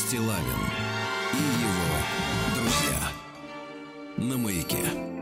Стилавин и его друзья на маяке.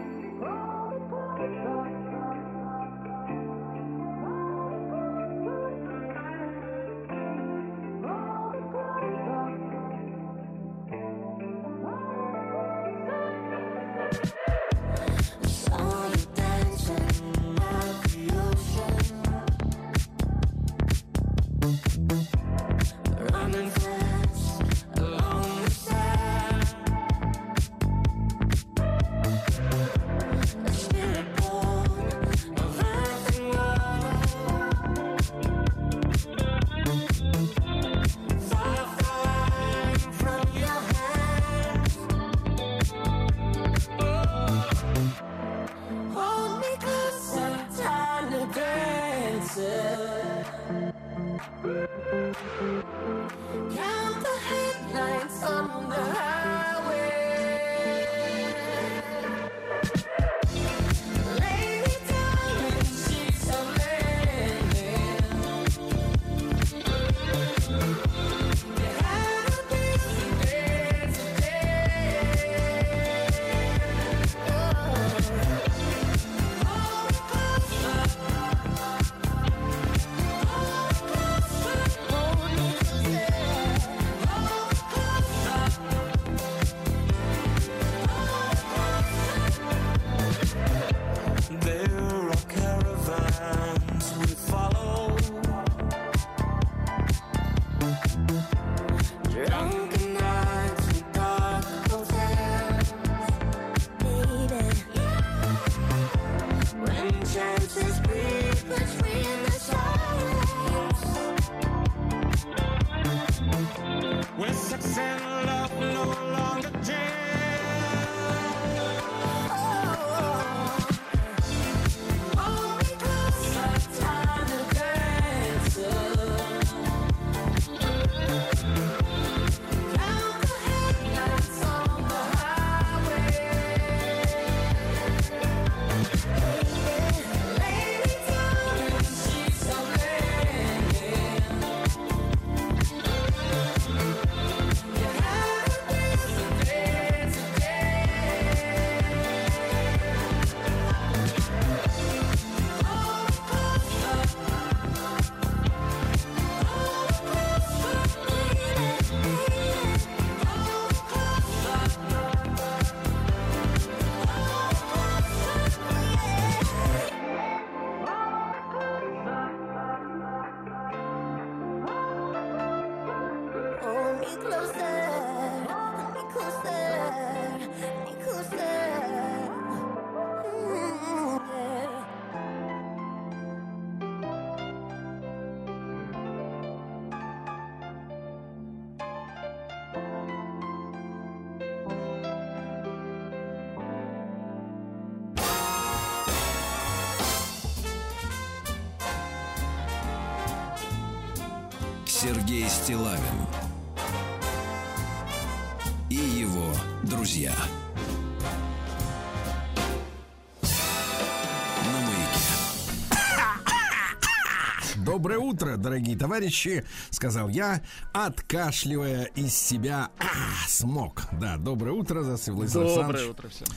Товарищи, сказал я, откашливая из себя а, смог. Да, доброе утро, Засив Владислав Доброе Александрович. утро всем.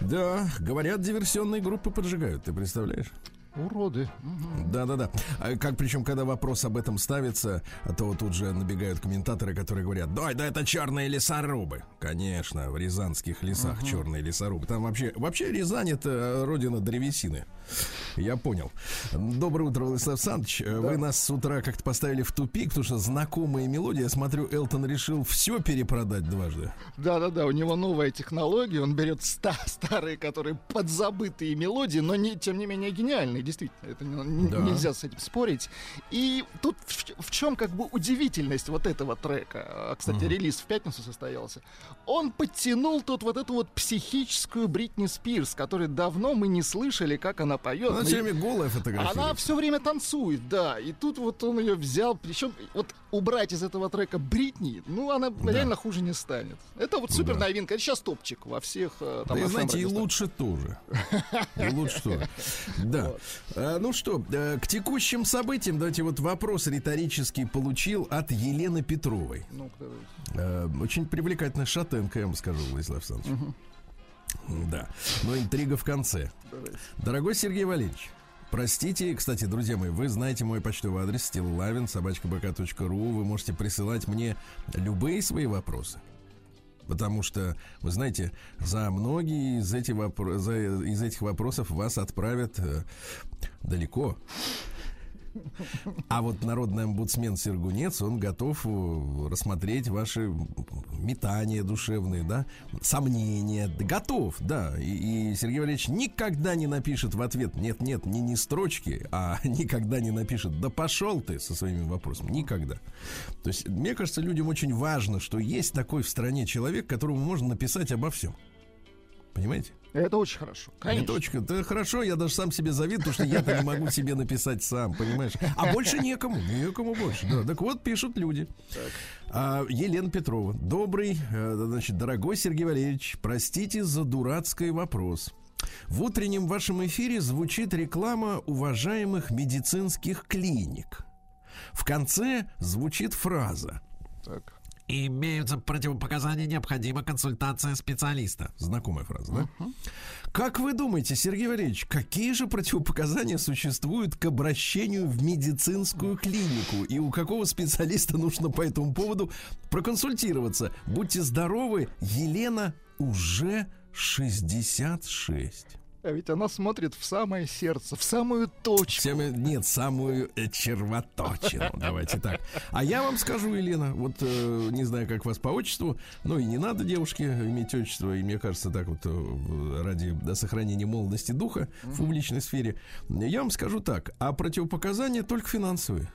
Да, говорят, диверсионные группы поджигают, ты представляешь? Уроды. Да-да-да. А Как причем, когда вопрос об этом ставится, то тут же набегают комментаторы, которые говорят, да, да это черные лесорубы. Конечно, в рязанских лесах черные лесорубы. Там вообще, вообще Рязань это родина древесины. Я понял. Доброе утро, Владислав Александрович. Вы нас с утра как-то поставили в тупик, потому что знакомые мелодии. Я смотрю, Элтон решил все перепродать дважды. Да-да-да, у него новая технология. Он берет ста- старые, которые подзабытые мелодии, но не, тем не менее гениальные, действительно. Это не- не- Да. Нельзя с этим спорить. И тут в, в чем как бы удивительность вот этого трека. А, Кстати, релиз в пятницу состоялся. Он подтянул тут вот эту вот психическую Бритни Спирс, которую давно мы не слышали, как она поет. Она Мы- все время голая фотографирует. Она все время танцует, да. И тут вот он ее взял. Причем вот убрать из этого трека Бритни, ну, она реально хуже не станет. Это вот супер новинка. Это сейчас топчик во всех э, там Да и знаете, и лучше тоже. И лучше тоже. Да. А, ну что, э, к текущим событиям, давайте вот вопрос риторический получил от Елены Петровой. Ну. Э, очень привлекательная шатенка, я вам скажу, Владислав Александрович. Да, но интрига в конце. давайте. Дорогой Сергей Валерьевич, Простите, кстати, друзья мои, вы знаете мой почтовый адрес стиллавин собачкабк.ру. Вы можете присылать мне любые свои вопросы. Потому что, вы знаете, за многие из этих, вопро- за- из этих вопросов вас отправят э, далеко. А вот народный омбудсмен Сергунец, он готов э, рассмотреть ваши метания душевные, да, сомнения. Готов, да. И, и Сергей Валерьевич никогда не напишет в ответ нет-нет, не, не строчки, а никогда не напишет да пошел ты со своими вопросами. Никогда. То есть, мне кажется, людям очень важно, что есть такой в стране человек, которому можно написать обо всем. Понимаете? Это очень хорошо. Конечно. Это очень это хорошо, я даже сам себе завидую, потому что я-то не могу себе написать сам, понимаешь? А больше некому, некому больше. Да, так вот пишут люди. А, Елена Петрова. Добрый, э, значит, дорогой Сергей Валерьевич, простите за дурацкий вопрос. В утреннем вашем эфире звучит реклама уважаемых медицинских клиник. В конце звучит фраза Так. Имеются противопоказания, необходима консультация специалиста. Знакомая фраза, да? Как вы думаете, Сергей Валерьевич, какие же противопоказания существуют к обращению в медицинскую клинику? И у какого специалиста нужно по этому поводу проконсультироваться? Будьте здоровы, Елена уже 66. А ведь она смотрит в самое сердце, в самую точку. Всем- нет, самую э, червоточину. Давайте так. А я вам скажу, Елена, вот э, не знаю, как вас по отчеству, ну и не надо девушке иметь отчество, и мне кажется, так вот э, ради да, сохранения молодости духа в публичной сфере. Я вам скажу так, а противопоказания только финансовые.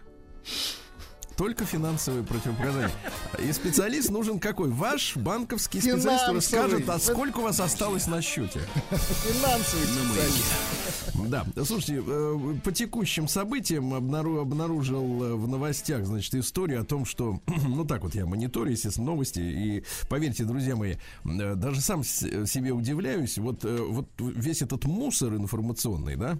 Только финансовые противопоказания. И специалист нужен какой? Ваш банковский специалист, Финансовый. скажет, а сколько у вас осталось на счете. Финансовый специалист. Да, слушайте, э, по текущим событиям обнару- обнаружил э, в новостях, значит, историю о том, что, ну так вот я мониторю, естественно, новости, и поверьте, друзья мои, э, даже сам себе удивляюсь, вот, вот весь этот мусор информационный, да,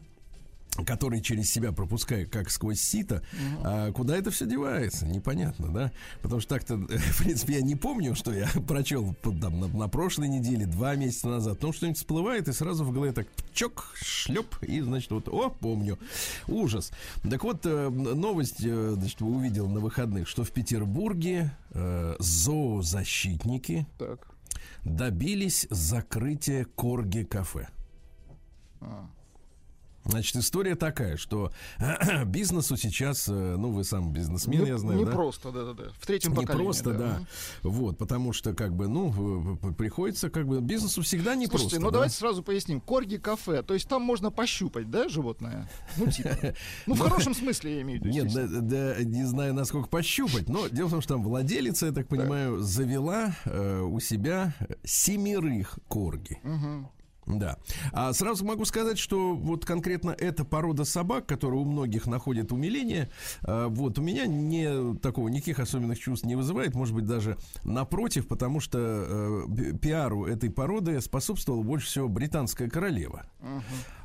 который через себя пропускает как сквозь сито, а куда это все девается, непонятно, да? Потому что так-то, в принципе, я не помню, что я прочел там, на, на прошлой неделе, два месяца назад, потому что что-нибудь всплывает, и сразу в голове так чок, шлеп, и, значит, вот, о, помню. Ужас. Так вот, э, новость, э, значит, увидел на выходных, что в Петербурге э, зоозащитники Так. добились закрытия Корги-кафе. Значит, история такая, что бизнесу сейчас, э, ну, вы сам бизнесмен, Ну, я знаю, не да? просто, да-да-да. В третьем Не поколении. просто, да. Вот, потому что, как бы, ну, приходится, как бы, бизнесу всегда не Слушайте, просто. ну да? давайте сразу поясним. Корги кафе, то есть там можно пощупать, да, животное? Ну, типа. Ну, в хорошем смысле я имею в виду. Нет, да, да, не знаю, насколько пощупать, но дело в том, что там владелица, я так понимаю, завела э, у себя семерых корги. Мгм. Да. А сразу могу сказать, что вот конкретно эта порода собак, которая у многих находит умиление, э, вот у меня не такого никаких особенных чувств не вызывает, может быть даже напротив, потому что э, пи- пиару этой породы способствовала больше всего британская королева.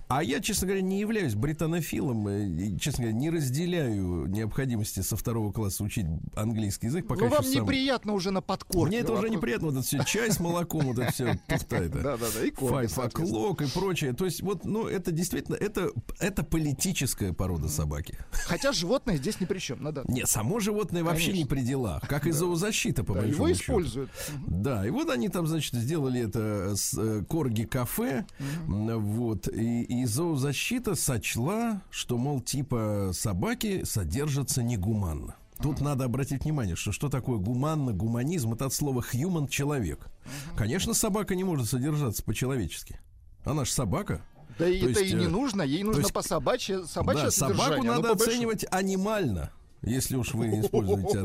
А я, честно говоря, не являюсь британофилом, и, честно говоря, не разделяю необходимости со второго класса учить английский язык. Пока Ну, вам сам- неприятно уже на подкорке. Мне это уже вопрос. неприятно, вот это все чай с молоком, вот это все туфта это. Да-да-да, и соответственно. o'clock и прочее. То есть, вот, ну, это действительно, это, это политическая порода собаки. Хотя животное здесь ни при чем, надо. Нет, само животное вообще не при делах, как и зоозащита, по большому его используют. Да, и вот они там, значит, сделали это с э, Корги кафе, м, вот, и, и зоозащита сочла, что, мол, типа собаки содержатся негуманно. Тут надо обратить внимание, что что такое гуманно, гуманизм, это от слова human человек. Конечно, собака не может содержаться по-человечески. Она же собака. Да и То это есть, и не э, нужно, ей нужно есть, по собачье, собачье да, собаку надо оценивать анимально. Если уж вы используете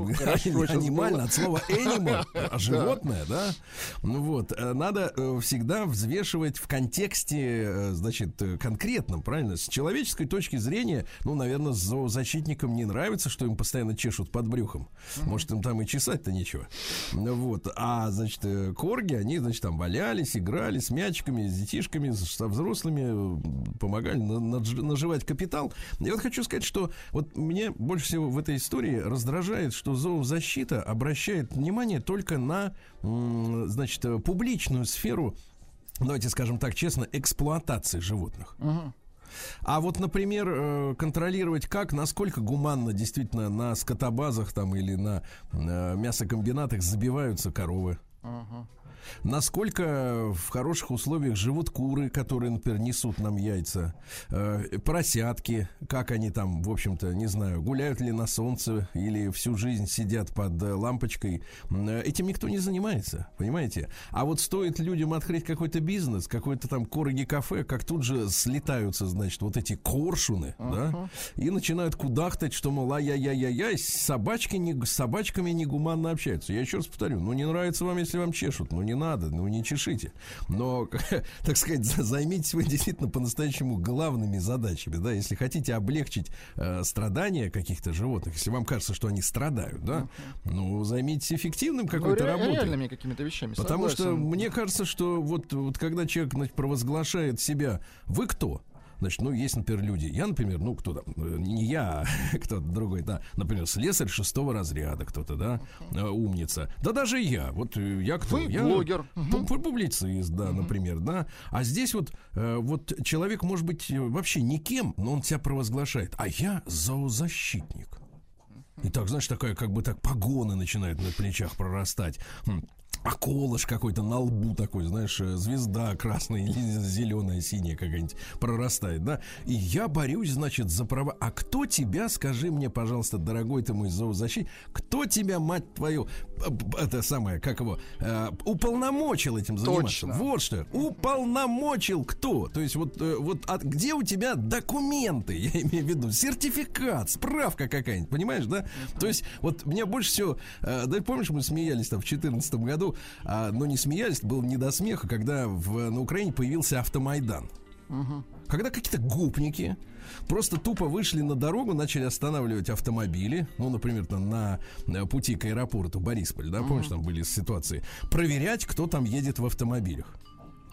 анимально от слова animal, животное, да? Ну вот, э, надо э, всегда взвешивать в контексте, э, значит, конкретном, правильно? С человеческой точки зрения, ну, наверное, зоозащитникам не нравится, что им постоянно чешут под брюхом. Может, им там и чесать-то нечего. Ну Вот. А, значит, корги, они, значит, там валялись, играли с мячиками, с детишками, со взрослыми, помогали наживать капитал. Я вот хочу сказать, что вот мне больше всего в этой истории раздражает, что зоозащита обращает внимание только на, значит, э, публичную сферу, давайте скажем так честно, эксплуатации животных. А вот, например, э, контролировать как, насколько гуманно действительно на скотобазах там или на э, мясокомбинатах забиваются коровы. Насколько в хороших условиях живут куры, которые, например, несут нам яйца, э, поросятки, как они там, в общем-то, не знаю, гуляют ли на солнце или всю жизнь сидят под э, лампочкой. Э, Этим никто не занимается, понимаете? А вот стоит людям открыть какой-то бизнес, какой-то там короги-кафе, как тут же слетаются, значит, вот эти коршуны, да, и начинают кудахтать, что, мол, ай-яй-яй-яй, собачки не, с собачками негуманно общаются. Я еще раз повторю, ну не нравится вам, если вам чешут, ну не надо, ну не чешите. Но, так сказать, за- займитесь вы действительно по-настоящему главными задачами, да, если хотите облегчить э, страдания каких-то животных, если вам кажется, что они страдают, да, ну займитесь эффективным Ну, какой-то ре- работой. реальными какими-то вещами. Потому что согласен. мне кажется, что вот, вот когда человек значит, провозглашает себя, вы кто? Значит, ну, есть, например, люди. Я, например, ну, кто там, э, не я, а кто-то другой, да. Например, слесарь шестого разряда кто-то, да, э, умница. Да даже я. Вот э, я кто? Вы я блогер. пу- Публицист, да, например, да. А здесь вот, вот человек может быть вообще никем, но он себя провозглашает. А я зоозащитник. И так, знаешь, такая, как бы так погоны начинают на плечах прорастать. А колыш какой-то на лбу такой, знаешь, э, звезда красная или зеленая, синяя какая-нибудь прорастает, да? И я борюсь, значит, за права. А кто тебя, скажи мне, пожалуйста, дорогой ты мой зоозащитник, кто тебя, мать твою, это самое, как его, э, уполномочил этим заниматься? Точно. Вот что, уполномочил кто? То есть вот, э, вот от, где у тебя документы, я имею в виду, сертификат, справка какая-нибудь, понимаешь, да? То есть вот меня больше всего, да помнишь, мы смеялись там в 2014 году, а, но не смеялись, было не до смеха, когда в, на Украине появился автомайдан. Когда какие-то гопники просто тупо вышли на дорогу, начали останавливать автомобили, ну, например, там на, пути к аэропорту Борисполь, да, помнишь, там были ситуации, проверять, кто там едет в автомобилях.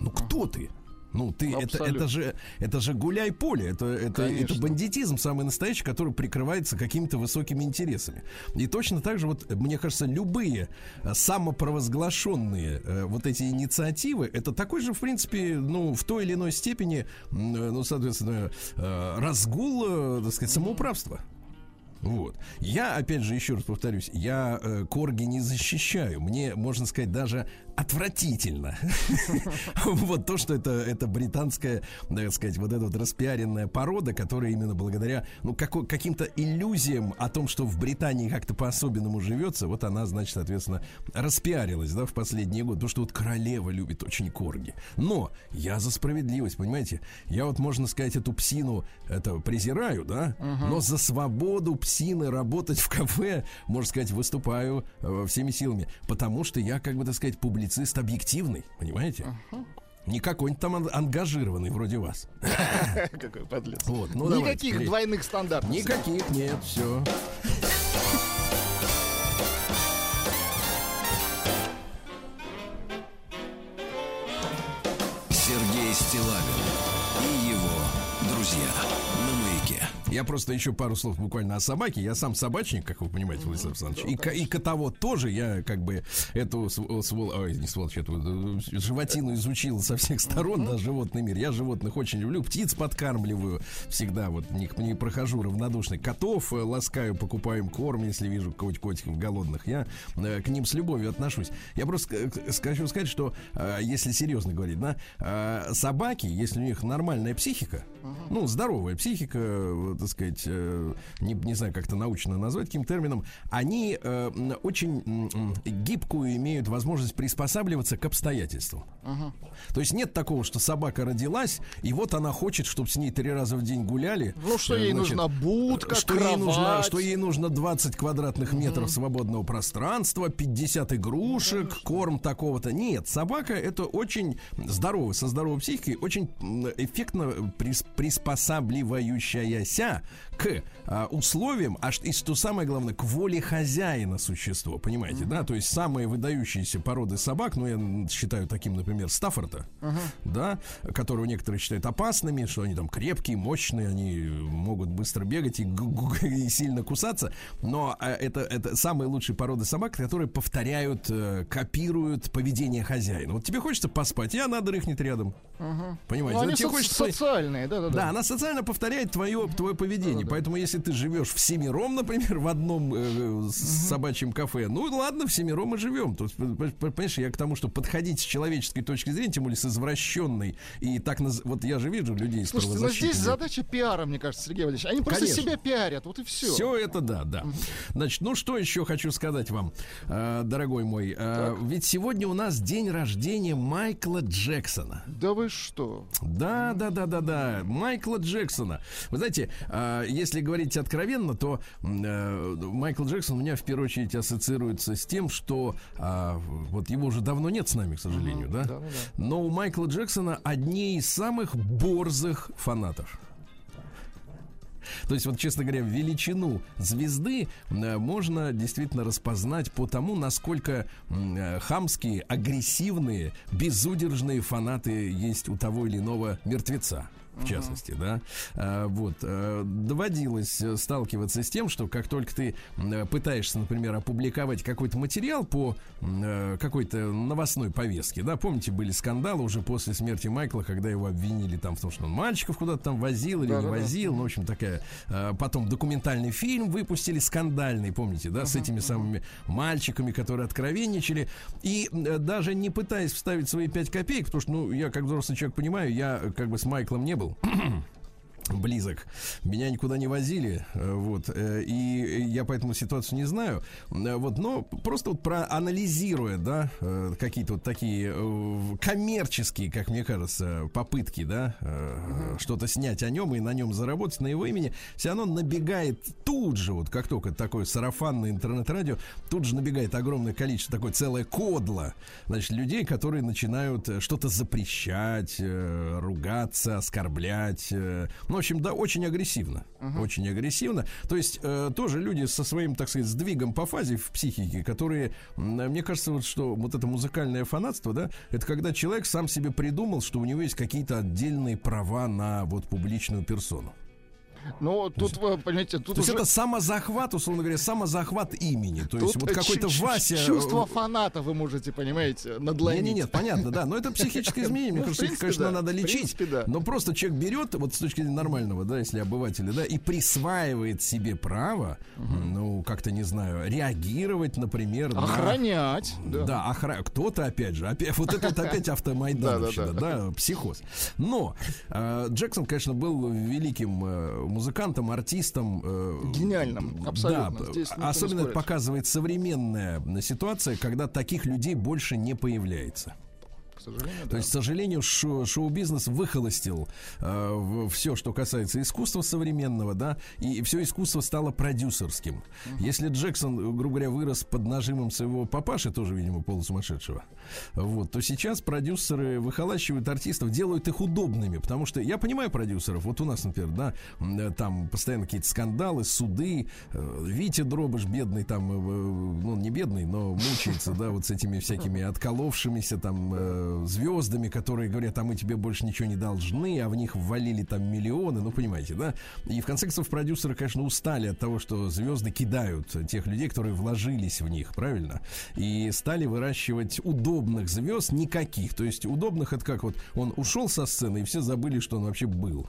Ну, кто ты? Ну, ты, это, Абсолютно. это же, это же гуляй поле, это, это, это бандитизм самый настоящий, который прикрывается какими-то высокими интересами. И точно так же, вот, мне кажется, любые э, самопровозглашенные э, вот эти инициативы, это такой же, в принципе, ну, в той или иной степени, э, ну, соответственно, э, разгул, э, так сказать, самоуправства. Вот. Я, опять же, еще раз повторюсь, я э, корги не защищаю. Мне, можно сказать, даже отвратительно. Вот то, что это, это британская, так сказать, вот эта вот распиаренная порода, которая именно благодаря, ну, каким-то иллюзиям о том, что в Британии как-то по-особенному живется, вот она, значит, соответственно, распиарилась, да, в последние годы. То, что вот королева любит очень корги. Но я за справедливость, понимаете? Я вот, можно сказать, эту псину это презираю, да, но за свободу псины работать в кафе, можно сказать, выступаю э, всеми силами, потому что я, как бы, так сказать, публицист объективный, понимаете? Не какой-нибудь там ан- ангажированный вроде вас. Какой подлец. Вот, ну давайте, Никаких скорее. двойных стандартов. Никаких нет, все. Я просто еще пару слов буквально о собаке. Я сам собачник, как вы понимаете, Владислав Александрович. И, ко- и котовод тоже. Я как бы эту св- свол- ой, не сволочь, эту э, животину изучил со всех сторон, да, животный мир. Я животных очень люблю. Птиц подкармливаю всегда. Вот не, не прохожу равнодушный. Котов э, ласкаю, покупаю им корм, если вижу какого-нибудь котиков голодных. Я э, к ним с любовью отношусь. Я просто э, хочу сказать, что э, если серьезно говорить, да, э, собаки, если у них нормальная психика, ну, здоровая психика, э, так сказать, э, не, не знаю, как это научно назвать, каким термином, они э, очень гибкую имеют возможность приспосабливаться к обстоятельствам. То есть нет такого, что собака родилась, и вот она хочет, чтобы с ней три раза в день гуляли. Ну, что ей значит, нужна будка, что ей нужно, кровать. что ей нужно 20 квадратных метров свободного пространства, 50 игрушек, корм такого-то. Нет, собака это очень здоровая, со здоровой психикой, очень эффектно прис- приспосабливающаяся к а, условиям, а и что самое главное, к воле хозяина существо, понимаете, да? То есть самые выдающиеся породы собак, ну, я считаю таким, например, Стаффорда, да, которого некоторые считают опасными, что они там крепкие, мощные, они могут быстро бегать и, и сильно кусаться, но а, это, это самые лучшие породы собак, которые повторяют, э, копируют поведение хозяина. Вот тебе хочется поспать, и она дрыхнет рядом. Понимаете? Ну, да, они тебе со- хочется социальные, да-да-да. да, она социально повторяет твое, твое поведение. Поэтому, если ты живешь в семером, например, в одном э, с- собачьем кафе, ну ладно, в семером и живем. То есть, понимаешь, я к тому, что подходить с человеческой точки зрения, тем более с извращенной, и так наз- вот я же вижу людей с Слушайте, ну здесь задача пиара, мне кажется, Сергей Валерьевич. Они просто Конечно. себя пиарят, вот и все. Все это да, да. Значит, ну что еще хочу сказать вам, э, дорогой мой. Э, ведь сегодня у нас день рождения Майкла Джексона. Да вы что? Да, да, да, да, да. Майкла Джексона. Вы знаете, а, если говорить откровенно, то э, Майкл Джексон у меня в первую очередь ассоциируется с тем, что а, вот его уже давно нет с нами, к сожалению, да? Да-да-да. Но у Майкла Джексона одни из самых борзых фанатов. То есть, вот, честно говоря, величину звезды э, можно действительно распознать по тому, насколько э, хамские, агрессивные, безудержные фанаты есть у того или иного мертвеца. В частности, да, А, вот э, доводилось э, сталкиваться с тем, что как только ты э, пытаешься, например, опубликовать какой-то материал по какой-то новостной повестке, да, помните, были скандалы уже после смерти Майкла, когда его обвинили там в том, что он мальчиков куда-то там возил или не Да-да-да. возил, ну, в общем, такая, потом документальный фильм выпустили скандальный, помните, да, с этими самыми мальчиками, которые откровенничали, и даже не пытаясь вставить свои пять копеек, потому что, ну, я как взрослый человек понимаю, я как бы с Майклом не был, go. близок. Меня никуда не возили, э, вот, э, и я поэтому ситуацию не знаю, Э, вот, но просто вот проанализируя, да, э, какие-то вот такие э, коммерческие, как мне кажется, попытки, да, э, что-то снять о нем и на нем заработать на его имени, все равно набегает тут же, вот как только такое сарафанное интернет-радио, тут же набегает огромное количество, такое целое кодло, значит, людей, которые начинают э, что-то запрещать, э, ругаться, оскорблять, э, ну, в общем, да, очень агрессивно. Очень агрессивно. То есть, э, тоже люди со своим, так сказать, сдвигом по фазе в психике, которые, мне кажется, вот что вот это музыкальное фанатство, да, это когда человек сам себе придумал, что у него есть какие-то отдельные права на вот публичную персону. Ну, тут, вы понимаете, тут То есть уже это самозахват, условно говоря, самозахват имени. То есть тут вот какой-то Вася... э, Чувство фаната вы можете, понимаете, надломить. Не, не, нет, понятно, да. Но это психическое изменение. Мне Ну, кажется, конечно, надо лечить. Но просто человек берет, вот с точки зрения нормального, да, если обывателя, да, и присваивает себе право, ну, как-то, не знаю, реагировать, например, на- Охранять. да, Да. охра... кто-то опять же, опять, вот это вот опять автомайдановщина, да, психоз. Но э, Джексон, конечно, был великим э, музыкантом, артистом. э, Гениальным, абсолютно. Да, Здесь особенно это показывает современная ситуация, когда таких людей больше не появляется. К сожалению, То да. есть, к сожалению, шо- шоу-бизнес выхолостил все, что касается искусства современного, да, и все искусство стало продюсерским. Если Джексон, грубо говоря, вырос под нажимом своего папаши, тоже, видимо, полусумасшедшего, вот, то сейчас продюсеры выхолащивают артистов, делают их удобными, потому что я понимаю продюсеров, вот у нас, например, да, э, там постоянно какие-то скандалы, суды, э, Витя Дробыш, бедный там, э, э, ну, не бедный, но мучается, да, вот с этими всякими отколовшимися там э, звездами, которые говорят, а мы тебе больше ничего не должны, а в них ввалили там миллионы, ну, понимаете, да? И в конце концов продюсеры, конечно, устали от того, что звезды кидают тех людей, которые вложились в них, правильно? И стали выращивать удобных звезд никаких. То есть удобных это как вот он ушел со сцены, и все забыли, что он вообще был.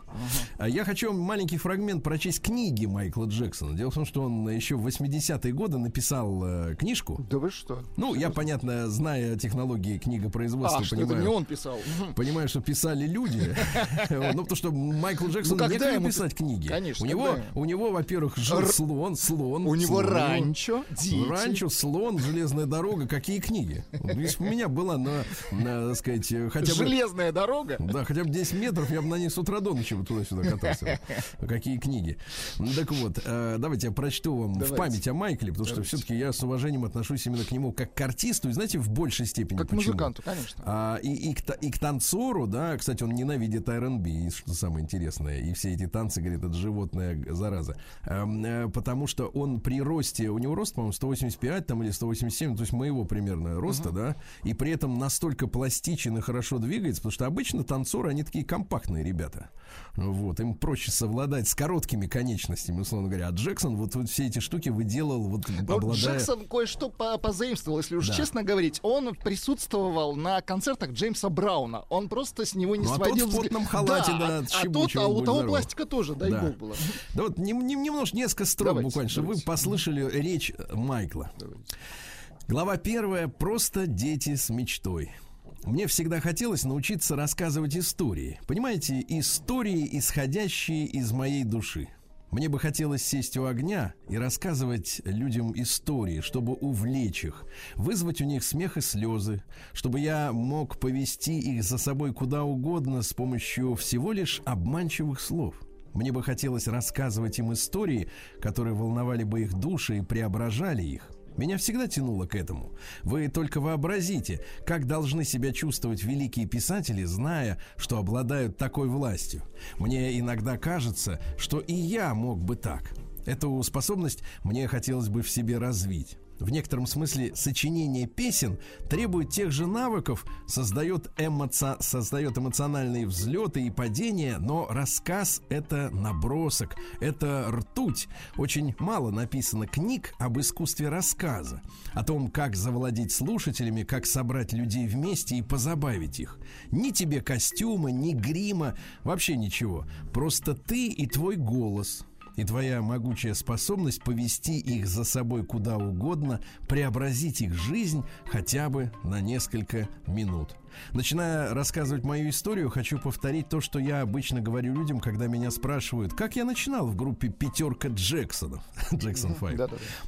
А я хочу вам маленький фрагмент прочесть книги Майкла Джексона. Дело в том, что он еще в 80-е годы написал э, книжку. Да вы что? Ну, я, понятно, зная технологии книгопроизводства, А, что это не он писал. Понимаю, что писали люди. Ну, потому что Майкл Джексон Ну, когда ему писать книги. Конечно, У него, у него, во-первых, жил слон, слон. У него ранчо. Ранчо, слон, железная дорога. Какие книги? Если бы у меня была на, на, так сказать, хотя бы... Железная дорога. Да, хотя бы 10 метров я бы на ней с утра до ночи туда-сюда катался. Какие книги. Ну, Так вот, э, давайте я прочту вам в память о Майкле, потому что все-таки я с уважением отношусь именно к нему как к артисту, и знаете, в большей степени Как к почему? музыканту, конечно. А, и, и, к, и к танцору, да, кстати, он ненавидит R&B, что самое интересное. И все эти танцы, говорит, это животная зараза. Эм, э, потому что он при росте, у него рост, по-моему, 185 там, или 187, то есть моего примерно роста, да, и при этом настолько пластичен и хорошо двигается, потому что обычно танцоры, они такие компактные ребята. Вот, им проще совладать с короткими конечностями, условно говоря. А Джексон вот, вот все эти штуки выделал, вот Но обладая... Джексон кое-что по- позаимствовал, если уж Да. честно говорить. Он присутствовал на концертах Джеймса Брауна. Он просто с него не Ну, а тот сводил в взгляд. потном халате, да, а, а тот, отщебучивал, а у того здоров. пластика тоже, дай Да. бог было. Да вот нем- нем- немножко, несколько строк Давайте, буквально, чтобы вы давайте. послышали речь Майкла. Глава первая. Просто дети с мечтой. Мне всегда хотелось научиться рассказывать истории. Понимаете, истории, исходящие из моей души. Мне бы хотелось сесть у огня и рассказывать людям истории, чтобы увлечь их, вызвать у них смех и слезы, чтобы я мог повести их за собой куда угодно с помощью всего лишь обманчивых слов. Мне бы хотелось рассказывать им истории, которые волновали бы их души и преображали их. Меня всегда тянуло к этому. Вы только вообразите, как должны себя чувствовать великие писатели, зная, что обладают такой властью. Мне иногда кажется, что и я мог бы так. Эту способность мне хотелось бы в себе развить. В некотором смысле сочинение песен требует тех же навыков, создает, эмоци... создает эмоциональные взлеты и падения, но рассказ — это набросок, это ртуть. Очень мало написано книг об искусстве рассказа, о том, как завладеть слушателями, как собрать людей вместе и позабавить их. Ни тебе костюма, ни грима, вообще ничего. Просто ты и твой голос — и твоя могучая способность повести их за собой куда угодно, преобразить их жизнь хотя бы на несколько минут. Начиная рассказывать мою историю, хочу повторить то, что я обычно говорю людям, когда меня спрашивают, как я начинал в группе «Пятерка Джексонов». Джексон Файв.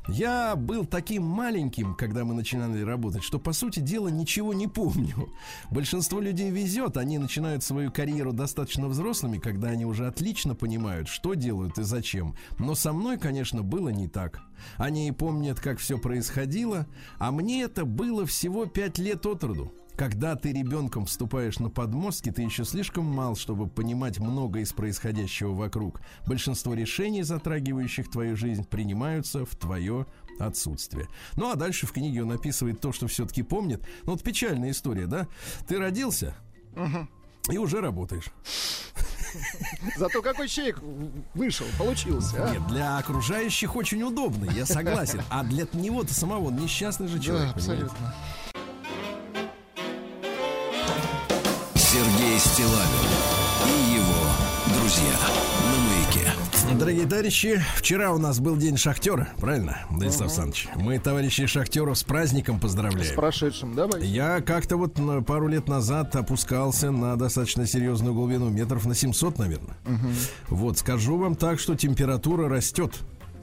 Я был таким маленьким, когда мы начинали работать, что, по сути дела, ничего не помню. Большинство людей везет, они начинают свою карьеру достаточно взрослыми, когда они уже отлично понимают, что делают и зачем. Но со мной, конечно, было не так. Они помнят, как все происходило, а мне это было всего пять лет от роду. Когда ты ребенком вступаешь на подмостки, ты еще слишком мал, чтобы понимать многое из происходящего вокруг. Большинство решений, затрагивающих твою жизнь, принимаются в твое отсутствие. Ну а дальше в книге он описывает то, что все-таки помнит. Ну вот печальная история, да? Ты родился и уже работаешь. Зато какой человек вышел, получился, а? Нет, для окружающих очень удобно, я согласен. А для него-то самого несчастный же человек. Да, понимаете? абсолютно. Сергей Стилавин и его друзья на маяке. Дорогие товарищи, вчера у нас был день шахтера, правильно, Владислав Александрович? Мы товарищей шахтеров с праздником С поздравляем. прошедшим, давай. Я как-то вот на- пару лет назад опускался на достаточно серьезную глубину, метров на 700, наверное. Вот, скажу вам так, что температура растет.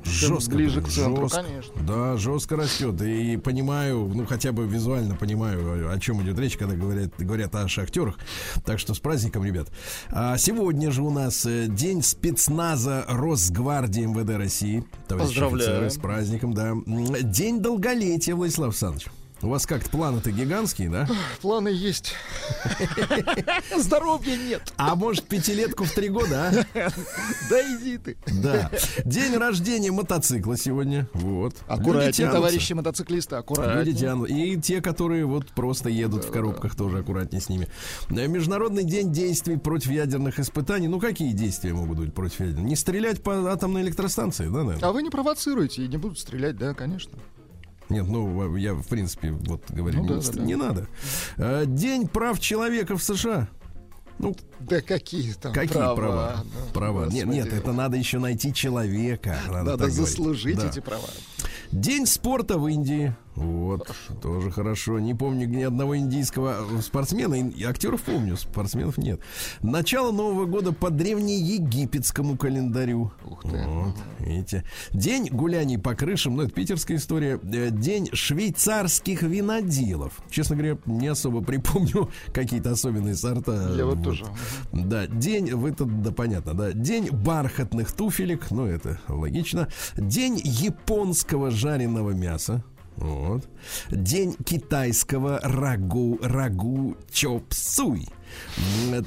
Жестко. ближе к центру, жестко. конечно. Да, жестко растет. И понимаю, ну хотя бы визуально понимаю, о чем идет речь, когда говорят, говорят о шахтерах. Так что с праздником, ребят. А сегодня же у нас э, день спецназа Росгвардии МВД России. Товарищи офицеры, с праздником, да. День долголетия, Владислав Александрович. У вас как-то планы-то гигантские, да? Планы есть. Здоровья нет. А может, пятилетку в три года, а? Да иди ты. Да. День рождения мотоцикла сегодня. Вот. Аккуратнее, товарищи мотоциклисты, Люди аккуратнее. тянут. И те, которые вот просто едут в коробках, тоже аккуратнее с ними. Э, Международный день действий против ядерных испытаний. Ну, какие действия могут быть против ядерных? Не стрелять по атомной электростанции, да, наверное? А вы не провоцируете и не будут стрелять, да, конечно. Нет, ну, я, в принципе, вот говорю, Ну не, да, ст- да, да. не надо. Э, День прав человека в США. Ну, Да какие там какие права? права? да, Права. Нет, нет, господи. это надо еще найти человека. Надо, Надо говорить. заслужить Да. эти права. День спорта в Индии. Вот, тоже хорошо. Не помню ни одного индийского спортсмена. И актеров помню, спортсменов нет. Начало Нового года по древнеегипетскому календарю. Ух ты. Вот, видите. День гуляний по крышам, ну, это питерская история. Э, День швейцарских виноделов. Честно говоря, не особо припомню какие-то особенные сорта. Я вот Вот. тоже. Да, день, вы тут, да, понятно, да. День бархатных туфелек, ну, это логично. День японского жареного мяса. Вот. День китайского рагу, рагу чопсуй.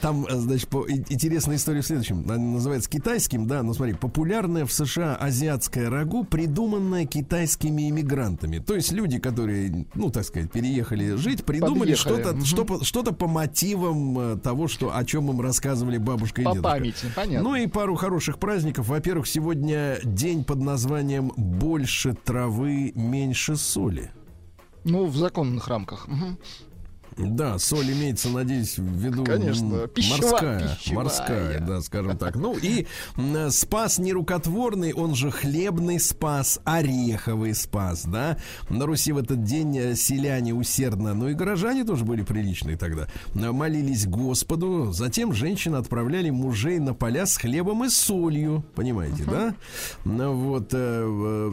Там, э, значит, по- интересная история в следующем. Она называется китайским, да, но смотри, популярное в США азиатское рагу, придуманное китайскими иммигрантами. То есть люди, которые, ну, так сказать, переехали жить, придумали что-то, Мгм. что по- что-то по мотивам э, того, что, о чем им рассказывали бабушка и По дедушка. памяти, понятно. Ну и пару хороших праздников. Во-первых, сегодня день под названием «Больше травы, меньше соли». Ну, в законных рамках. Мгм. Да, соль имеется, надеюсь, в виду Конечно, пищева- морская, пищевая. морская, да, скажем так. Ну и м, спас нерукотворный, он же хлебный спас, ореховый спас, да. На Руси в этот день э, селяне усердно, ну и горожане тоже были приличные тогда, э, молились Господу, затем женщины отправляли мужей на поля с хлебом и солью, понимаете, да? Ну вот, э,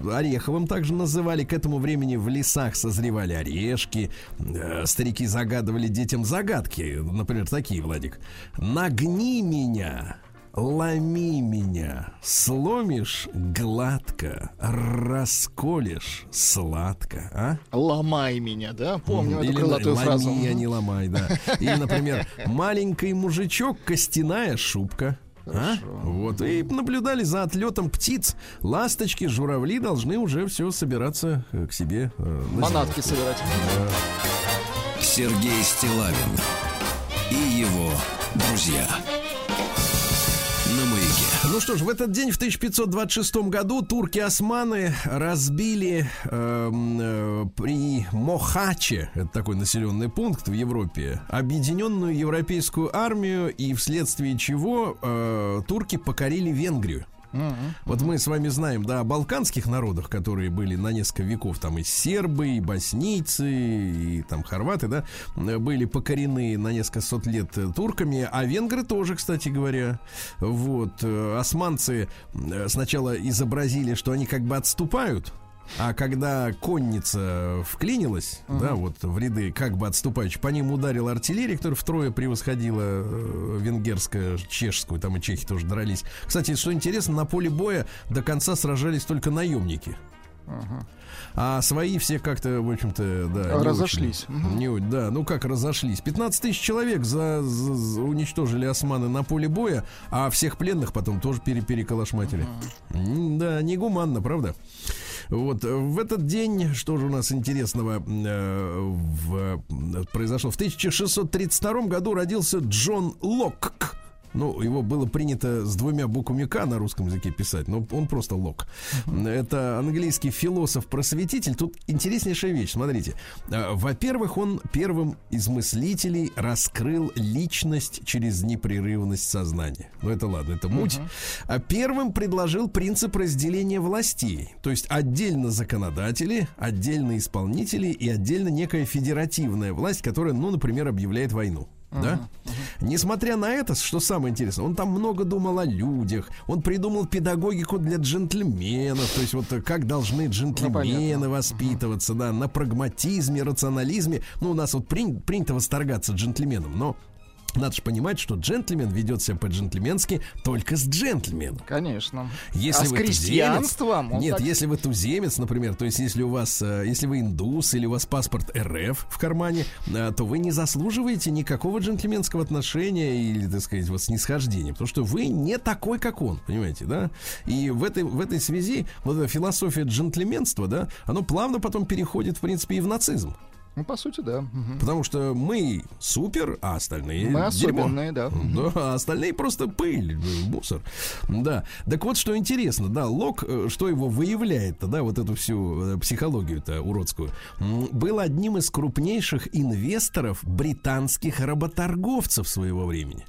э, ореховым также называли, к этому времени в лесах созревали орешки, э, старики загадывали детям загадки, например, такие, Владик. Нагни меня, ломи меня, сломишь гладко, расколешь сладко, а? Ломай меня, да? Помню Или эту крылатую ломи, фразу. а не ломай, да. Или, например, маленький мужичок, костяная шубка. А? Вот. И наблюдали за отлетом птиц. Ласточки, журавли должны уже все собираться э, к себе. э, на Манатки собирать. Сергей Стилавин и его друзья. Ну что ж, в этот день, в 1526 году, турки-османы разбили эм, э, при Мохаче, это такой населенный пункт в Европе, объединенную европейскую армию, и вследствие чего э, турки покорили Венгрию. Вот мы с вами знаем, да, о балканских народах, которые были на несколько веков, там и сербы, и боснийцы, и там хорваты, да, были покорены на несколько сот лет э, турками, а венгры тоже, кстати говоря. Вот, э, османцы э, сначала изобразили, что они как бы отступают, а когда конница вклинилась, да, вот в ряды как бы отступающих, по ним ударила артиллерия, которая втрое превосходила э, венгерскую, чешскую, там и чехи тоже дрались. Кстати, что интересно, на поле боя до конца сражались только наемники. А свои все как-то, в общем-то, да. не Разошлись. очень. Мгм. Не да, ну как разошлись. 15 тысяч человек за, за- за- уничтожили османы на поле боя, а всех пленных потом тоже пере, переколошматили. М, Да, негуманно, правда? Вот э, в этот день, что же у нас интересного э, в- э, произошло? В 1632 году родился Джон Локк. Ну, его было принято с двумя буквами К на русском языке писать, но он просто Лок. Это английский философ-просветитель. Тут интереснейшая вещь, смотрите. А, Во-первых, он первым из мыслителей раскрыл личность через непрерывность сознания. Ну, это ладно, это муть. А первым предложил принцип разделения властей. То есть отдельно законодатели, отдельно исполнители и отдельно некая федеративная власть, которая, ну, например, объявляет войну. Да? Несмотря на это, что самое интересное, он там много думал о людях, он придумал педагогику для джентльменов, то есть вот э, как должны джентльмены понятно. воспитываться, да, на прагматизме, рационализме. Ну, у нас вот прин- принято восторгаться джентльменом, но надо же понимать, что джентльмен ведет себя по-джентльменски только с джентльменом. Конечно. Если а с вы крестьянством? туземец- нет, так- если вы туземец, например, то есть если у вас, э, если вы индус или у вас паспорт РФ в кармане, э, то вы не заслуживаете никакого джентльменского отношения или, так сказать, вот снисхождения, потому что вы не такой, как он, понимаете, да? И в этой в этой связи вот эта философия джентльменства, да, оно плавно потом переходит, в принципе, и в нацизм, Ну, по сути, да. Мгм. потому что мы супер, а остальные Мы дерьмо. особенные, да. Да, а остальные просто пыль, э, мусор. Да. Так вот, что интересно, да, Лок, э, что его выявляет-то, да, вот эту всю э, психологию-то уродскую, был одним из крупнейших инвесторов британских работорговцев своего времени.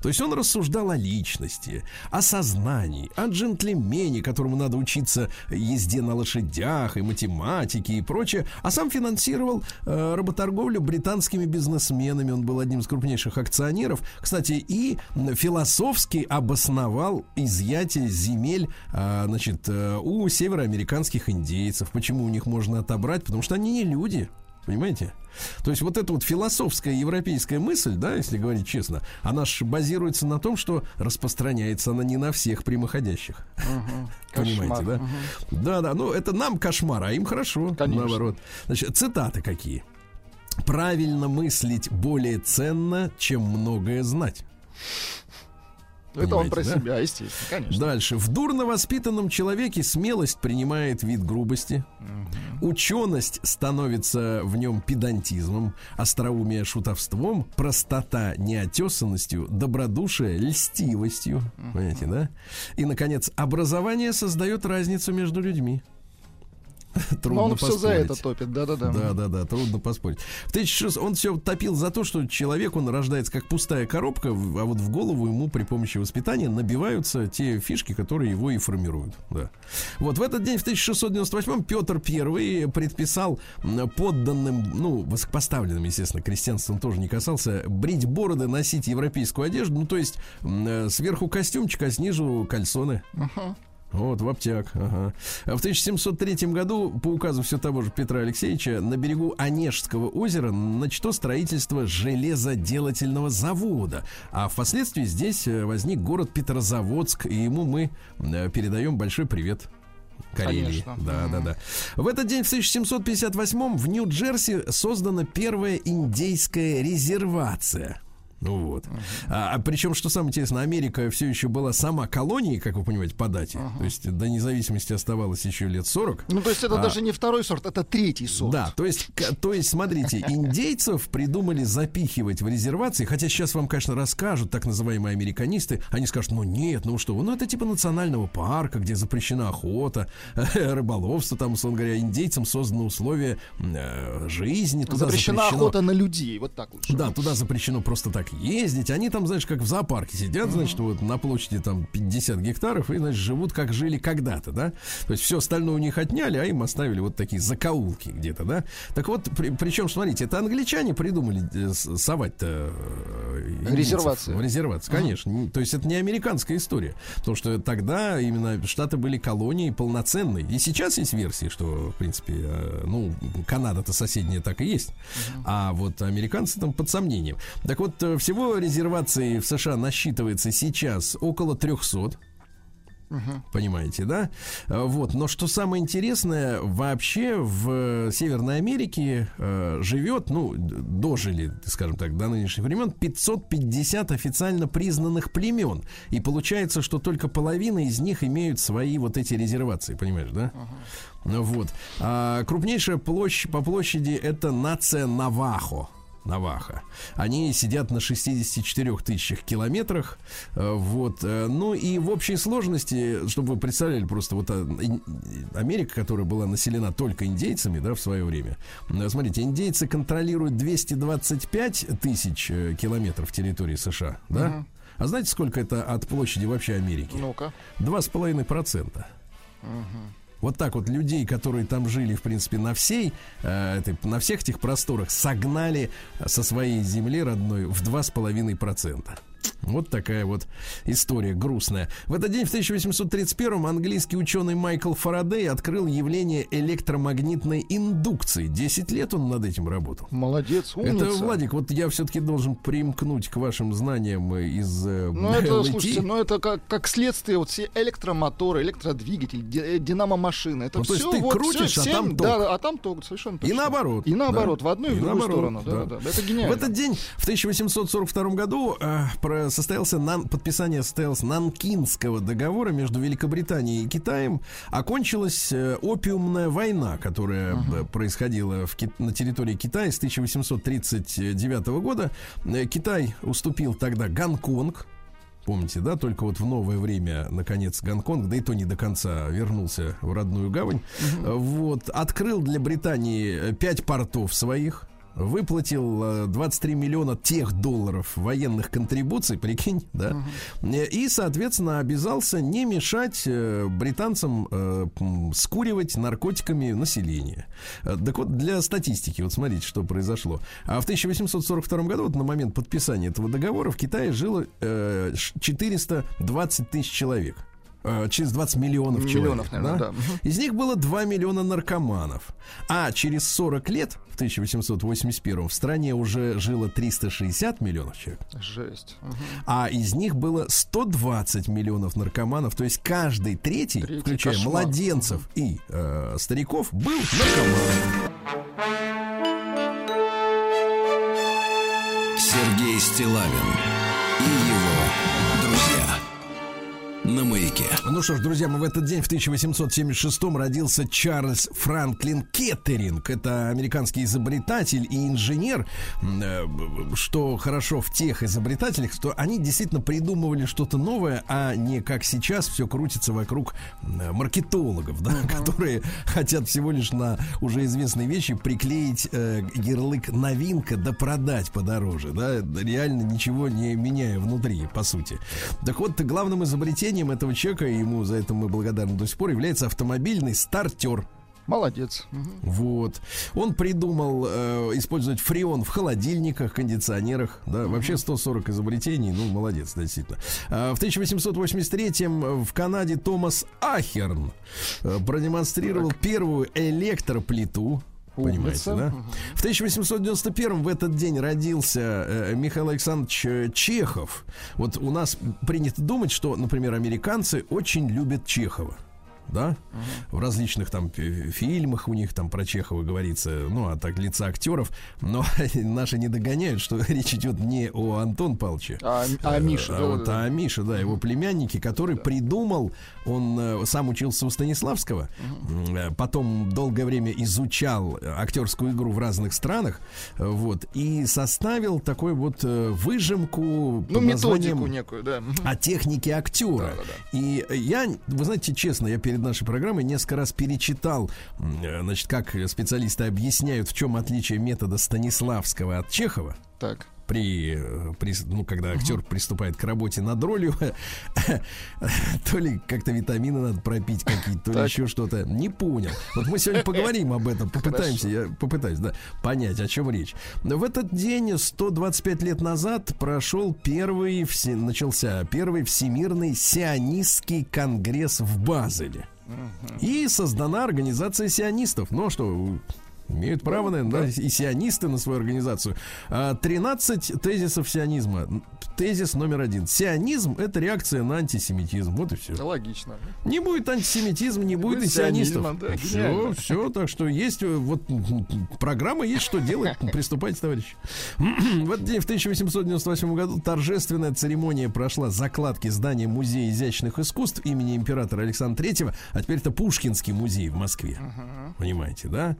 То есть он рассуждал о личности, о сознании, о джентльмене, которому надо учиться езде на лошадях и математике и прочее, а сам финансировал э, работорговлю британскими бизнесменами. Он был одним из крупнейших акционеров. Кстати, и философски обосновал изъятие земель э, значит, э, у североамериканских индейцев. Почему у них можно отобрать? Потому что они не люди. Понимаете? То есть вот эта вот философская европейская мысль, да, если говорить честно, она же базируется на том, что распространяется она не на всех прямоходящих. Мгм. Понимаете, да? Мгм. Да, да, ну это нам кошмар, а им хорошо, Конечно. наоборот. Значит, цитаты какие? Правильно мыслить более ценно, чем многое знать. Это он про да? себя, естественно, конечно. Дальше. В дурно воспитанном человеке смелость принимает вид грубости. Ученость становится в нем педантизмом, остроумие шутовством, простота неотесанностью, добродушие льстивостью. Понимаете, да? И, наконец, образование создает разницу между людьми. Трудно Но он все за поспорить. это топит, да-да-да. Да, да, да, трудно поспорить. В 1600 он все топил за то, что человек, он рождается как пустая коробка, а вот в голову ему при помощи воспитания набиваются те фишки, которые его и формируют. Да. Вот в этот день, в 1698 Петр I предписал подданным, ну, высокопоставленным, естественно, крестьянством тоже не касался, брить бороды, носить европейскую одежду, ну, то есть э, сверху костюмчик, а снизу кальсоны. Вот, в обтяг. Ага. А В 1703 году, по указу все того же Петра Алексеевича, на берегу Онежского озера начато строительство железоделательного завода. А впоследствии здесь э, возник город Петрозаводск, и ему мы э, передаем большой привет. Карелии. Конечно. Да, да, да. В этот день, в 1758 в Нью-Джерси создана первая индейская резервация. Ну вот. А, причем, что самое интересное, Америка все еще была сама колонией, как вы понимаете, по дате. То есть до независимости оставалось еще лет 40. Ну, то есть это А. даже не второй сорт, это третий сорт. Да, то есть, то есть, смотрите, индейцев придумали запихивать в резервации, хотя сейчас вам, конечно, расскажут так называемые американисты, они скажут, ну нет, ну что, вы, ну это типа национального парка, где запрещена охота, рыболовство, там, условно говоря, индейцам созданы условия э, жизни, туда Запрещена запрещено- охота на людей, вот так лучше. да, туда запрещено просто так ездить. Они там, знаешь, как в зоопарке сидят, значит, вот на площади там 50 гектаров и, значит, живут, как жили когда-то, да. То есть все остальное у них отняли, а им оставили вот такие закоулки где-то, да. Так вот, при- причем, смотрите, это англичане придумали э, совать-то э, индейцев Резервации. Конечно. Не- То есть это не американская история. Потому что тогда именно Штаты были колонией полноценной. И сейчас есть версии, что, в принципе, э, ну, Канада-то соседняя так и есть. А вот американцы там под сомнением. Так вот, э, всего резерваций в США насчитывается сейчас около 300. Понимаете, да? Э, Вот. Но что самое интересное, вообще в э, Северной Америке э, живет, ну, дожили, скажем так, до нынешних времен 550 официально признанных племен. И получается, что только половина из них имеют свои вот эти резервации, понимаешь, да? Ну Вот. А крупнейшая площадь по площади это нация Навахо. Наваха. Они сидят на 64 тысячах километрах. Э, Вот. э, Ну и в общей сложности, чтобы вы представляли, просто вот ин- Америка, которая была населена только индейцами, да, в свое время. Э, Смотрите, индейцы контролируют 225 тысяч э, километров территории США, да? А знаете, сколько это от площади вообще Америки? Ну-ка. Два с половиной процента. Вот так вот людей, которые там жили, в принципе, на всей, э, на всех этих просторах, согнали со своей земли родной в два с половиной процента. Вот такая вот история грустная. В этот день, в 1831-м, английский ученый Майкл Фарадей открыл явление электромагнитной индукции. 10 лет он над этим работал. Молодец, умница. Это, Владик, вот я все-таки должен примкнуть к вашим знаниям э, из э, Ну, это, слушайте, ну это как, как следствие, вот все электромоторы, электродвигатель, э, динамо-машины. Это Ну, то все есть ты вот, крутишь, всё а всем- там ток. Да, а там ток, совершенно И точно. наоборот. И наоборот, да. в одну и в другую наоборот, сторону. Да, да, да. Это гениально. В этот день, в 1842 году, э, состоялся нан- подписание состоялось Нанкинского договора между Великобританией и Китаем. Окончилась э, опиумная война, которая э, происходила в на территории Китая с 1839 года. Э, Китай уступил тогда Гонконг. Помните, да, только вот в новое время, наконец, Гонконг, да и то не до конца вернулся в родную гавань. Э, Вот, открыл для Британии пять портов своих. Выплатил э, 23 миллиона тех долларов военных контрибуций, прикинь, да, Э, и, соответственно, обязался не мешать э, британцам э, скуривать наркотиками население. Э, Так вот, для статистики, вот смотрите, что произошло. А в 1842 году, вот на момент подписания этого договора, в Китае жило э, ш- 420 тысяч человек. Э, Через 20 миллионов человек. Миллионов, наверное, да. Мгм. Из них было 2 миллиона наркоманов. А через 40 лет, в 1881 в стране уже жило 360 миллионов человек. Жесть. Мгм. А из них было 120 миллионов наркоманов. То есть каждый третий, Третий включая кошмар. младенцев и э, стариков, был наркоманом. Сергей Стилавин и его. На маяке. Ну что ж, друзья, мы в этот день, в 1876 родился Чарльз Франклин Кеттеринг. Это американский изобретатель и инженер. Э, Что хорошо в тех изобретателях, что они действительно придумывали что-то новое, а не как сейчас все крутится вокруг м, маркетологов, да, которые хотят всего лишь на уже известные вещи приклеить э, ярлык новинка да продать подороже, да, реально ничего не меняя внутри, по сути. Так вот, главным изобретением этого человека, и ему за это мы благодарны до сих пор, является автомобильный стартер. Молодец. Вот. Он придумал э, использовать фреон в холодильниках, кондиционерах. Да, вообще 140 изобретений. Ну, молодец, действительно. А в 1883 в Канаде Томас Ахерн э, продемонстрировал первую электроплиту. Понимаете, Умница. да? В 1891 в этот день родился э, Михаил Александрович э, Чехов. Вот у нас принято думать, что, например, американцы очень любят Чехова. Да? В различных там фи- фильмах у них там про Чехова говорится, ну, от так лица актеров, но наши не догоняют, что речь идет не о Антон Павловиче, А, а Миша, а да, вот да, а Миша, да, его племянники, который придумал, он э, сам учился у Станиславского, э, потом долгое время изучал актерскую игру в разных странах, э, вот, и составил такой вот выжимку Ну, методику некую, да. О технике актера. Да-да-да. И я, вы знаете, честно, я перед нашей программой несколько раз перечитал, значит, как специалисты объясняют, в чем отличие метода Станиславского от Чехова Так. При, при- ну, когда актер приступает к работе над ролью, то ли как-то витамины надо пропить какие-то, то ли еще что-то. Не понял. Вот мы сегодня поговорим об этом, попытаемся, я попытаюсь, да, понять, о чем речь. В этот день, 125 лет назад, прошел первый, начался первый Всемирный сионистский конгресс в Базеле. И создана организация сионистов. Ну а что, имеют право, наверное, да, и сионисты на свою организацию. А, 13 тезисов сионизма. Тезис номер один. Сионизм – это реакция на антисемитизм. Вот и все. Да, логично. Не будет антисемитизма, не будет и сионистов. да, все, все, так что есть э, вот программа, есть что делать. Приступайте, товарищи. В этот день, в 1898 году, торжественная церемония прошла закладки здания Музея изящных искусств имени императора Александра Третьего, а теперь это Пушкинский музей в Москве. Понимаете, да?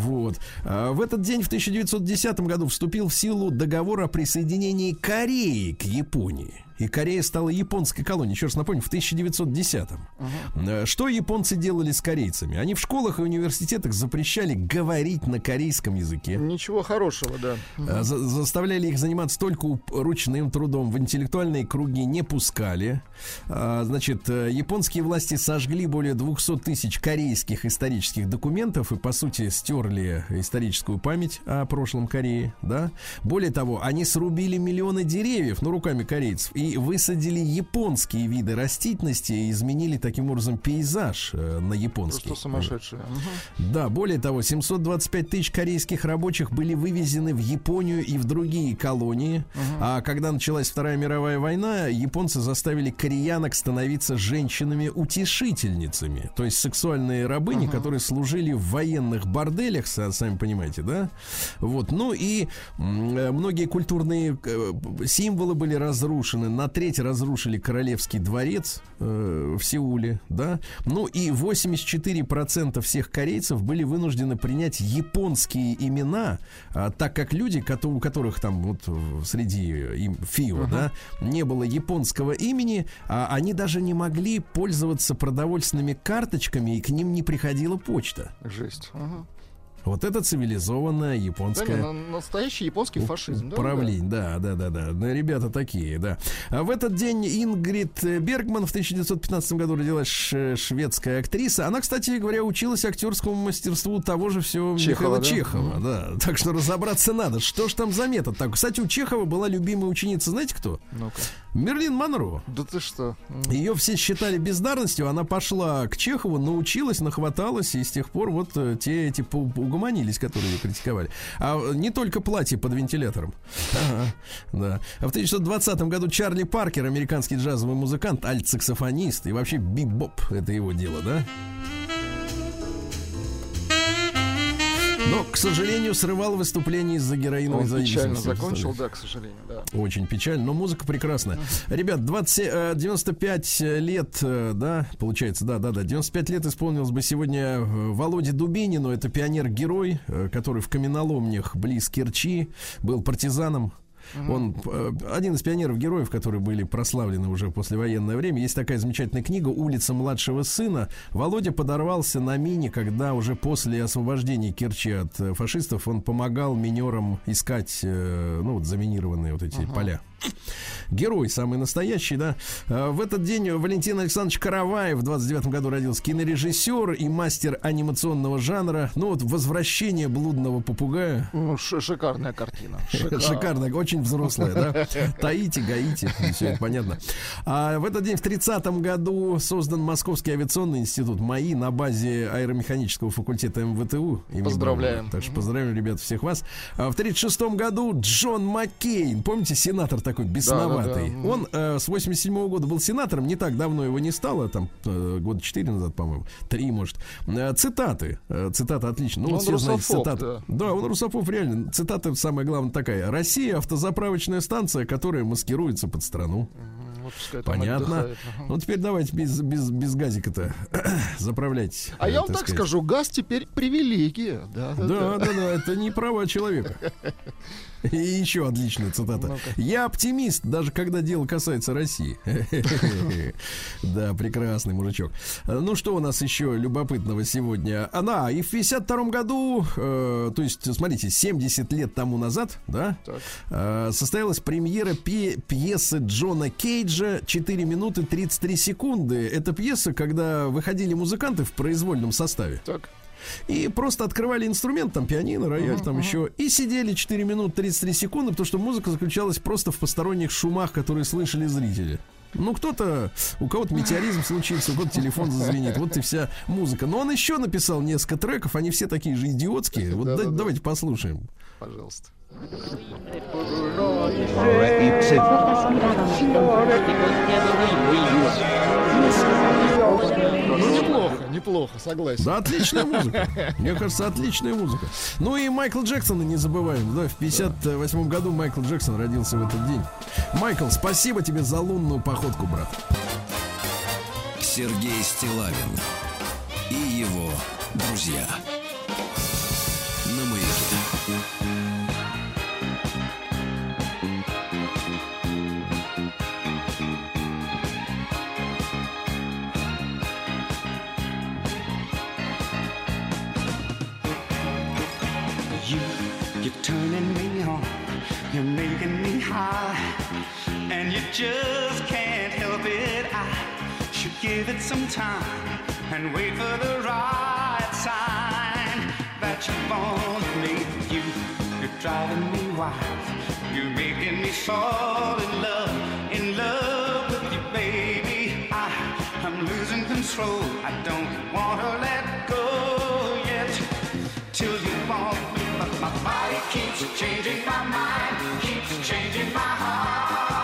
Вот. А В этот день, в 1910 году, вступил в силу договор о присоединении Кореи к Японии. И Корея стала японской колонией. Еще раз напомню, в 1910-м. Э, Что японцы делали с корейцами? Они в школах и университетах запрещали говорить на корейском языке. Ничего хорошего, да. Э, за- Заставляли их заниматься только ручным трудом. В интеллектуальные круги не пускали. А, Значит, э, японские власти сожгли более 200 тысяч корейских исторических документов и, по сути, стерли историческую память о прошлом Кореи. Да? Более того, они срубили миллионы деревьев, ну, руками корейцев, и высадили японские виды растительности и изменили таким образом пейзаж э, на японский. Просто сумасшедшие. Да, более того, 725 тысяч корейских рабочих были вывезены в Японию и в другие колонии. А когда началась Вторая мировая война, японцы заставили кореянок становиться женщинами-утешительницами. То есть сексуальные рабыни, которые служили в военных борделях, са- сами понимаете, да? Вот. Ну и э, многие культурные э, символы были разрушены. На треть разрушили Королевский дворец э, в Сеуле, да? Ну и 84% всех корейцев были вынуждены принять японские имена, а, так как люди, у которых там вот среди им ФИО, да, не было японского имени, а они даже не могли пользоваться продовольственными карточками, и к ним не приходила почта. Жесть. Ага. Вот это цивилизованная Да, японская на- настоящий японский фашизм. да, Правление, да, да, да, да. Ну, Ребята такие, да. А в этот день Ингрид Бергман в 1915 году родилась шведская актриса. Она, кстати говоря, училась актерскому мастерству того же всего Чехова, Михаила да? Чехова, да. Так что разобраться надо. Что ж там за метод? Так, кстати, у Чехова была любимая ученица, знаете кто? да. Ну-ка. Мерлин Монро. Да ты что? Ее все считали бездарностью, она пошла к Чехову, научилась, нахваталась, и с тех пор вот э, те эти угомонились, которые ее критиковали. А э, не только платье под вентилятором. Ага, да. А в 1920 году Чарли Паркер, американский джазовый музыкант, альт-саксофонист и вообще бибоп, это его дело, да? Но, к сожалению, срывал выступление из-за героиновой Он печально зависимости. закончил, да, к сожалению, да. Очень печально, но музыка прекрасная. Ребят, 20, э, 95 лет, э, да, получается, да, да, да, 95 лет исполнилось бы сегодня э, Володе Дубинину, это пионер-герой, э, который в каменоломнях близ Керчи был партизаном. Он э, один из пионеров-героев, которые были прославлены уже послевоенное время. Есть такая замечательная книга «Улица младшего сына». Володя подорвался на мине, когда уже после освобождения Керчи от э, фашистов он помогал минерам искать, э, ну, вот заминированные вот эти поля. Герой самый настоящий, да. А, В этот день Валентин Александрович Караваев в 29 году родился. Кинорежиссер и мастер анимационного жанра. Ну вот «Возвращение блудного попугая». Ну, шикарная картина. Шикарно, очень взрослая, да? Таити, Гаити, все это понятно. А в этот день, в 30-м году, создан Московский авиационный институт МАИ на базе аэромеханического факультета МВТУ. Поздравляем. Так что поздравляем, ребят, всех вас. А в 36-м году Джон Маккейн, помните, сенатор такой бесноватый. Да-да-да. Он э, с 87 -го года был сенатором, не так давно его не стало, там э, года 4 назад, по-моему, 3, может. Э, цитаты, э, цитата отлично. Ну, Он вот все знаете русофоб, цитаты. да. Да, он русофоб реально. Цитата самая главная такая. Россия автозаправочная станция, которая маскируется под страну. Вот Понятно. отдыхает. Ну теперь давайте без, без, без газика-то заправлять. А э, я вам так сказать. скажу, газ теперь привилегия. Да, да, Да, да, да, это не права человека. И еще отличная цитата. Я оптимист, даже когда дело касается России. Да, прекрасный мужичок. Ну что у нас еще любопытного сегодня? Она и в 52 году, э, то есть, смотрите, 70 лет тому назад, да, э, состоялась премьера пьесы Джона Кейджа «4 минуты 33 секунды». Это пьеса, когда выходили музыканты в произвольном составе. Так. И просто открывали инструмент, там пианино, рояль, там еще, и сидели 4 минуты 33 секунды, потому что музыка заключалась просто в посторонних шумах, которые слышали зрители. Ну, кто-то, у кого-то метеоризм случится, у кого-то телефон зазвенит, вот и вся музыка. Но он еще написал несколько треков, они все такие же идиотские. Вот да- Да-да-да. давайте послушаем. Пожалуйста. Ну, неплохо, неплохо, согласен. Да, отличная музыка. Мне кажется, отличная музыка. Ну и Майкл Джексона не забываем. Да, в 58 году Майкл Джексон родился в этот день. Майкл, спасибо тебе за лунную походку, брат. Сергей Стилавин и его друзья. Give it some time and wait for the right sign that you want me. You, you're driving me wild, you're making me fall in love, in love with you, baby. I, I'm losing control. I don't want to let go yet till you want me. But my body keeps changing my mind, keeps changing my heart.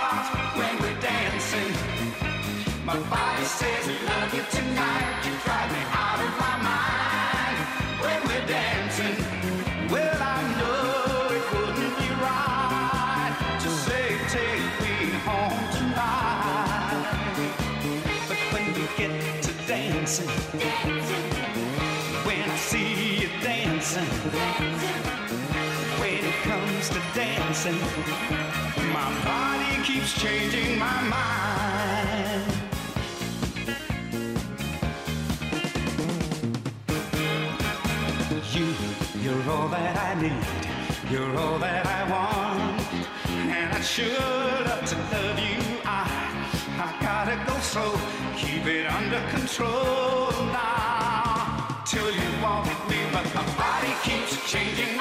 My body says love you tonight. You drive me out of my mind when we're dancing. Well, I know it wouldn't be right to say take me home tonight. But when we get to dancing, when I see you dancing, when it comes to dancing, my body keeps changing my mind. Need. You're all that I want. And I'd sure love to love you. I, I gotta go slow. Keep it under control now. Till you walk with me, but my body keeps changing.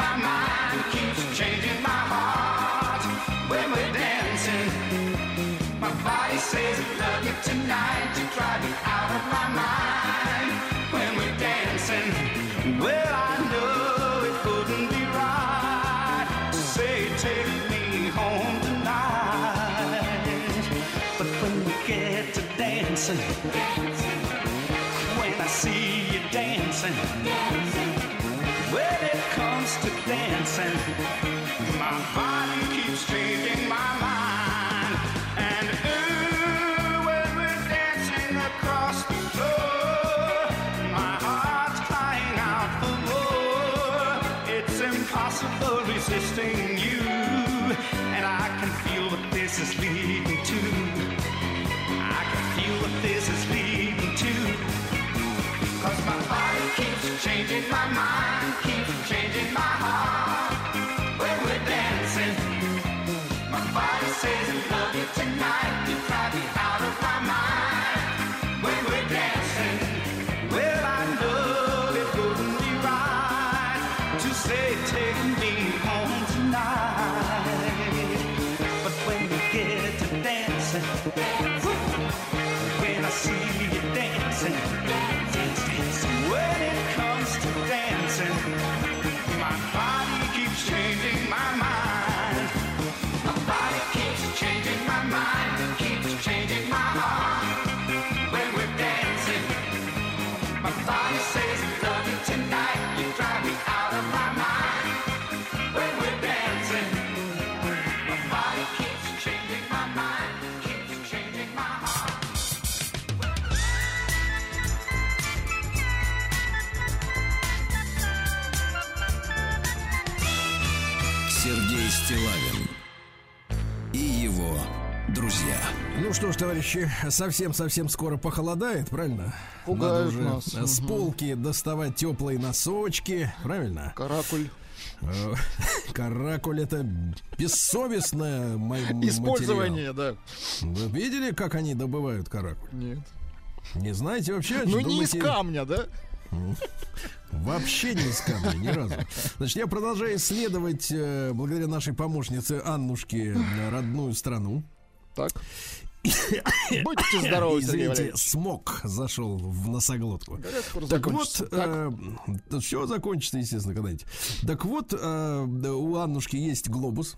Что ж, товарищи, совсем-совсем скоро похолодает, правильно? Пугают Надо нас. с Мгм. полки доставать теплые носочки, правильно? Каракуль. Э, Каракуль это бессовестное материал. Использование, да. Вы видели, как они добывают каракуль? Нет. Не знаете вообще? Ну не из камня, да? Вообще не из камня, ни разу. Значит, я продолжаю исследовать, э, благодаря нашей помощнице Аннушке, э, родную страну. Так. Будьте здоровы, Сергей Извините, смог зашел в носоглотку. Скоро Так вот. Так. все закончится, естественно, когда-нибудь. Так вот, э, да, у Аннушки есть глобус.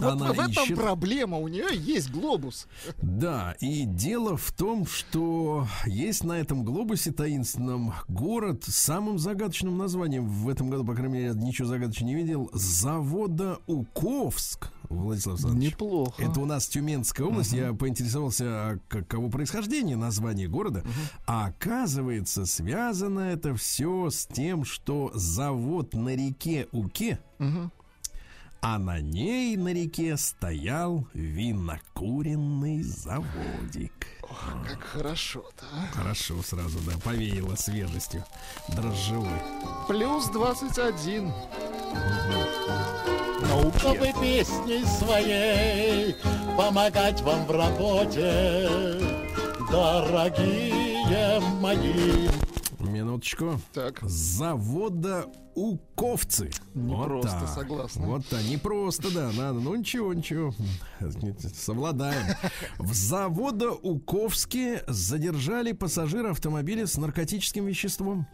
Вот Она в этом ищет. проблема. У нее есть глобус. Да, и дело в том, что есть на этом глобусе таинственном город с самым загадочным названием. В этом году, по крайней мере, я ничего загадочного не видел. Завода Уковск. Владислав Александрович. Неплохо. Это у нас Тюменская область. Я поинтересовался, а каково происхождение названия города. А оказывается, связано это все с тем, что завод на реке Уке, Мгм. а на ней на реке стоял винокуренный заводик. Как хорошо-то. а. Хорошо сразу, да, повеяло свежестью дрожжевой. Плюс 21. Чтобы песней своей помогать вам в работе, дорогие мои. Минуточку. Так. Завода Уковцы. Непросто, согласна. Вот так, не просто, да, надо. Ну ничего, ничего. Совладаем. В завода Уковске задержали пассажира автомобиля с наркотическим веществом.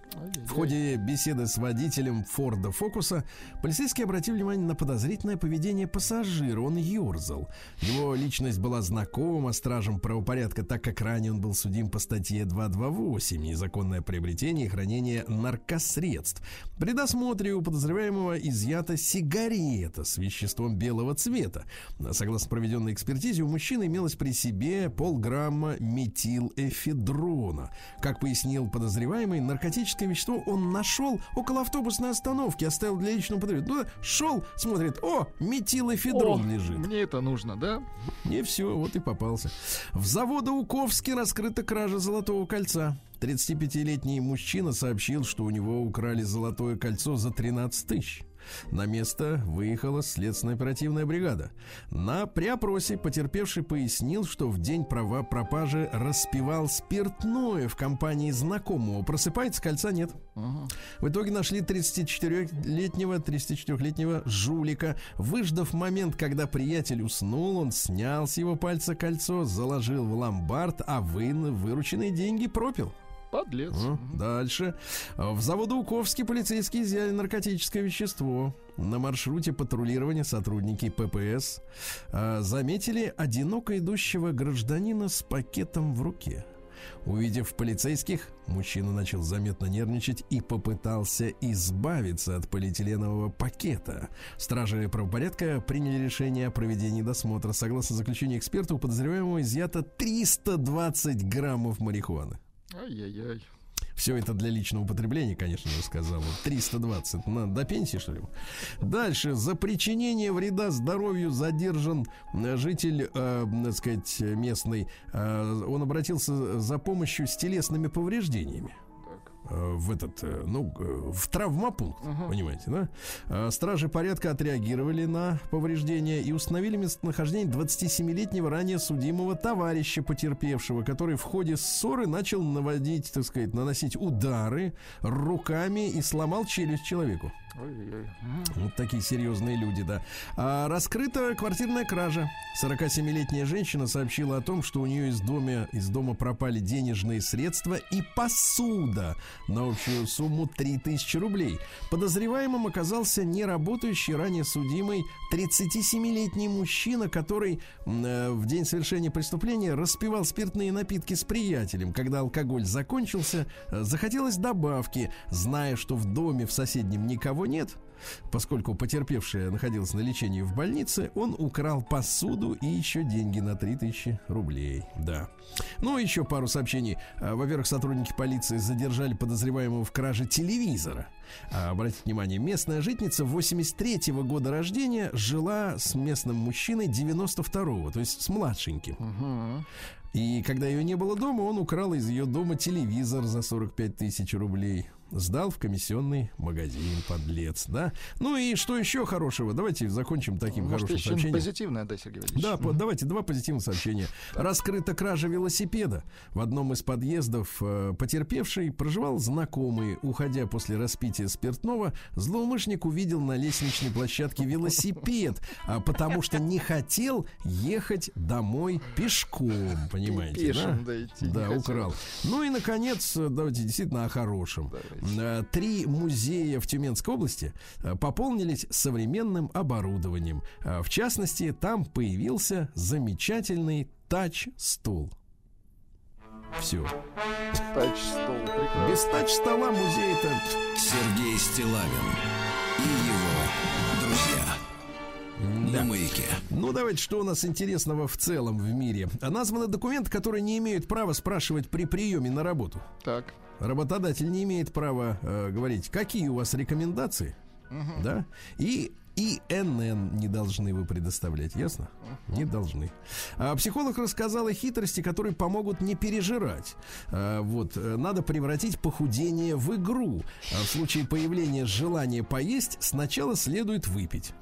В ходе беседы с водителем Форда Фокуса полицейские обратили внимание на подозрительное поведение пассажира. Он ерзал. Его личность была знакома стражам правопорядка, так как ранее он был судим по статье 228 «Незаконное приобретение и хранение наркосредств». При досмотре у подозреваемого изъята сигарета с веществом белого цвета. Согласно проведенной экспертизе, у мужчины имелось при себе полграмма метилэфедрона. Как пояснил подозреваемый, наркотическое вещество он нашел около автобусной остановки, оставил для личного потребителя. Ну, шел, смотрит, о, метилэфедрон О, лежит. Мне это нужно, да? И все, вот и попался. В завода Уковске раскрыта кража золотого кольца. 35-летний мужчина сообщил, что у него украли золотое кольцо за 13 тысяч. На место выехала следственная оперативная бригада. На при опросе потерпевший пояснил, что в день права пропажи распивал спиртное в компании знакомого. Просыпается, кольца нет. В итоге нашли 34-летнего, 34-летнего жулика. Выждав момент, когда приятель уснул, он снял с его пальца кольцо, заложил в ломбард, а вы вырученные деньги пропил. Подлец. Ну, Дальше. В Заводоуковске полицейские изъяли наркотическое вещество. На маршруте патрулирования сотрудники ППС а, заметили одиноко идущего гражданина с пакетом в руке. Увидев полицейских, мужчина начал заметно нервничать и попытался избавиться от полиэтиленового пакета. Стражи правопорядка приняли решение о проведении досмотра. Согласно заключению эксперта, у подозреваемого изъято 320 граммов марихуаны. Ай-яй-яй. Все это для личного употребления, конечно же, сказал. Вот 320. Надо до пенсии, что ли? Дальше. За причинение вреда здоровью задержан э, житель, э, так сказать, местный. Э, он обратился за помощью с телесными повреждениями в этот, э, ну, э, в травмопункт, понимаете, да? Э, Стражи порядка отреагировали на повреждения и установили местонахождение 27-летнего ранее судимого товарища потерпевшего, который в ходе ссоры начал наводить, так сказать, наносить удары руками и сломал челюсть человеку. Ой-ой-ой. Вот такие серьезные люди, да. А, раскрыта квартирная кража. 47-летняя женщина сообщила о том, что у нее из дома, из дома пропали денежные средства и посуда на общую сумму 3000 рублей. Подозреваемым оказался неработающий ранее судимый 37-летний мужчина, который э, в день совершения преступления распивал спиртные напитки с приятелем. Когда алкоголь закончился, э, захотелось добавки. Зная, что в доме в соседнем никого нет, Поскольку потерпевшая находилась на лечении в больнице, он украл посуду и еще деньги на 3000 рублей. Да. Ну, еще пару сообщений. А, Во-первых, сотрудники полиции задержали подозреваемого в краже телевизора. А, Обратите внимание, местная житница 83-го года рождения жила с местным мужчиной 92-го, то есть с младшеньким. И когда ее не было дома, он украл из ее дома телевизор за 45 тысяч рублей. Сдал в комиссионный магазин, подлец, да? Ну и что еще хорошего? Давайте закончим таким Может, хорошим еще сообщением. позитивное, да, Сергей Валерьевич? Да, по- давайте два позитивных сообщения. Раскрыта кража велосипеда. В одном из подъездов э, потерпевший проживал знакомый. Уходя после распития спиртного, злоумышленник увидел на лестничной площадке велосипед, а, потому что не хотел ехать домой пешком, понимаете, Пешим, да? да, украл. Ну и, наконец, э, давайте действительно о хорошем. Три музея в Тюменской области э, пополнились современным оборудованием. Э, В частности, там появился замечательный тач-стол. Все. Тач-стол, прекрасно. Без тач-стола музей это... Сергей Стилавин и его друзья. На маяке. Ну, давайте, что у нас интересного в целом в мире. Названы документы, которые не имеют права спрашивать при приеме на работу. Так. Работодатель не имеет права э, говорить, какие у вас рекомендации, да, и ИНН не должны вы предоставлять, ясно? Не должны. А психолог рассказал о хитрости, которые помогут не пережирать. А, вот, э, надо превратить похудение в игру. А в случае появления желания поесть, сначала следует выпить.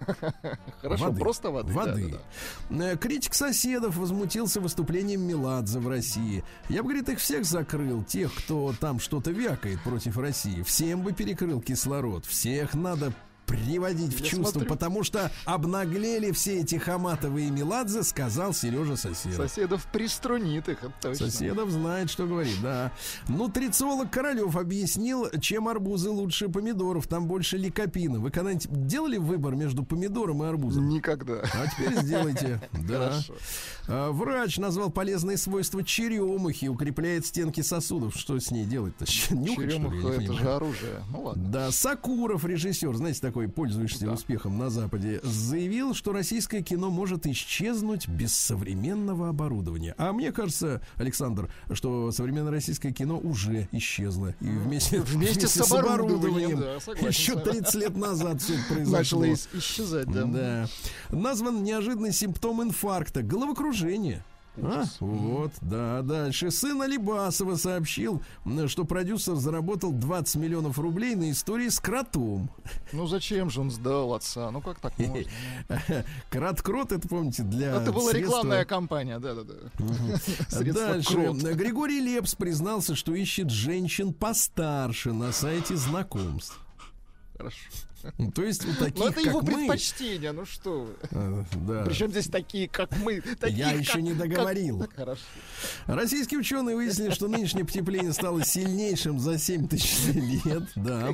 Хорошо, Воды. просто воды. Воды. да-да-да. Э, Критик соседов возмутился выступлением Меладзе в России. Я бы, говорит, их всех закрыл, тех, кто там что-то вякает против России. Всем бы перекрыл кислород. Всех надо приводить в Я чувство, смотрю. потому что обнаглели все эти Хаматовы и Меладзе, сказал Сережа Соседов. Соседов приструнит их, точно. Соседов знает, что говорит, да. Нутрициолог Королев объяснил, чем арбузы лучше помидоров. Там больше ликопина. Вы когда-нибудь делали выбор между помидором и арбузом? Никогда. А теперь сделайте. Да. А, Врач назвал полезные свойства черемухи, укрепляет стенки сосудов. Что с ней делать-то? Нюхать, Черемуха, это же оружие. Ну ладно. Да, Сакуров, режиссер, знаете, такой, пользующийся Да. успехом на Западе, заявил, что российское кино может исчезнуть без современного оборудования. А мне кажется, Александр, что современное российское кино уже исчезло. И вместе, Вместе с оборудованием, да, согласен еще с вами. 30 лет назад все это произошло. Начало ис- исчезать, да. Да. Назван неожиданный симптом инфаркта головокружение. А, вот, да, дальше. Сын Алибасова сообщил, что продюсер заработал 20 миллионов рублей на истории с кротом. Ну зачем же он сдал отца? Ну как так можно? Крот-крот, это помните, для Это была средства- рекламная кампания, да-да-да. Дальше. крот. Григорий Лепс признался, что ищет женщин постарше на сайте знакомств. Хорошо. Ну, То есть у таких, Ну это его предпочтение, ну что вы. э, да. Причем здесь такие, как мы. Я еще не договорил. Российские ученые выяснили, что нынешнее потепление стало сильнейшим за 7 тысяч лет. Да.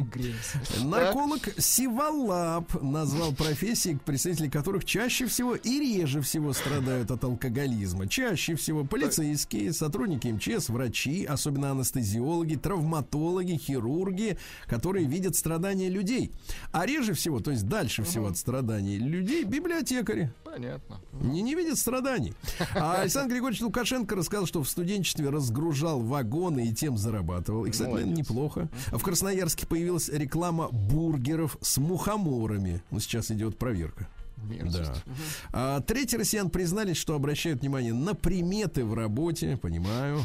Нарколог Сивалап назвал профессии, представители которых чаще всего и реже всего страдают от алкоголизма. Чаще всего полицейские, сотрудники МЧС, врачи, особенно анестезиологи, травматологи, хирурги, которые видят страдания людей. А реже всего, то есть дальше всего от страданий людей, библиотекари. Понятно. Не, не видят страданий. А Александр Григорьевич Лукашенко рассказал, что в студенчестве разгружал вагоны и тем зарабатывал. И, кстати, Молодец. неплохо. А в Красноярске появилась реклама бургеров с мухоморами. Ну, сейчас идет проверка. Мерзость. Да. А, треть россиян признались, что обращают внимание на приметы в работе. Понимаю.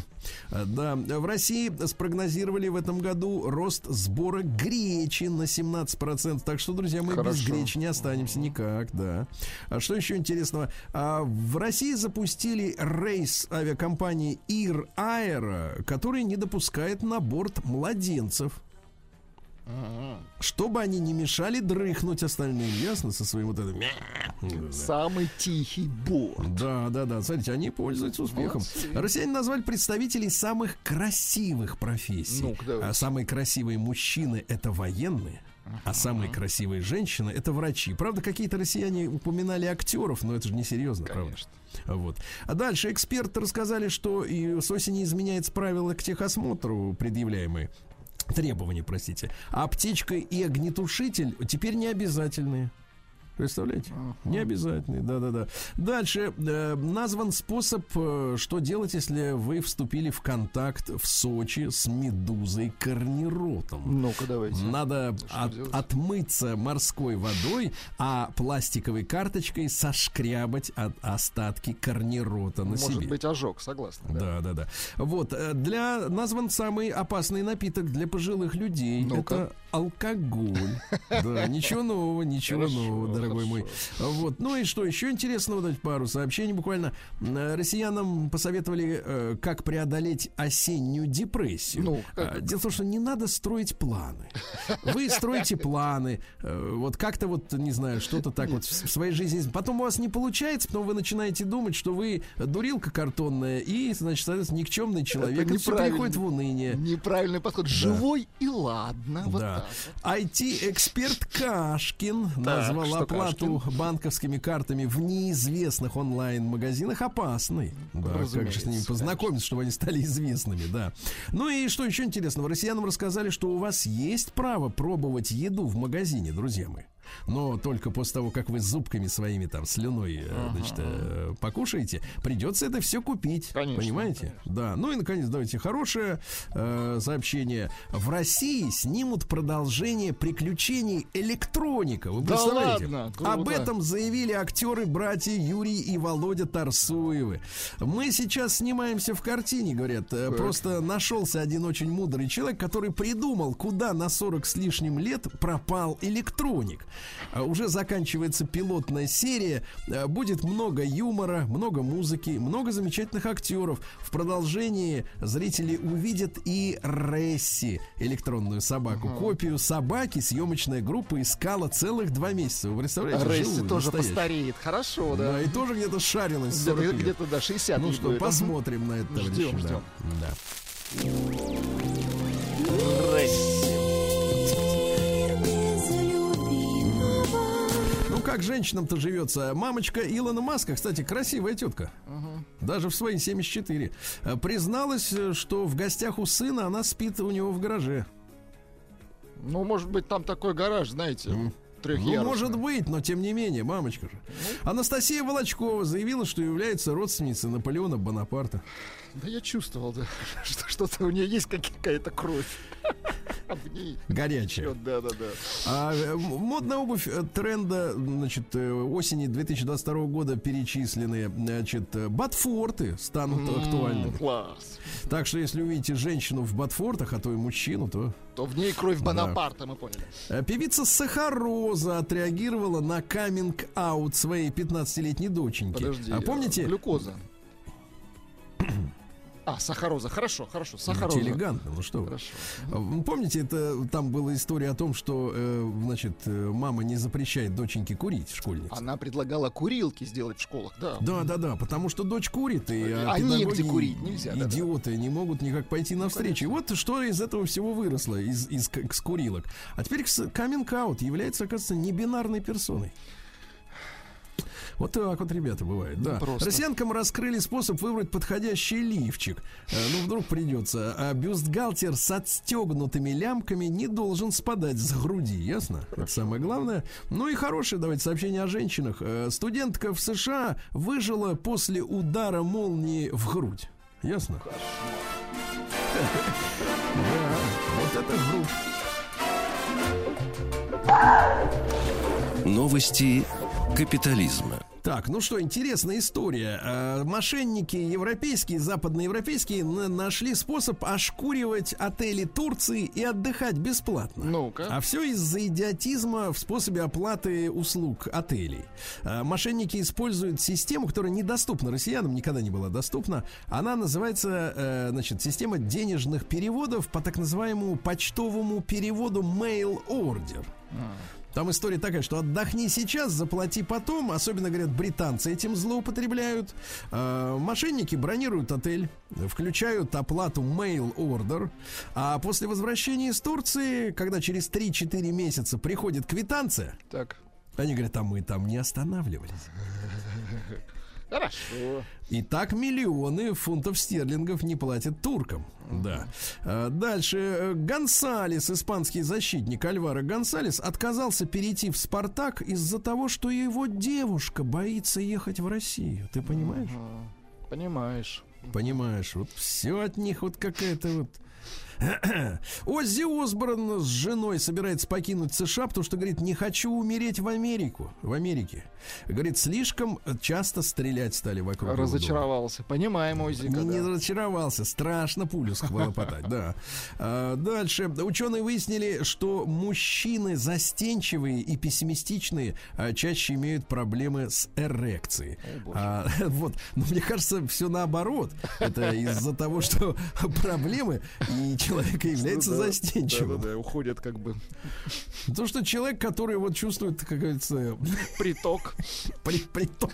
А, да. В России спрогнозировали в этом году рост сбора гречи на 17%. Так что, друзья, мы без Хорошо. гречи не останемся никак, да. А что еще интересного? А, в России запустили рейс авиакомпании Ир Aero, который не допускает на борт младенцев. Чтобы они не мешали дрыхнуть остальным, ясно, со своим вот этим... Самый тихий борт. Да, да, да. Смотрите, они пользуются успехом. Россияне назвали представителей самых красивых профессий. А самые красивые мужчины это военные. А самые красивые женщины это врачи. Правда, какие-то россияне упоминали актеров, но это же несерьезно, правда? Конечно. Вот. А дальше эксперты рассказали, что и с осени изменяется правила к техосмотру, предъявляемые требования, простите. Аптечка и огнетушитель теперь не обязательные. Представляете? Не обязательные, да-да-да. Дальше э, назван способ, э, что делать, если вы вступили в контакт в Сочи с медузой корниротом. Ну-ка, давайте. Надо Что от- делать? отмыться морской водой, а пластиковой карточкой сошкрябать от остатки корнирота на Может себе. быть ожог, согласна. да. Да, да, да. Вот, э, для назван самый опасный напиток для пожилых людей. Ну-ка. Это алкоголь. Да, ничего нового, ничего Хорошо, нового, дорогой мой. Вот. Ну и что, еще интересного дать пару сообщений. Буквально Э, россиянам посоветовали, э, как преодолеть осеннюю депрессию. Ну, как А, Дело в том, что не надо строить планы. Вы строите планы, э, вот как-то вот, не знаю, что-то так вот в своей жизни. Потом у вас не получается, потом вы начинаете думать, что вы дурилка картонная и, значит, соответственно, никчемный человек. Это И все переходит в уныние. Неправильный подход. Живой и ладно. Вот Да. Так вот. IT-эксперт Кашкин назвал что оплату банковскими картами в неизвестных онлайн-магазинах опасной. Да, как же с ними познакомиться, чтобы они стали известными, да. Ну и что еще интересного? Россиянам рассказали, что у вас есть право пробовать еду в магазине, друзья мои. Но только после того, как вы зубками своими там слюной э, значит, э, покушаете, придется это все купить. Конечно, понимаете? Да. Ну и наконец, давайте хорошее э, сообщение. В России снимут продолжение приключений электроника. Вы Да представляете? ладно? Круто. Об этом заявили актеры братья Юрий и Володя Тарсуевы. Мы сейчас снимаемся в картине, говорят. Э, Просто нашелся один очень мудрый человек, который придумал, куда на 40 с лишним лет пропал электроник. А Уже заканчивается пилотная серия. Э, Будет много юмора, много музыки, много замечательных актеров. В продолжении зрители увидят и Ресси, электронную собаку. Копию собаки съемочная группа искала целых два месяца. Вы представляете? Рейси Живую, тоже настоящую. постареет. Хорошо, да. Да, и тоже где-то шарилась 40 Где-то, где-то, да, 60 Ну что, будет. посмотрим на это. Ждем, ждем. Да. Как женщинам-то живется? Мамочка Илона Маска, кстати, красивая тетка. Даже в свои 74. э, Призналась, э, что в гостях у сына она спит у него в гараже. Ну, может быть, там такой гараж, знаете, Ну, трехъярусный. может быть, но тем не менее, мамочка же. Анастасия Волочкова заявила, что является родственницей Наполеона Бонапарта. Да я чувствовал, да, что что-то у нее есть как- какая-то кровь. Ней Горячая. Да, да, да. А модная обувь э, тренда, значит, э, осени 2022 года перечислены, значит, э, ботфорты станут актуальными. Класс. Так что, если увидите женщину в ботфортах, а то и мужчину, то... То в ней кровь Бонапарта, мы поняли. Певица Сахароза отреагировала на каминг-аут своей 15-летней доченьки. Подожди. а помните, Глюкоза. А, сахароза. Хорошо, хорошо. Сахароза. Будьте элегантны, ну что вы. Хорошо. А, вы Помните, это там была история о том, что, э, значит, э, мама не запрещает доченьке курить, школьнице. Она предлагала курилки сделать в школах, да. Да, да, да, потому что дочь курит, и а А педагоги, негде курить, нельзя, да, да. идиоты не могут никак пойти навстречу. И вот что из этого всего выросло, из, из к- с курилок. А теперь каминг-аут является, оказывается, небинарной персоной. Вот так вот, ребята, бывает. Да. просто. Россиянкам раскрыли способ выбрать подходящий лифчик. Э, Ну, вдруг придется. А бюстгальтер с отстегнутыми лямками не должен спадать с груди, ясно? Это самое главное. Ну и хорошее, давайте, сообщение о женщинах. Э, Студентка в США выжила после удара молнии в грудь. Ясно? Да, вот это грудь. Новости капитализма. Так, ну что, интересная история. Э, Мошенники европейские, западноевропейские нашли способ ошкуривать отели Турции и отдыхать бесплатно. Ну-ка. А все из-за идиотизма в способе оплаты услуг отелей. Э, Мошенники используют систему, которая недоступна россиянам, никогда не была доступна. Она называется, э, значит, система денежных переводов по так называемому почтовому переводу mail order. Там история такая, что отдохни сейчас, заплати потом. Особенно, говорят, британцы этим злоупотребляют. Э, мошенники бронируют отель, включают оплату mail order. А после возвращения из Турции, когда через 3-4 месяца приходит квитанция, Так. они говорят, а мы там не останавливались. Хорошо. И так миллионы фунтов стерлингов не платят туркам. Да. А, Дальше. э, Гонсалес, испанский защитник Альвара Гонсалес, отказался перейти в Спартак из-за того, что его девушка боится ехать в Россию. Ты понимаешь? Понимаешь. Понимаешь, вот все от них вот какая-то вот... Оззи Осборн с женой собирается покинуть США, потому что, говорит, не хочу умереть в Америку. В Америке. Говорит, слишком часто стрелять стали вокруг. Разочаровался. Понимаем, Озика, Не, не да. разочаровался, страшно пулю схлопотать, да. А, Дальше. Ученые выяснили, что мужчины застенчивые и пессимистичные а, чаще имеют проблемы с эрекцией. А, вот, но мне кажется, все наоборот. Это из-за того, что проблемы, и человек является Ну да, застенчивым. Да-да-да, уходят как бы То, что человек, который вот чувствует, как говорится, приток. при- приток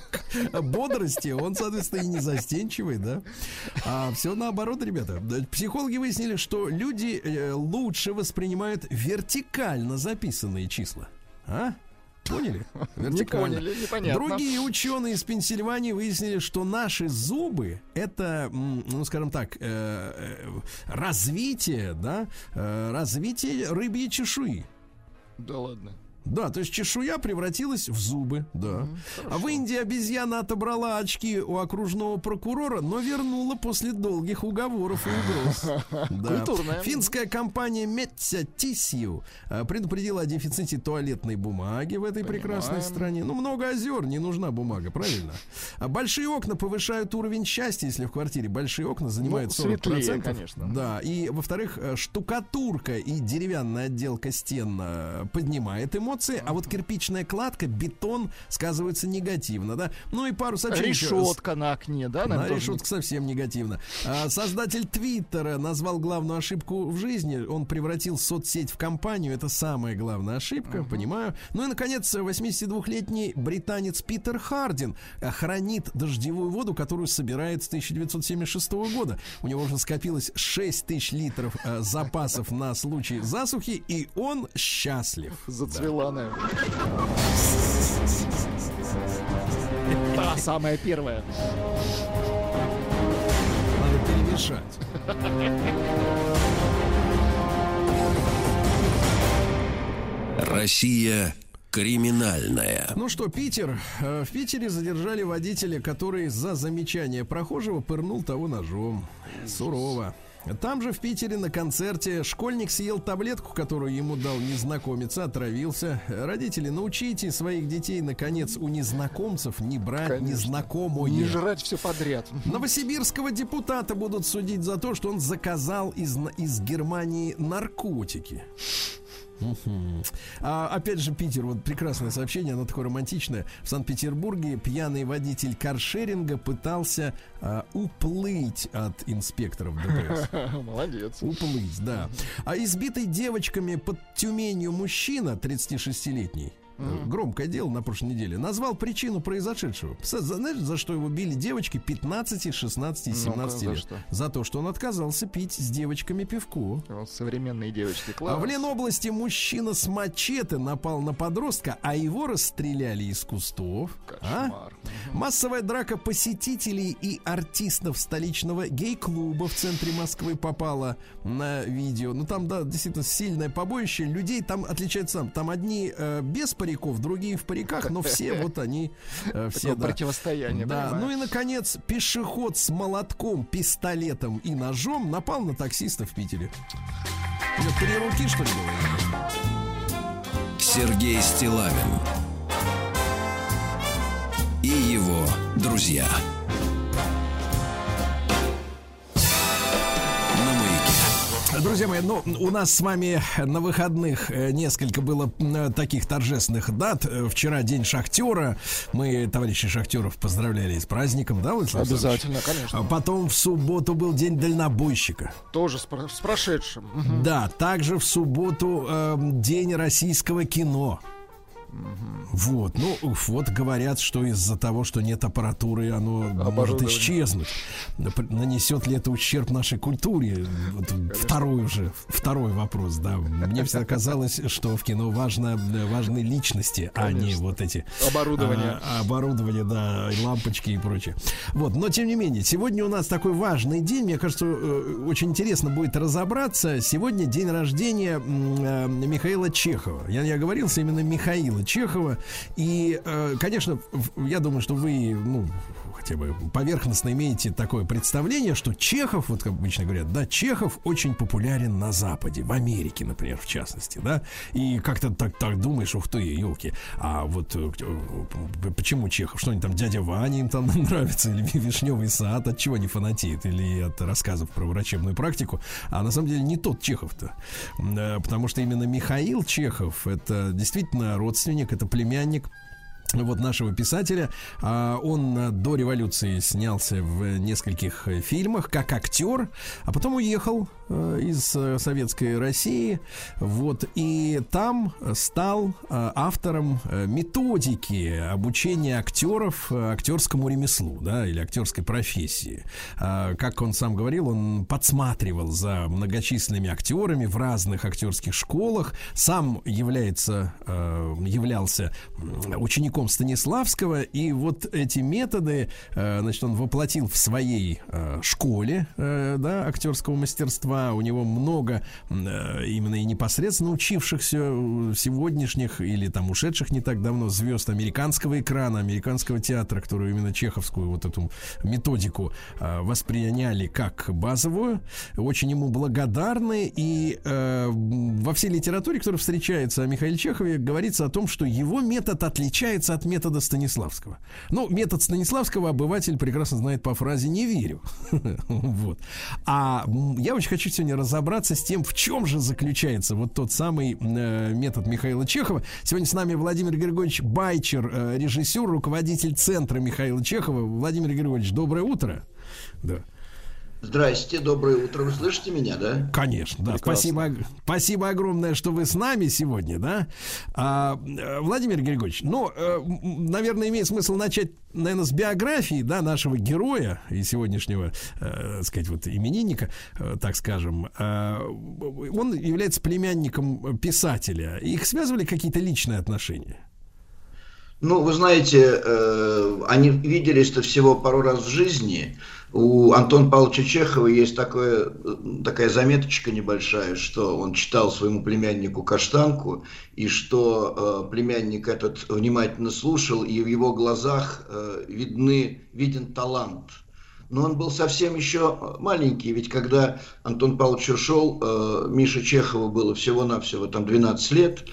бодрости, он, соответственно, и не застенчивый, да. А все наоборот, ребята. Психологи выяснили, что люди э, лучше воспринимают вертикально записанные числа. А? Поняли? Не поняли, непонятно. Другие ученые из Пенсильвании выяснили, что наши зубы это, ну, скажем так, э, э, развитие, да, э, развитие рыбьей чешуи. Да ладно. Да, то есть чешуя превратилась в зубы, да. а в Индии обезьяна отобрала очки у окружного прокурора, но вернула после долгих уговоров и угроз. Да. Культурная. Финская компания Metsa Tissue э, предупредила о дефиците туалетной бумаги в этой прекрасной Понимаем. стране. Ну, много озер, не нужна бумага, правильно? А большие окна повышают уровень счастья, если в квартире большие окна занимают Ну, 40%. светлее, конечно. Да, и во-вторых, э, штукатурка и деревянная отделка стен э, поднимает эмоции, а вот кирпичная кладка, бетон сказываются негативно, да. Ну и пару сообщений. еще. Решетка на окне, да? На решетка совсем негативно. А, создатель Твиттера назвал главную ошибку в жизни. Он превратил соцсеть в компанию. Это самая главная ошибка, понимаю. Ну и, наконец, 82-летний британец Питер Хардин а, хранит дождевую воду, которую собирает с 1976 года. У него уже скопилось 6 тысяч литров а, запасов на случай засухи, и он счастлив. Зацвела, наверное. Та самая первая. Надо перемешать. Россия криминальная. Ну что, Питер. Э, В Питере задержали водителя, который за замечание прохожего пырнул того ножом. Сурово. Там же в Питере на концерте школьник съел таблетку, которую ему дал незнакомец, отравился. Родители, научите своих детей, наконец, у незнакомцев не брать Конечно. незнакомое. Не жрать все подряд. Новосибирского депутата будут судить за то, что он заказал из, из Германии наркотики. А, опять же, Питер, вот прекрасное сообщение, оно такое романтичное. В Санкт-Петербурге пьяный водитель каршеринга пытался а, уплыть от инспекторов ДПС. Молодец. Уплыть, да. А избитый девочками под Тюменью мужчина, 36-летний, э, громкое дело на прошлой неделе, назвал причину произошедшего. За- Знаешь, за что его били девочки 15, 16 и 17 за лет? что? За то, что он отказался пить с девочками пивку. Вот Современные девочки. А Класс. в Ленобласти мужчина с мачете напал на подростка, а его расстреляли из кустов. А? Кошмар. Массовая драка посетителей и артистов столичного гей-клуба в центре Москвы попала на видео. Ну там, да, действительно сильное побоище. Людей там отличается сам. Там одни э, без париков, другие в париках, но все вот они э, все, да. противостояние. Да, понимаю. ну и наконец, пешеход с молотком, пистолетом и ножом напал на таксиста в Питере. Три руки, что ли, было? Сергей Стилавин и его друзья. Друзья мои, ну, у нас с вами на выходных э, несколько было м, таких торжественных дат. Э, Вчера день шахтера. Мы, товарищи шахтеров, поздравляли с праздником, да, Владислав? Обязательно, конечно. А Потом в субботу был день дальнобойщика. Тоже с, с прошедшим. Да, также в субботу эм, день российского кино. Вот, ну, вот говорят, что из-за того, что нет аппаратуры, оно может исчезнуть. Нанесет ли это ущерб нашей культуре? Вот второй уже, второй вопрос, да. Мне всегда казалось, что в кино важно, э, важны личности, а не Конечно. вот эти Оборудование. а, оборудование, да, лампочки и прочее. Вот, но тем не менее, сегодня у нас такой важный день. Мне кажется, э, очень интересно будет разобраться. Сегодня день рождения э, Михаила Чехова. Я, я говорился именно Михаила Чехова. И, э, конечно, я думаю, что вы, ну, хотя бы поверхностно имеете такое представление, что Чехов, вот как обычно говорят, да, Чехов очень популярен на Западе, в Америке, например, в частности, да, и как-то так, так думаешь, ух ты, елки, а вот э, э, почему Чехов, что они там, дядя Ваня им там нравится, или Вишневый сад, от чего они фанатеют, или от рассказов про врачебную практику, а на самом деле не тот Чехов-то, э, потому что именно Михаил Чехов, это действительно родственник, это племянник вот нашего писателя. А, Он э, до революции снялся в нескольких э, фильмах как актер, а потом уехал э, из советской России. Вот и там стал автором методики обучения актеров актерскому ремеслу, да, или актерской профессии. А, Как он сам говорил, он подсматривал за многочисленными актерами в разных актерских школах, сам является, являлся м, учеником Станиславского, и вот эти методы, э, значит, он воплотил в своей э, школе, э, да, актерского мастерства. У него много именно и непосредственно учившихся сегодняшних или там ушедших не так давно звезд американского экрана, американского театра, которую именно чеховскую вот эту методику восприняли как базовую. Очень ему благодарны. И во всей литературе, которая встречается о Михаиле Чехове, говорится о том, что его метод отличается от метода Станиславского. Ну, метод Станиславского обыватель прекрасно знает по фразе «не верю». Вот. А я очень хочу сегодня разобраться с тем, в чем же заключается вот тот самый э, метод Михаила Чехова. Сегодня с нами Владимир Григорьевич Байчер, э, режиссер, руководитель центра Михаила Чехова. Владимир Григорьевич, доброе утро. Да. Здрасте, доброе утро. Вы слышите меня, да? Конечно, да. Прекрасно. Спасибо, спасибо огромное, что вы с нами сегодня, да. А, э, Владимир Григорьевич, ну, э, наверное, имеет смысл начать, наверное, с биографии, да, нашего героя и сегодняшнего, э, так сказать, вот именинника, э, так скажем. А, он является племянником писателя. Их связывали какие-то личные отношения? Ну, вы знаете, э, они виделись-то всего пару раз в жизни. У Антона Павловича Чехова есть такое, такая заметочка небольшая, что он читал своему племяннику «Каштанку», и что э, племянник этот внимательно слушал, и в его глазах э, видны, виден талант. но он был совсем еще маленький, ведь когда Антон Павлович ушел, э, Мише Чехову было всего-навсего там 12 лет,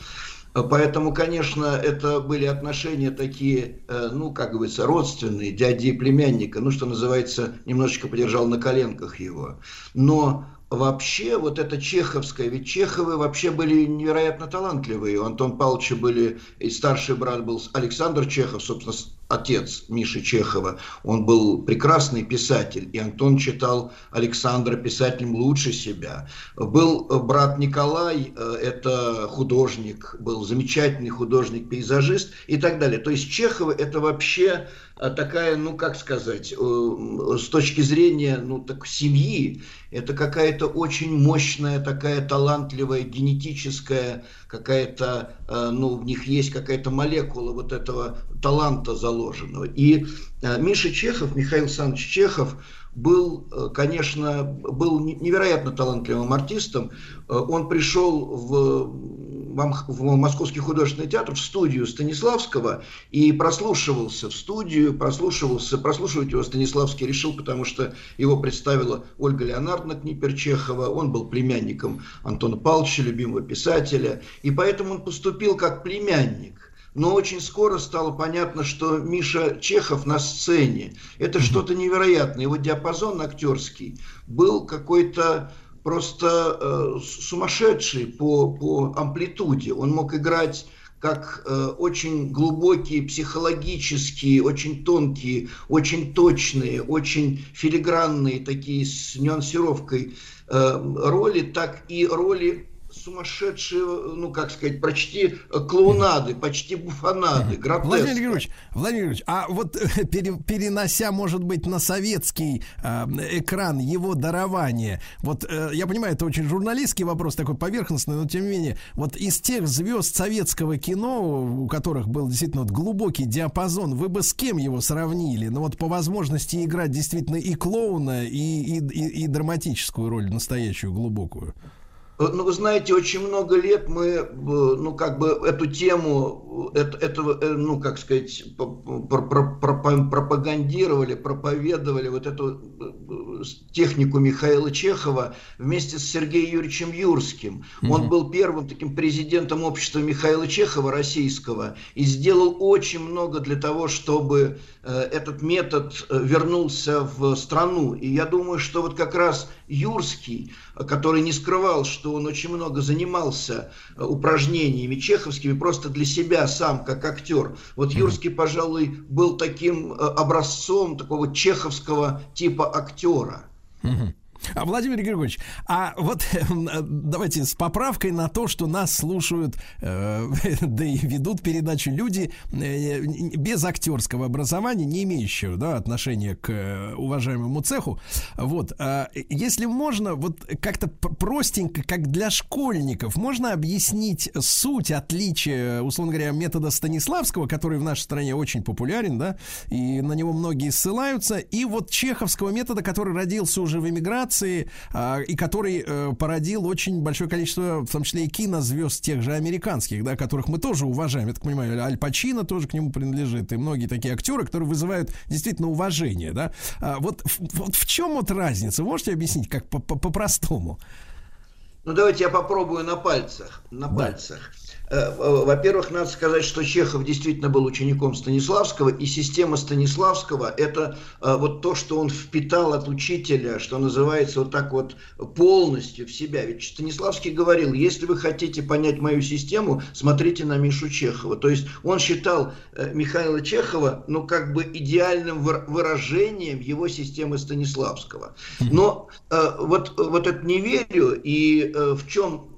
Поэтому, конечно, это были отношения такие, э, ну, как говорится, родственные, дяди и племянника, ну, что называется, немножечко подержал на коленках его. Но вообще вот это чеховское, ведь Чеховы вообще были невероятно талантливые. У Антона Павловича были, и старший брат был Александр Чехов, собственно, отец Миши Чехова, он был прекрасный писатель, и Антон читал Александра писателем лучше себя. Был брат Николай, э, это художник, был замечательный художник-пейзажист и так далее. То есть Чеховы это вообще э, такая, ну как сказать, э, с точки зрения ну, так, семьи, это какая-то очень мощная, такая талантливая, генетическая какая-то, ну в них есть какая-то молекула вот этого таланта заложенного. И э, Миша Чехов, Михаил Александрович Чехов, был, э, конечно, был невероятно талантливым артистом. Э, он пришел в в Московский художественный театр, в студию Станиславского и прослушивался в студию, прослушивался, прослушивать его Станиславский решил, потому что его представила Ольга Леонардовна Книперчехова, он был племянником Антона Павловича, любимого писателя, и поэтому он поступил как племянник но очень скоро стало понятно, что Миша Чехов на сцене – это что-то невероятное. Его диапазон актерский был какой-то просто э, сумасшедший по, по амплитуде. Он мог играть как э, очень глубокие, психологические, очень тонкие, очень точные, очень филигранные такие с нюансировкой э, роли, так и роли сумасшедшие, ну, как сказать, почти клоунады, почти буфонады, гротеск. Владимир Григорьевич, Владимир Григорьевич, а вот перенося, может быть, на советский э, экран его дарование, вот э, я понимаю, это очень журналистский вопрос, такой поверхностный, но тем не менее, вот из тех звезд советского кино, у которых был действительно вот глубокий диапазон, вы бы с кем его сравнили? Ну вот по возможности играть действительно и клоуна, и, и, и, и драматическую роль, настоящую, глубокую. Э, ну, вы знаете, очень много лет мы, э, ну, как бы эту тему, э, это, этого, ну, как сказать, пропагандировали, проповедовали вот эту технику Михаила Чехова вместе с Сергеем Юрьевичем Юрским. Mm-hmm. Он был первым таким президентом общества Михаила Чехова российского и сделал очень много для того, чтобы этот метод вернулся в страну. И я думаю, что вот как раз Юрский, который не скрывал, что он очень много занимался э, упражнениями чеховскими просто для себя сам, как актер. Вот Юрский, пожалуй, был таким э, образцом такого чеховского типа актера. А, Владимир Григорьевич, а вот давайте с поправкой на то, что нас слушают, э, да и ведут передачу люди э, без актерского образования, не имеющего да, отношения к э, уважаемому цеху. Вот, э, если можно, вот как-то простенько, как для школьников, можно объяснить суть отличия, условно говоря, метода Станиславского, который в нашей стране очень популярен, да, и на него многие ссылаются, и вот чеховского метода, который родился уже в эмиграции, анимации, а, и который э, породил очень большое количество, в том числе и кинозвезд тех же американских, да, которых мы тоже уважаем. Я так понимаю, Аль Пачино тоже к нему принадлежит, и многие такие актеры, которые вызывают действительно уважение, да. А вот, вот в чем вот разница? Можете объяснить, как по-простому? Ну, давайте я попробую на пальцах. На да. пальцах. Э, э, во-первых, надо сказать, что Чехов действительно был учеником Станиславского, и система Станиславского – это э, вот то, что он впитал от учителя, что называется вот так вот полностью в себя. Ведь Станиславский говорил, если вы хотите понять мою систему, смотрите на Мишу Чехова. То есть он считал Михаила Чехова, ну, как бы идеальным выражением его системы Станиславского. Но вот, вот это не верю, и в чем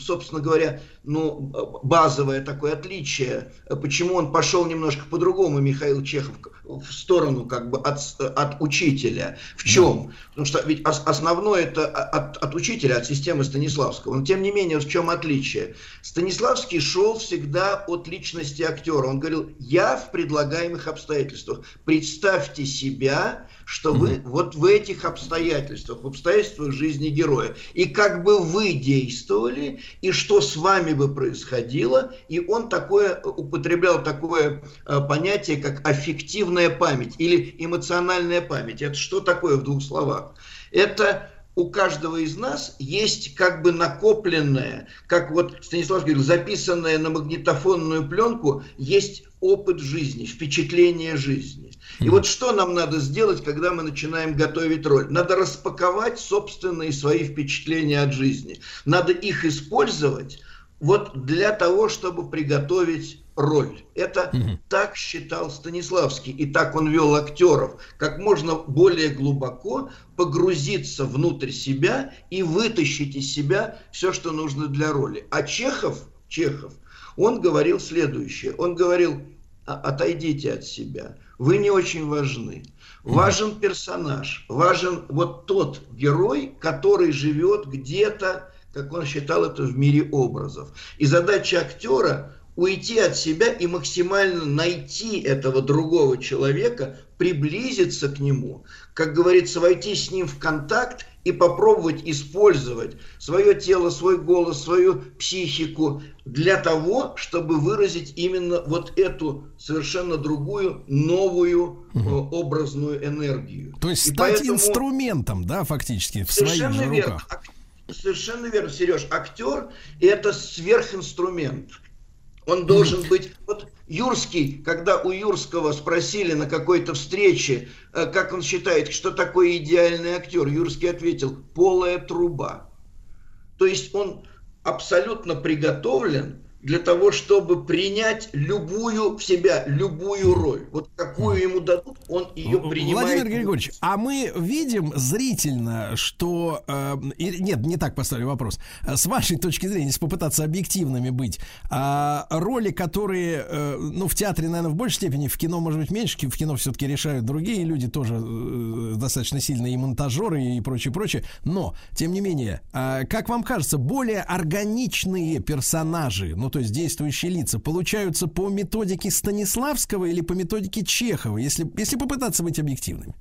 собственно говоря, ну, базовое такое отличие, почему он пошел немножко по-другому, Михаил Чехов, в сторону как бы от, от учителя. В чем? Потому что ведь основное это от, от учителя, от системы Станиславского. Но тем не менее, в чем отличие? Станиславский шел всегда от личности актера. Он говорил, я в предлагаемых обстоятельствах. Представьте себя, что вы mm-hmm. вот в этих обстоятельствах, в обстоятельствах жизни героя. И как бы вы действовали, и что с вами бы происходило. И он такое, употреблял такое э, понятие, как аффективная память или эмоциональная память. Это что такое в двух словах? Это у каждого из нас есть как бы накопленное, как вот Станислав говорил, записанное на магнитофонную пленку, есть опыт жизни, впечатление жизни. И вот что нам надо сделать, когда мы начинаем готовить роль? Надо распаковать собственные свои впечатления от жизни. Надо их использовать вот для того, чтобы приготовить роль. Это угу. так считал Станиславский, и так он вел актеров, как можно более глубоко погрузиться внутрь себя и вытащить из себя все, что нужно для роли. А Чехов, Чехов, он говорил следующее. Он говорил, «А, отойдите от себя, вы не очень важны. Важен персонаж, важен вот тот герой, который живет где-то, как он считал это, в мире образов. И задача актера уйти от себя и максимально найти этого другого человека, приблизиться к нему, как говорится, войти с ним в контакт и попробовать использовать свое тело, свой голос, свою психику для того, чтобы выразить именно вот эту совершенно другую, новую угу. образную энергию. То есть и стать поэтому... инструментом, да, фактически, в своих же верно. руках. Совершенно верно, Сереж. Актер – это сверхинструмент. Он должен быть... Вот Юрский, когда у Юрского спросили на какой-то встрече, э, как он считает, что такое идеальный актер, Юрский ответил, полая труба. То есть он абсолютно приготовлен для того, чтобы принять любую в себя, любую роль. Вот какую ему дадут, он ее принимает. Владимир Григорьевич, а мы видим зрительно, что... Э, нет, не так поставлю вопрос. С вашей точки зрения, если попытаться объективными быть, э, роли, которые, э, ну, в театре, наверное, в большей степени, в кино, может быть, меньше, в кино все-таки решают другие люди, тоже э, достаточно сильные и монтажеры, и прочее, прочее. Но, тем не менее, э, как вам кажется, более органичные персонажи, ну, ну, то есть действующие лица, получаются по методике Станиславского или по методике Чехова, если, если попытаться быть объективными?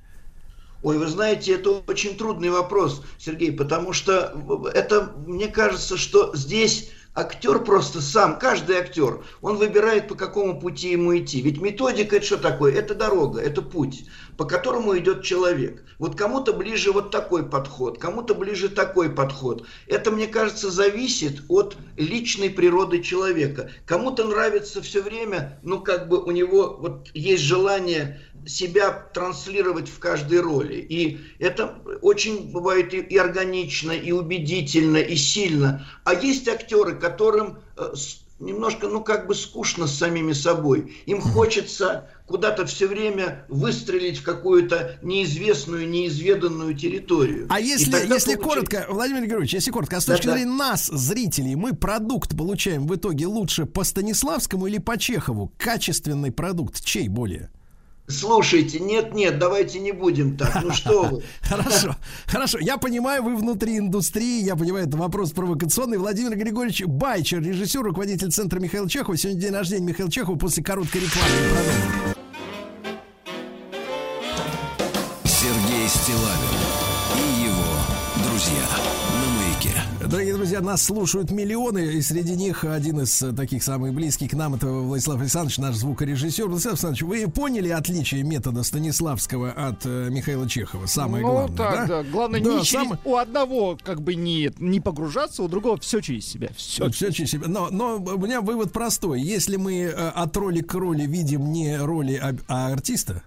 Ой, вы знаете, это очень трудный вопрос, Сергей, потому что это, мне кажется, что здесь актер просто сам, каждый актер, он выбирает, по какому пути ему идти. Ведь методика это что такое? Это дорога, это путь, по которому идет человек. Вот кому-то ближе вот такой подход, кому-то ближе такой подход. Это, мне кажется, зависит от личной природы человека. Кому-то нравится все время, ну как бы у него вот есть желание себя транслировать в каждой роли. И это очень бывает и, и органично, и убедительно, и сильно. А есть актеры, которым э, немножко, ну, как бы скучно с самими собой. Им хочется куда-то все время выстрелить в какую-то неизвестную, неизведанную территорию. А если, если получается... коротко, Владимир Григорьевич, если коротко, а с точки да, зрения нас, зрителей, мы продукт получаем в итоге лучше по Станиславскому или по Чехову? Качественный продукт чей более? Слушайте, нет, нет, давайте не будем так. Ну что вы? Хорошо, хорошо. Я понимаю, вы внутри индустрии, я понимаю, это вопрос провокационный. Владимир Григорьевич Байчер, режиссер, руководитель центра Михаила Чехова. Сегодня день рождения Михаила Чехова после короткой рекламы. Друзья, нас слушают миллионы, и среди них один из таких самых близких к нам, это Владислав Александрович, наш звукорежиссер. Владислав Александрович, вы поняли отличие метода Станиславского от э, Михаила Чехова? Самое ну, главное, так, да? да. Главное, да, не сам... через... у одного как бы не, не погружаться, у другого все через себя. Все, все через себя. Но, но у меня вывод простой. Если мы э, от роли к роли видим не роли, а, а артиста,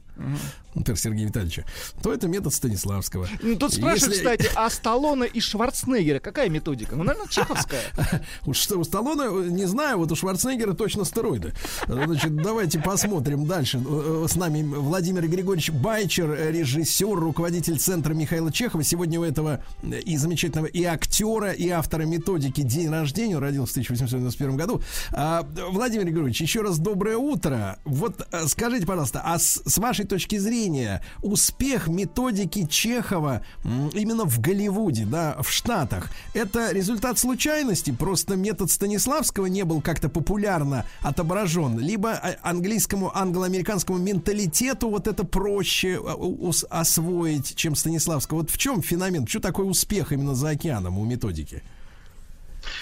например, Сергея Витальевича, то это метод Станиславского. Ну, тут спрашивают, Если... кстати, а Сталлоне и Шварценеггера какая методика? Ну, наверное, чеховская. У, у Сталлоне, не знаю, вот у Шварценеггера точно стероиды. Значит, давайте посмотрим дальше. Э, с нами Владимир Григорьевич Байчер, режиссер, руководитель центра Михаила Чехова. Сегодня у этого и замечательного и актера, и автора методики «День рождения». Родился в 1891 году. А, Владимир Григорьевич, еще раз доброе утро. Вот э, скажите, пожалуйста, а с, с вашей точки зрения успех методики Чехова именно в Голливуде, да, в Штатах, это результат случайности? Просто метод Станиславского не был как-то популярно отображен, либо а, английскому, англо-американскому менталитету вот это проще а, освоить, чем Станиславского. Вот в чем феномен? Что такой успех именно за океаном у методики?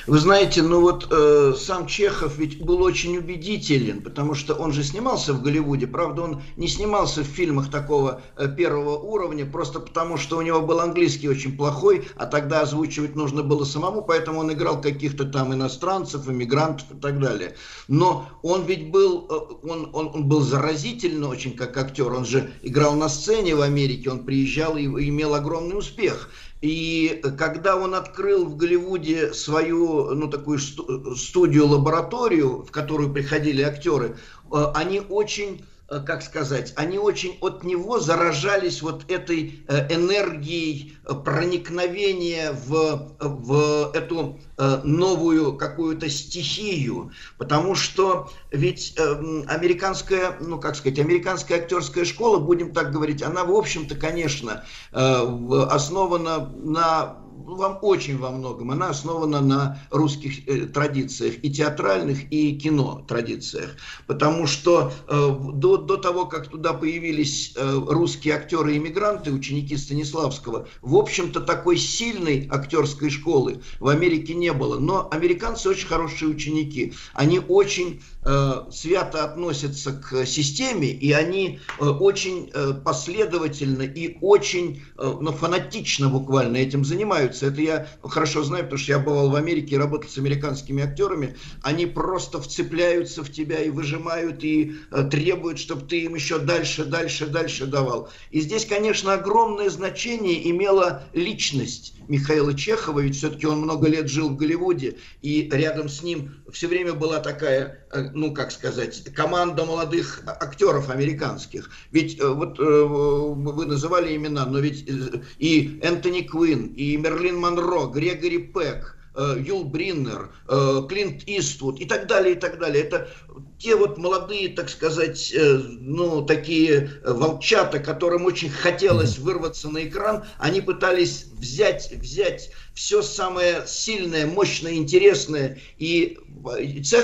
Вы знаете, ну вот э, сам Чехов ведь был очень убедителен, потому что он же снимался в Голливуде. Правда, он не снимался в фильмах такого э, первого уровня, просто потому что у него был английский очень плохой, а тогда озвучивать нужно было самому, поэтому он играл каких-то там иностранцев, иммигрантов и так далее. Но он ведь был, э, он, он, он был заразительно очень как актер. Он же играл на сцене в Америке, он приезжал и имел огромный успех. И когда он открыл в Голливуде свою, ну, такую студию-лабораторию, в которую приходили актеры, э, они очень как сказать, они очень от него заражались вот этой э, энергией э, проникновения в, в эту новую какую-то стихию, потому что ведь американская, ну как сказать, американская актерская школа, будем так говорить, она в общем-то, конечно, основана на вам очень во многом. Она основана на русских э, традициях, и театральных, и кино традициях. Потому что э, до, до того, как туда появились э, русские актеры-иммигранты, ученики Станиславского, в общем-то такой сильной актерской школы в Америке не было. Но американцы очень хорошие ученики. Они очень свято относятся к системе, и они э, очень э, последовательно и очень ну, фанатично буквально этим занимаются. Это я хорошо знаю, потому что я бывал в Америке и работал с американскими актерами. Они просто вцепляются в тебя и выжимают, и требуют, чтобы ты им еще дальше, дальше, дальше давал. И здесь, конечно, огромное значение имела личность Михаила Чехова, ведь все-таки он много лет жил в Голливуде, и рядом с ним все время была такая, э, ну, как сказать, команда молодых актеров американских. Ведь э, вот э, вы называли имена, но ведь и Энтони Квин, и Мерлин Монро, Грегори Пек, Юл Бриннер, Клинт Иствуд и так далее, и так далее. Это те вот молодые, так сказать, ну, такие волчата, которым очень хотелось вырваться на экран, они пытались взять, взять все самое сильное, мощное, интересное. И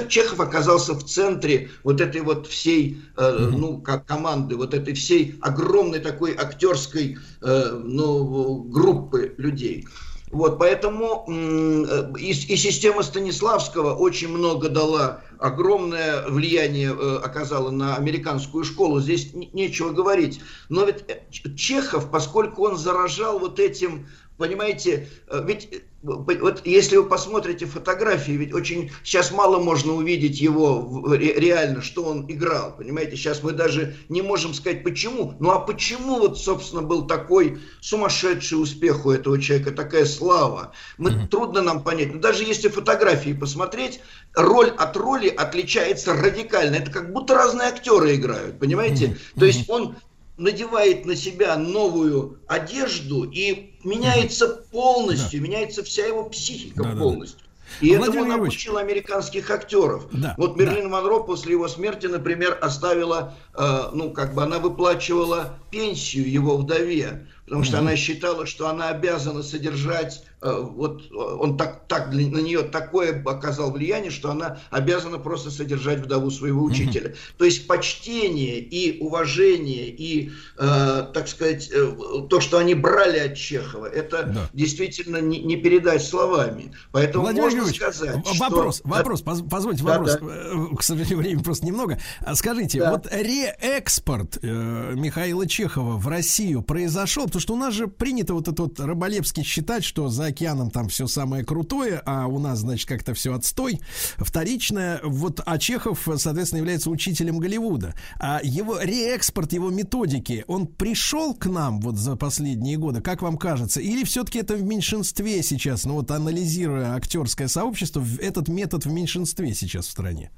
Чехов оказался в центре вот этой вот всей, э, ну, как команды, вот этой всей огромной такой актерской, э, ну, группы людей. Вот, поэтому э, и, и система Станиславского очень много дала, огромное влияние э, оказала на американскую школу. Здесь нечего говорить. Но ведь э, Чехов, поскольку он заражал вот этим Понимаете, ведь вот если вы посмотрите фотографии, ведь очень сейчас мало можно увидеть его реально, что он играл. Понимаете, сейчас мы даже не можем сказать почему. Ну а почему вот, собственно, был такой сумасшедший успех у этого человека, такая слава? Мы, mm-hmm. Трудно нам понять. Но даже если фотографии посмотреть, роль от роли отличается радикально. Это как будто разные актеры играют, понимаете? Mm-hmm. То есть он надевает на себя новую одежду и меняется полностью, да. меняется вся его психика да, полностью. Да, да. И Владимир этому научил американских актеров. Да, вот Мерлин да. Монро после его смерти, например, оставила, э, ну, как бы она выплачивала пенсию его вдове, потому что mm она считала, что она обязана содержать вот он так, так на нее такое оказал влияние, что она обязана просто содержать вдову своего учителя. Mm-hmm. То есть почтение и уважение и, э, так сказать, э, то, что они брали от Чехова, это да. действительно не, не передать словами. Поэтому Владимир можно сказать, вопрос, что... вопрос, поз, позвольте да, вопрос. Да. Э, к сожалению, времени просто немного. А скажите, да. вот реэкспорт э, Михаила Чехова в Россию произошел, потому что у нас же принято вот этот вот Раболевский считать, что за океаном там все самое крутое, а у нас, значит, как-то все отстой. Вторичное, вот, а Чехов, соответственно, является учителем Голливуда. А его реэкспорт, его методики, он пришел к нам вот за последние годы, как вам кажется? Или все-таки это в меньшинстве сейчас, ну вот анализируя актерское сообщество, этот метод в меньшинстве сейчас в стране?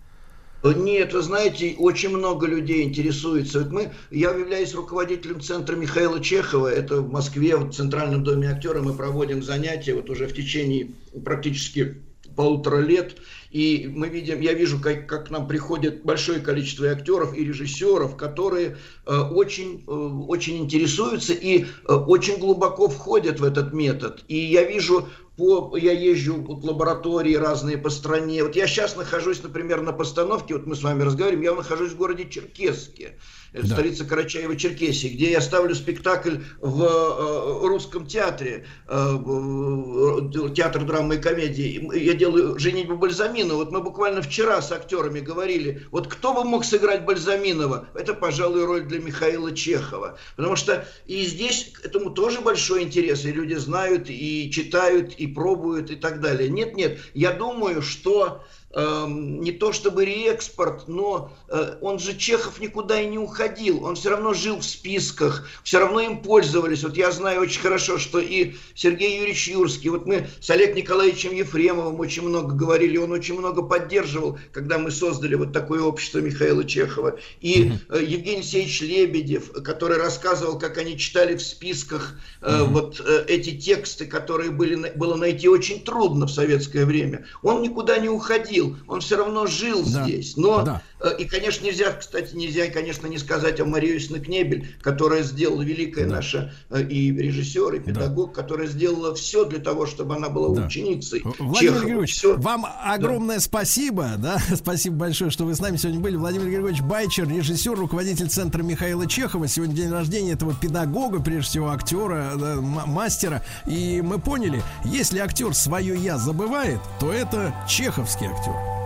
Нет, вы знаете, очень много людей интересуется. Вот мы, я являюсь руководителем центра Михаила Чехова. Это в Москве, в Центральном доме актера. Мы проводим занятия вот уже в течение практически полутора лет. И мы видим, я вижу, как, как к нам приходит большое количество актеров и режиссеров, которые э, очень, э, очень интересуются и э, очень глубоко входят в этот метод. И я вижу по, я езжу вот лаборатории разные по стране. Вот я сейчас нахожусь, например, на постановке, вот мы с вами разговариваем, я нахожусь в городе Черкесске. Это Да. столица Карачаева-Черкесии, где я ставлю спектакль в э, русском театре, э, в- театр драмы и комедии. Я делаю «Женитьбу Бальзаминова». Вот мы буквально вчера с актерами говорили, вот кто бы мог сыграть Бальзаминова? Это, пожалуй, роль для Михаила Чехова. Потому что и здесь к этому тоже большой интерес, и люди знают, и читают, и пробуют, и так далее. Нет-нет, я думаю, что не то чтобы реэкспорт, но э, он же Чехов никуда и не уходил, он все равно жил в списках, все равно им пользовались. Вот я знаю очень хорошо, что и Сергей Юрьевич Юрский, вот мы с Олег Николаевичем Ефремовым очень много говорили, он очень много поддерживал, когда мы создали вот такое общество Михаила Чехова. И э, Евгений Алексеевич Лебедев, который рассказывал, как они читали в списках э, вот эти тексты, которые были, было найти очень трудно в советское время. Он никуда не уходил, он все равно жил Да. здесь. Но Да. Э, И, конечно, нельзя, кстати, нельзя, конечно, не сказать о Марии Кнебель, которая сделала великая наша э, и режиссер, и педагог, которая сделала все для того, чтобы она была Да. ученицей Владимир Чехова. Григорьевич, Всё. вам огромное спасибо, да, спасибо большое, что вы с нами сегодня были. Владимир Григорьевич Байчер, режиссер, руководитель центра Михаила Чехова. Сегодня день рождения этого педагога, прежде всего актера, да, мастера. И мы поняли, если актер свое я забывает, то это чеховский актер.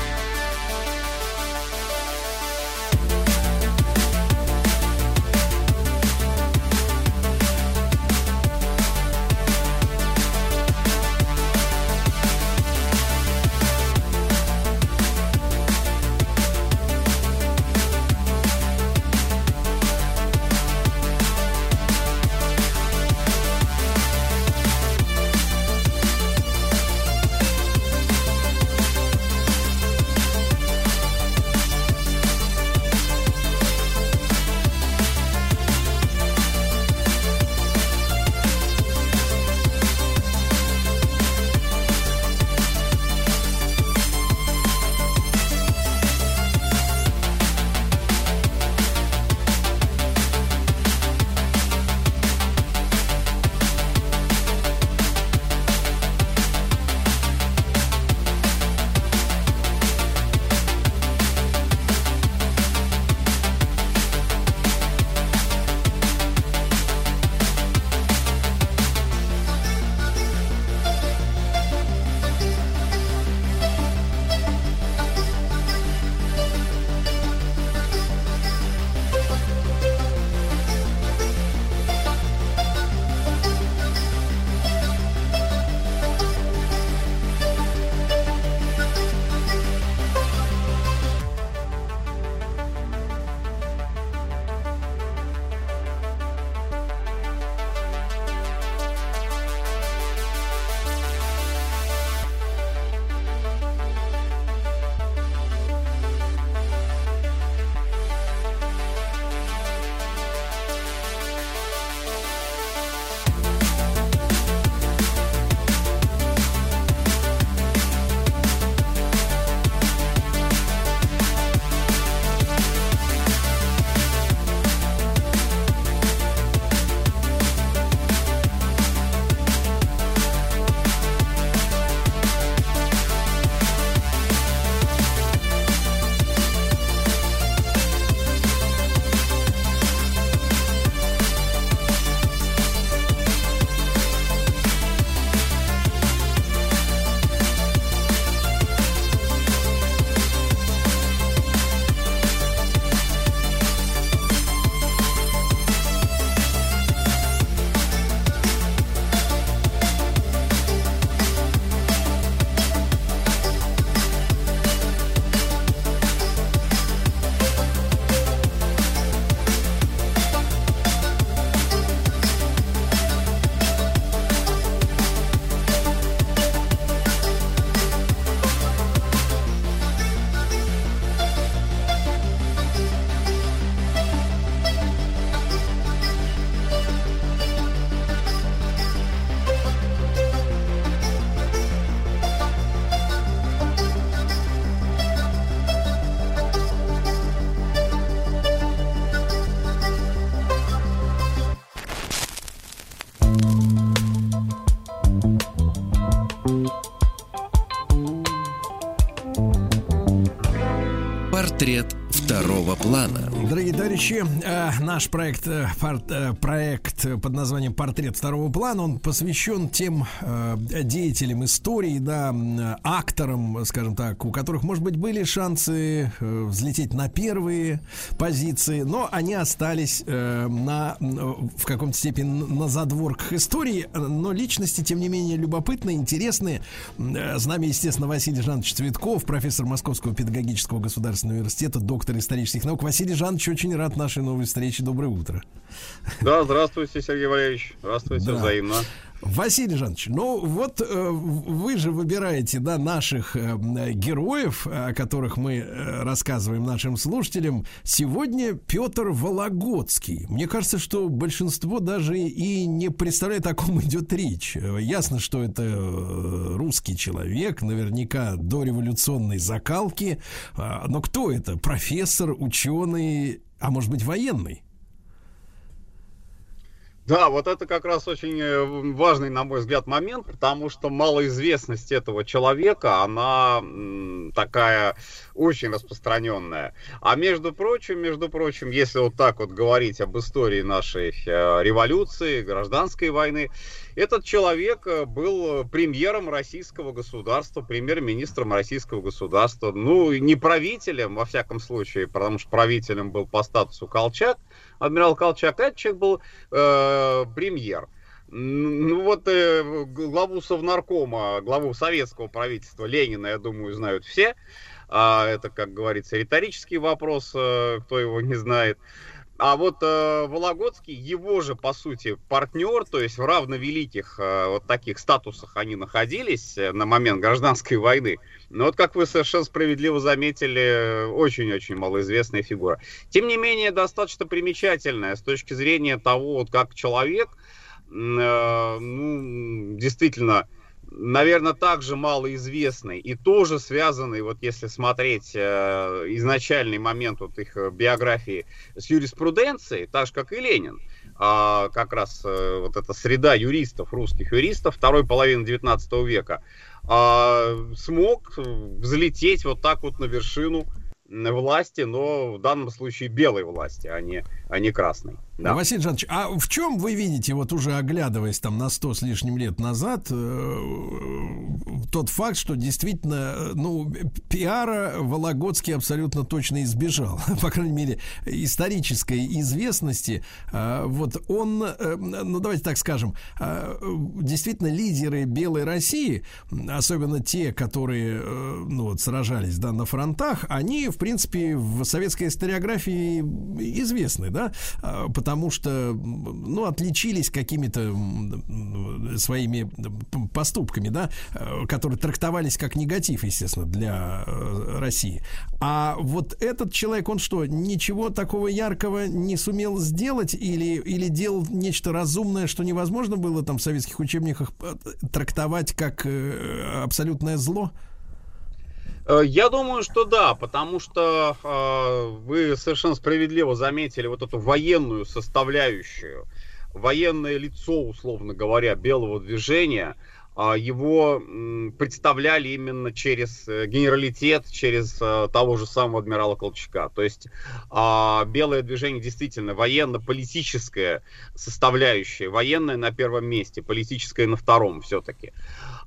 Товарищи, э, наш проект, э, э, проект под названием «Портрет второго плана», он посвящен тем деятелям истории, да, м, акторам, скажем так, у которых, может быть, были шансы э, взлететь на первые позиции, но они остались э, на, в каком-то степени на задворках истории, но личности, тем не менее, любопытные, интересные. Э, С нами, естественно, Василий Жанович Цветков, профессор Московского педагогического государственного университета, доктор исторических наук. Василий Жанович, очень рад нашей новой встрече. Доброе утро. Да, здравствуйте, Сергей Валерьевич. Здравствуйте, Да. взаимно. Василий Жанович, ну вот э, вы же выбираете, да, наших э, героев, о которых мы э, рассказываем нашим слушателям. Сегодня Петр Вологодский. Мне кажется, что большинство даже и не представляет, о ком идет речь. Ясно, что это э, русский человек, наверняка дореволюционной закалки. А, Но кто это? Профессор, ученый, а может быть военный? Да, вот это как раз очень э, важный, на мой взгляд, момент, потому что малоизвестность этого человека, она такая очень распространенная. А между прочим, между прочим, если вот так вот говорить об истории нашей э, революции, гражданской войны, этот человек э, был премьером российского государства, премьер-министром российского государства, ну, не правителем, во всяком случае, потому что правителем был по статусу Колчак, адмирал Колчак, этот человек был э, премьер. Ну вот э, главу Совнаркома, главу советского правительства Ленина, я думаю, знают все. А, это, как говорится, риторический вопрос, э, кто его не знает. А вот э, Вологодский, его же, по сути, партнер, то есть в равновеликих э, вот таких статусах они находились э, на момент гражданской войны. Но вот, как вы совершенно справедливо заметили, э, очень-очень малоизвестная фигура. Тем не менее, достаточно примечательная с точки зрения того, вот как человек, э, ну, действительно, наверное, также малоизвестный и тоже связанный, вот если смотреть э, изначальный момент вот их э, биографии с юриспруденцией, так же, как и Ленин. А, как раз э, вот эта среда юристов, русских юристов второй половины 19 века, а, смог взлететь вот так вот на вершину власти, но в данном случае белой власти, а не, а не красной. Да. Василий Жанович, а в чем вы видите, вот уже оглядываясь там на сто с лишним лет назад, э, тот факт, что действительно, э, ну, пиара Вологодский абсолютно точно избежал, по крайней мере, исторической известности. А, Вот он, э, ну, давайте так скажем, действительно лидеры Белой России, особенно те, которые, э, ну, вот сражались, да, на фронтах, они, в принципе, в советской историографии известны, да, а, потому что, ну, отличились какими-то своими поступками, да, э, которые трактовались как негатив, естественно, для э, России. А вот этот человек, он что, ничего такого яркого не сумел сделать или, или делал нечто разумное, что невозможно было там в советских учебниках э, трактовать как абсолютное зло? Э, Я думаю, что да, потому что э, вы совершенно справедливо заметили вот эту военную составляющую, военное лицо, условно говоря, белого движения. а, Его м, представляли именно через э, генералитет, через э, того же самого адмирала Колчака. То есть а, белое движение действительно военно-политическая составляющая, военная на первом месте, политическая на втором все-таки.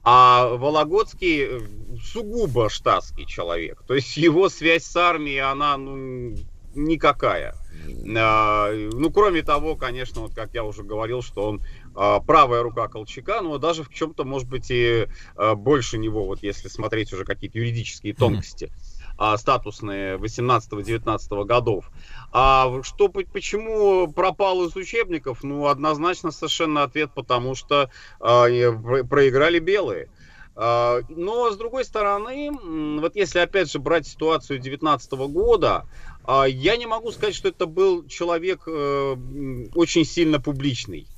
А Вологодский э, сугубо штатский человек. То есть его связь с армией, она ну, никакая. А, Ну, кроме того, конечно, вот как я уже говорил, что он а, правая рука Колчака, но даже в чем-то, может быть, и а, больше него, вот если смотреть уже какие-то юридические тонкости а, статусные 18-19 годов. А что, по- почему пропал из учебников? Ну, однозначно совершенно ответ, потому что а, проиграли белые. А, Но, с другой стороны, вот если опять же брать ситуацию 19 года, а, я не могу сказать, что это был человек э, очень сильно публичный.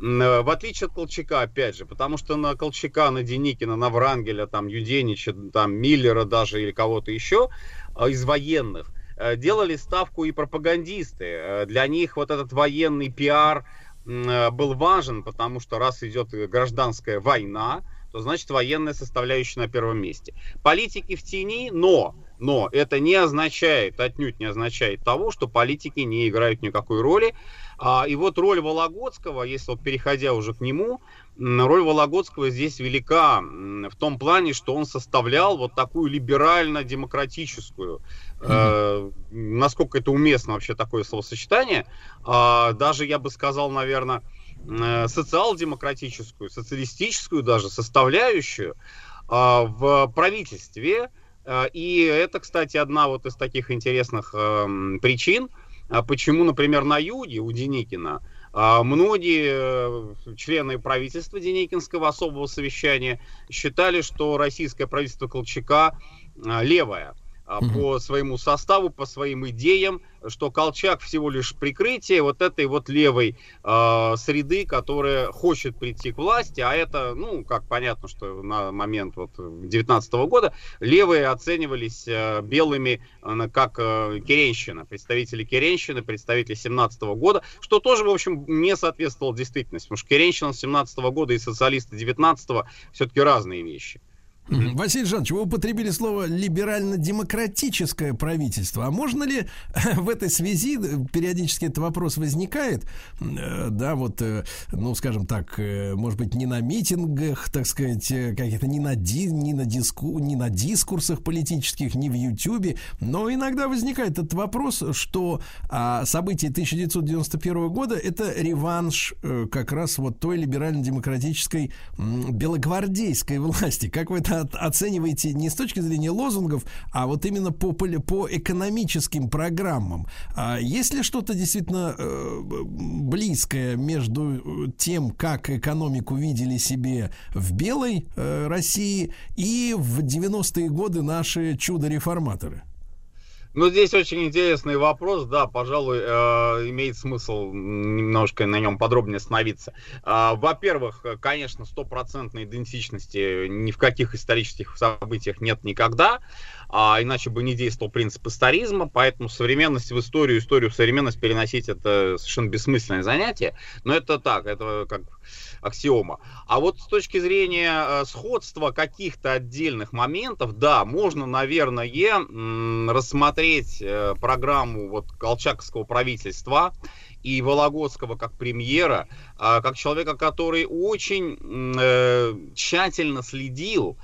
Э, В отличие от Колчака, опять же, потому что на Колчака, на Деникина, на Врангеля, там, Юденича, там, Миллера даже или кого-то еще э, из военных э, делали ставку и пропагандисты. Для них вот этот военный пиар был важен, потому что раз идет гражданская война, то значит военная составляющая на первом месте. Политики в тени, но Но это не означает, отнюдь не означает того, что политики не играют никакой роли. А, и вот роль Вологодского, если вот переходя уже к нему, роль Вологодского здесь велика в том плане, что он составлял вот такую либерально-демократическую, э, насколько это уместно вообще такое словосочетание, э, даже я бы сказал, наверное, э, социал-демократическую, социалистическую даже составляющую э, в правительстве. Э, и это, кстати, одна вот из таких интересных э, причин, почему, например, на юге у Деникина а многие э, члены правительства Деникинского особого совещания считали, что российское правительство Колчака а, левое угу. по своему составу, по своим идеям, что Колчак всего лишь прикрытие вот этой вот левой э, среды, которая хочет прийти к власти, а это, ну, как понятно, что на момент вот 19 года левые оценивались э, белыми э, как э, Керенщина, представители Керенщины, представители 17 года, что тоже, в общем, не соответствовало действительности, потому что Керенщина 17 года и социалисты 19 все-таки разные вещи. Василий Жанович, вы употребили слово либерально-демократическое правительство. А можно ли в этой связи, э, периодически этот вопрос возникает, э, да, вот, э, ну, скажем так, может быть, не на митингах, так сказать, каких-то не на, ди, не, на диску, не на дискурсах политических, не в Ютьюбе, но иногда возникает этот вопрос, что а, события 1991 года это реванш как раз вот той либерально-демократической белогвардейской власти. Как вы это оцениваете не с точки зрения лозунгов, а вот именно по, по экономическим программам. А есть ли что-то действительно э, близкое между тем, как экономику видели себе в белой э, России и в 90-е годы наши чудо-реформаторы? Ну, здесь очень интересный вопрос, да, пожалуй, э, имеет смысл немножко на нем подробнее остановиться. Э, во-первых, конечно, стопроцентной идентичности ни в каких исторических событиях нет никогда, а иначе бы не действовал принцип историзма, поэтому современность в историю, историю в современность переносить это совершенно бессмысленное занятие, но это так, это как аксиома. А вот с точки зрения э, сходства каких-то отдельных моментов, да, можно, наверное, рассмотреть э, программу вот колчаковского правительства и Вологодского как премьера, а, как человека, который очень э, тщательно следил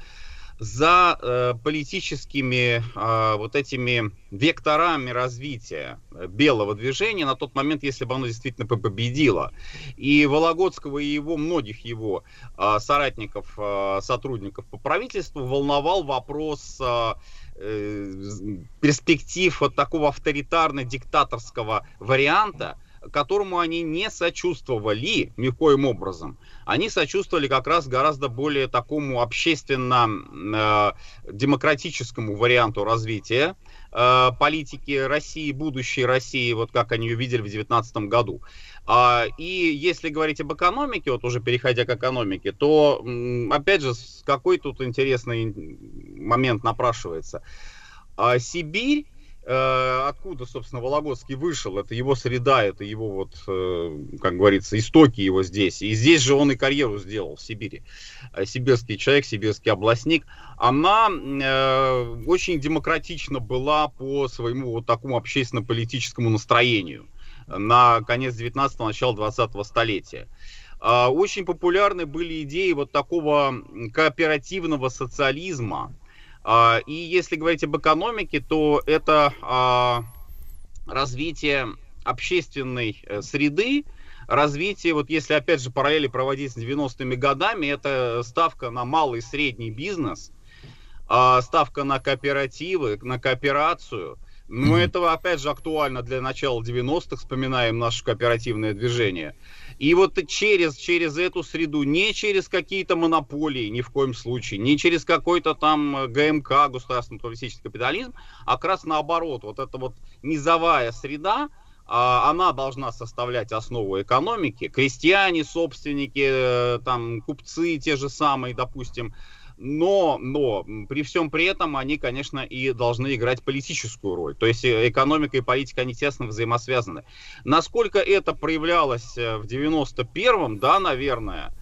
за э, политическими э, вот этими векторами развития белого движения на тот момент, если бы оно действительно победило. И Вологодского и его, многих его э, соратников, э, сотрудников по правительству волновал вопрос э, э перспектив вот такого авторитарно-диктаторского варианта, которому они не сочувствовали ни в коем образом. Они сочувствовали как раз гораздо более такому общественно-демократическому э, варианту развития э, политики России, будущей России, вот как они ее видели в 2019 году. А, и если говорить об экономике, вот уже переходя к экономике, то, опять же, какой тут интересный момент напрашивается. А, Сибирь откуда, собственно, Вологодский вышел, это его среда, это его вот, э, как говорится, истоки его здесь. И здесь же он и карьеру сделал в Сибири. Э, сибирский человек, сибирский областник. Она э, очень демократично была по своему вот такому общественно-политическому настроению на конец 19-го, начало 20-го столетия. Очень популярны были идеи вот такого кооперативного социализма, и если говорить об экономике, то это а, развитие общественной э, среды, развитие, вот если опять же параллели проводить с 90-ми годами, это ставка на малый и средний бизнес, а, ставка на кооперативы, на кооперацию. Но mm-hmm. это опять же актуально для начала 90-х, вспоминаем наше кооперативное движение. И вот через, через эту среду, не через какие-то монополии, ни в коем случае, не через какой-то там э, ГМК, государственный политический капитализм, а как раз наоборот, вот эта вот низовая среда, а, она должна составлять основу экономики. Крестьяне, собственники, э, там, купцы те же самые, допустим, но, но при всем при этом они, конечно, и должны играть политическую роль. То есть э, экономика и политика, они тесно взаимосвязаны. Насколько это проявлялось э, в 91-м, да, наверное,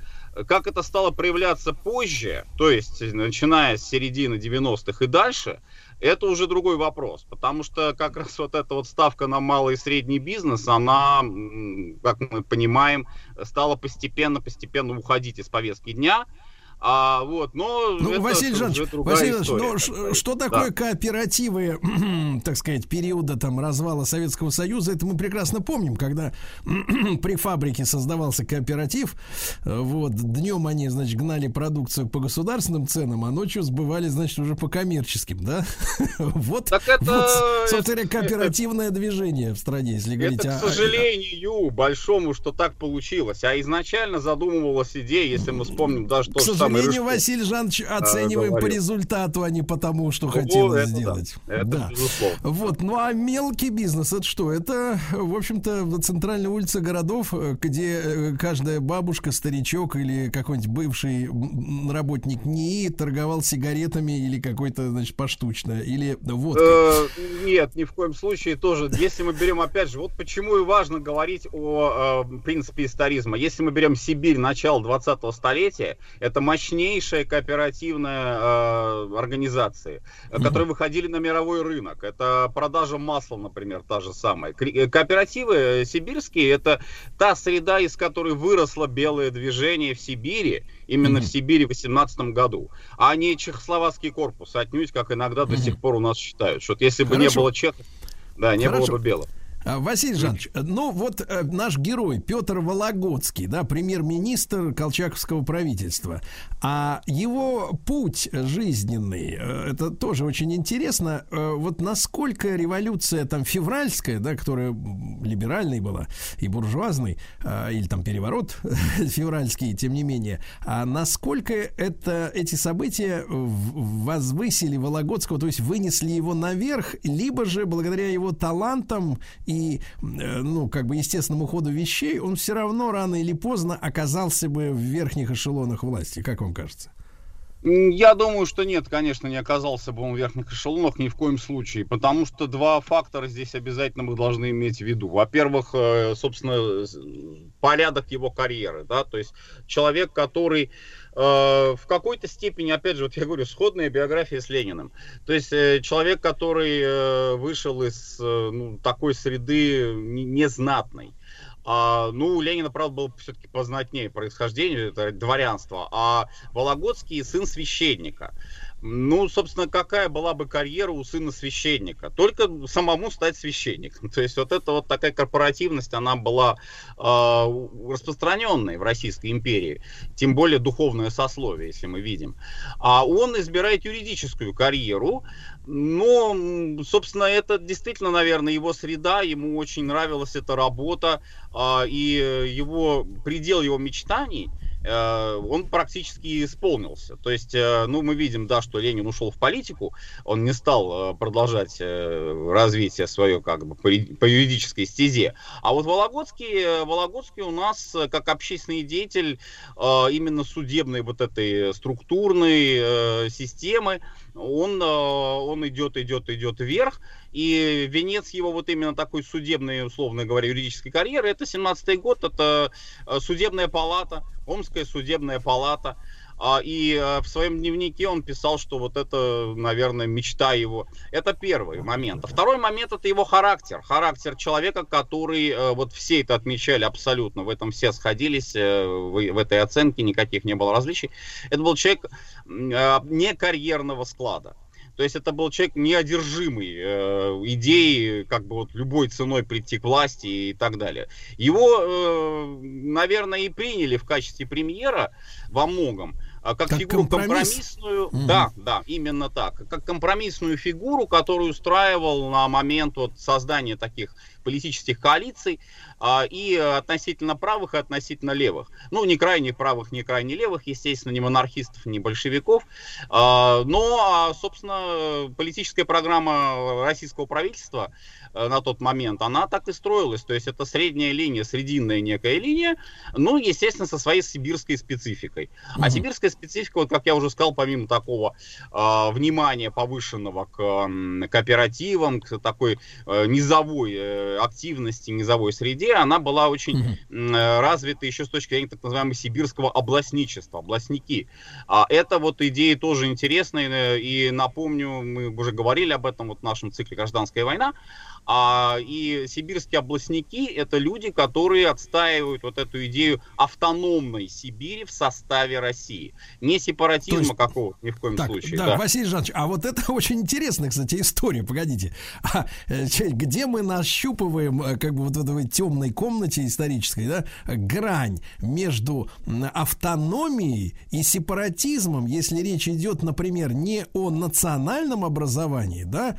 Как это стало проявляться позже, то есть начиная с середины 90-х и дальше, это уже другой вопрос, потому что как раз вот эта вот ставка на малый и средний бизнес, она, как мы понимаем, стала постепенно-постепенно уходить из повестки дня, а, вот, но ну, это Василий Жанович, Василий ну, ш, что такое да. кооперативы, так сказать, периода там развала Советского Союза? Это мы прекрасно помним, когда при фабрике создавался кооператив, вот, днем они, значит, гнали продукцию по государственным ценам, а ночью сбывали, значит, уже по коммерческим, да? вот, так это, вот, собственно, кооперативное это, движение в стране, если говорить это, о... к сожалению, большому, что так получилось. А изначально задумывалась идея, если мы вспомним даже то же самое сожалению, Василий Жанович, оцениваем а, по результату, а не по тому, что ну, хотелось это сделать. Да. Это да. Вот, ну а мелкий бизнес это что? Это, в общем-то, центральная улица городов, где э, каждая бабушка, старичок или какой-нибудь бывший работник НИИ торговал сигаретами или какой-то, значит, поштучно, или водкой. Э, нет, ни в коем случае тоже. Если мы берем, опять же, вот почему и важно говорить о э, принципе историзма. Если мы берем Сибирь начала 20-го столетия, это мощь мощнейшая кооперативная э, организации, mm-hmm. которые выходили на мировой рынок. Это продажа масла, например, та же самая. Э, кооперативы сибирские это та среда, из которой выросло белое движение в Сибири, именно mm-hmm. в Сибири в 18 году, а не чехословацкий корпус, отнюдь, как иногда mm-hmm. до сих пор у нас считают. Что если бы Хорошо. не было чехов, да, не Хорошо. было бы белых. А, Василий Жанович, ну вот э, наш герой Петр Вологодский, да, премьер-министр Колчаковского правительства, а его путь жизненный, э, это тоже очень интересно, э, вот насколько революция там февральская, да, которая либеральной была и буржуазной, или там переворот февральский, тем не менее, а насколько это, эти события возвысили Вологодского, то есть вынесли его наверх, либо же благодаря его талантам и, э, ну, как бы естественному ходу вещей, он все равно рано или поздно оказался бы в верхних эшелонах власти. Как вам кажется? Я думаю, что нет, конечно, не оказался бы он в верхних эшелонах ни в коем случае, потому что два фактора здесь обязательно мы должны иметь в виду. Во-первых, э, собственно, порядок его карьеры, да, то есть человек, который в какой-то степени, опять же, вот я говорю, сходная биография с Лениным. То есть э, человек, который э, вышел из ну, такой среды незнатной. А, ну, у Ленина, правда, был все-таки познатнее происхождение, это дворянство, а Вологодский сын священника. Ну, собственно, какая была бы карьера у сына священника? Только самому стать священником. То есть вот эта вот такая корпоративность, она была э, распространенной в Российской империи. Тем более духовное сословие, если мы видим. А он избирает юридическую карьеру. Но, собственно, это действительно, наверное, его среда. Ему очень нравилась эта работа. Э, и его предел его мечтаний – он практически исполнился. То есть, э, ну, мы видим, да, что Ленин ушел в политику, он не стал э, продолжать развитие свое как бы по юридической стезе. А вот Вологодский, Вологодский у нас как общественный деятель именно судебной вот этой структурной системы, он, он идет, идет, идет вверх, и венец его вот именно такой судебной, условно говоря, юридической карьеры, это 17-й год, это судебная палата, Омская судебная палата. А, и а, в своем дневнике он писал, что вот это, наверное, мечта его. Это первый момент. А второй момент это его характер. Характер человека, который, э, вот все это отмечали абсолютно, в этом все сходились, э, в этой оценке никаких не было различий. Это был человек не карьерного склада. То есть это был человек неодержимый э, идеей, как бы вот любой ценой прийти к власти и так далее. Его, э, наверное, и приняли в качестве премьера во многом. А как, как фигуру компромисс? компромиссную, угу. да, да, именно так, как компромиссную фигуру, которую устраивал на момент вот создания таких политических коалиций а, и относительно правых, и относительно левых. Ну, не крайне правых, не крайне левых, естественно, не монархистов, не большевиков. А, но, а, собственно, политическая программа российского правительства на тот момент, она так и строилась. То есть это средняя линия, срединная некая линия, ну, естественно, со своей сибирской спецификой. Mm-hmm. А сибирская специфика, вот как я уже сказал, помимо такого э, внимания повышенного к э, кооперативам, к такой э, низовой э, э, активности низовой среде, она была очень м, э, развита еще с точки зрения так называемого сибирского областничества, областники. А это вот идеи тоже интересные, э, и напомню, мы уже говорили об этом вот в нашем цикле «Гражданская война», а, и сибирские областники это люди, которые отстаивают вот эту идею автономной Сибири в составе России. Не сепаратизма То есть- какого ни в коем Так, случае. да, да. Василий Жанович, а вот это очень интересная, кстати, история. Погодите, а, э, где мы нащупываем, э, как бы вот в этой темной комнате исторической, да, грань между автономией и сепаратизмом, если речь идет, например, не о национальном образовании, да,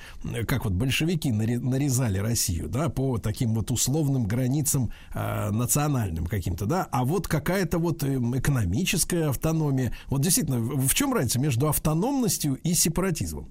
как вот большевики наре- нарезали Россию, да, по таким вот условным границам э, национальным каким-то, да, а вот какая-то вот эм, экономическая автономия. Вот действительно, в чем разница между автономностью и сепаратизмом?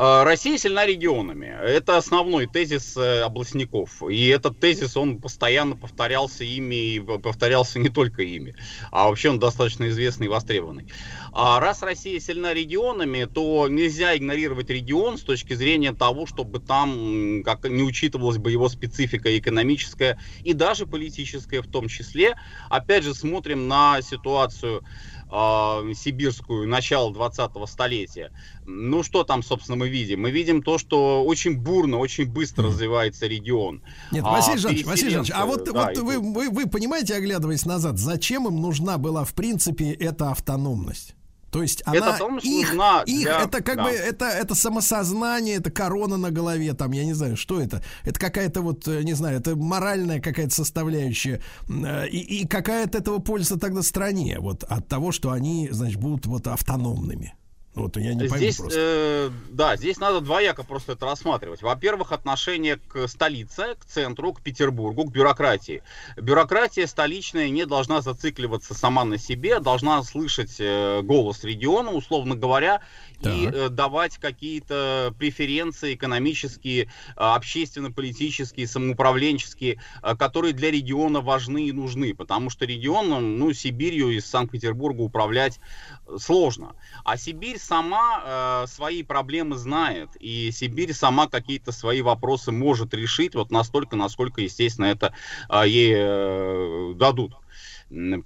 А, Россия сильна регионами. Это основной тезис э, областников. И этот тезис, он постоянно повторялся ими, и повторялся не только ими, а вообще он достаточно известный и востребованный. А раз Россия сильна регионами, то нельзя игнорировать регион с точки зрения того, чтобы там как не учитывалась бы его специфика экономическая и даже политическая в том числе. Опять же, смотрим на ситуацию а, сибирскую начала 20-го столетия. Ну, что там, собственно, мы видим? Мы видим то, что очень бурно, очень быстро развивается регион. Нет, А, Василий Жанович, Василий Жанович, а вот, да, вот вы, вы, вы понимаете, оглядываясь назад, зачем им нужна была, в принципе, эта автономность? То есть она автономность их, нужна их для- это как да. бы это это самосознание, это корона на голове, там я не знаю, что это. Это какая-то вот э, не знаю, это моральная какая-то составляющая э, и, и какая от этого польза тогда стране, вот от того, что они, значит, будут вот автономными. Вот я не пойму Здесь, просто. э, да, здесь надо двояко просто это рассматривать. Во-первых, отношение к столице, к центру, к Петербургу, к бюрократии. Бюрократия столичная не должна зацикливаться сама на себе, должна слышать э, голос региона, условно говоря, и Так. э, давать какие-то преференции экономические, э, общественно-политические, самоуправленческие, э, которые для региона важны и нужны, потому что регионом, ну, Сибирью из Санкт-Петербурга управлять э, сложно. А Сибирь сама э, свои проблемы знает, и Сибирь сама какие-то свои вопросы может решить вот настолько, насколько, естественно, это э, ей э, дадут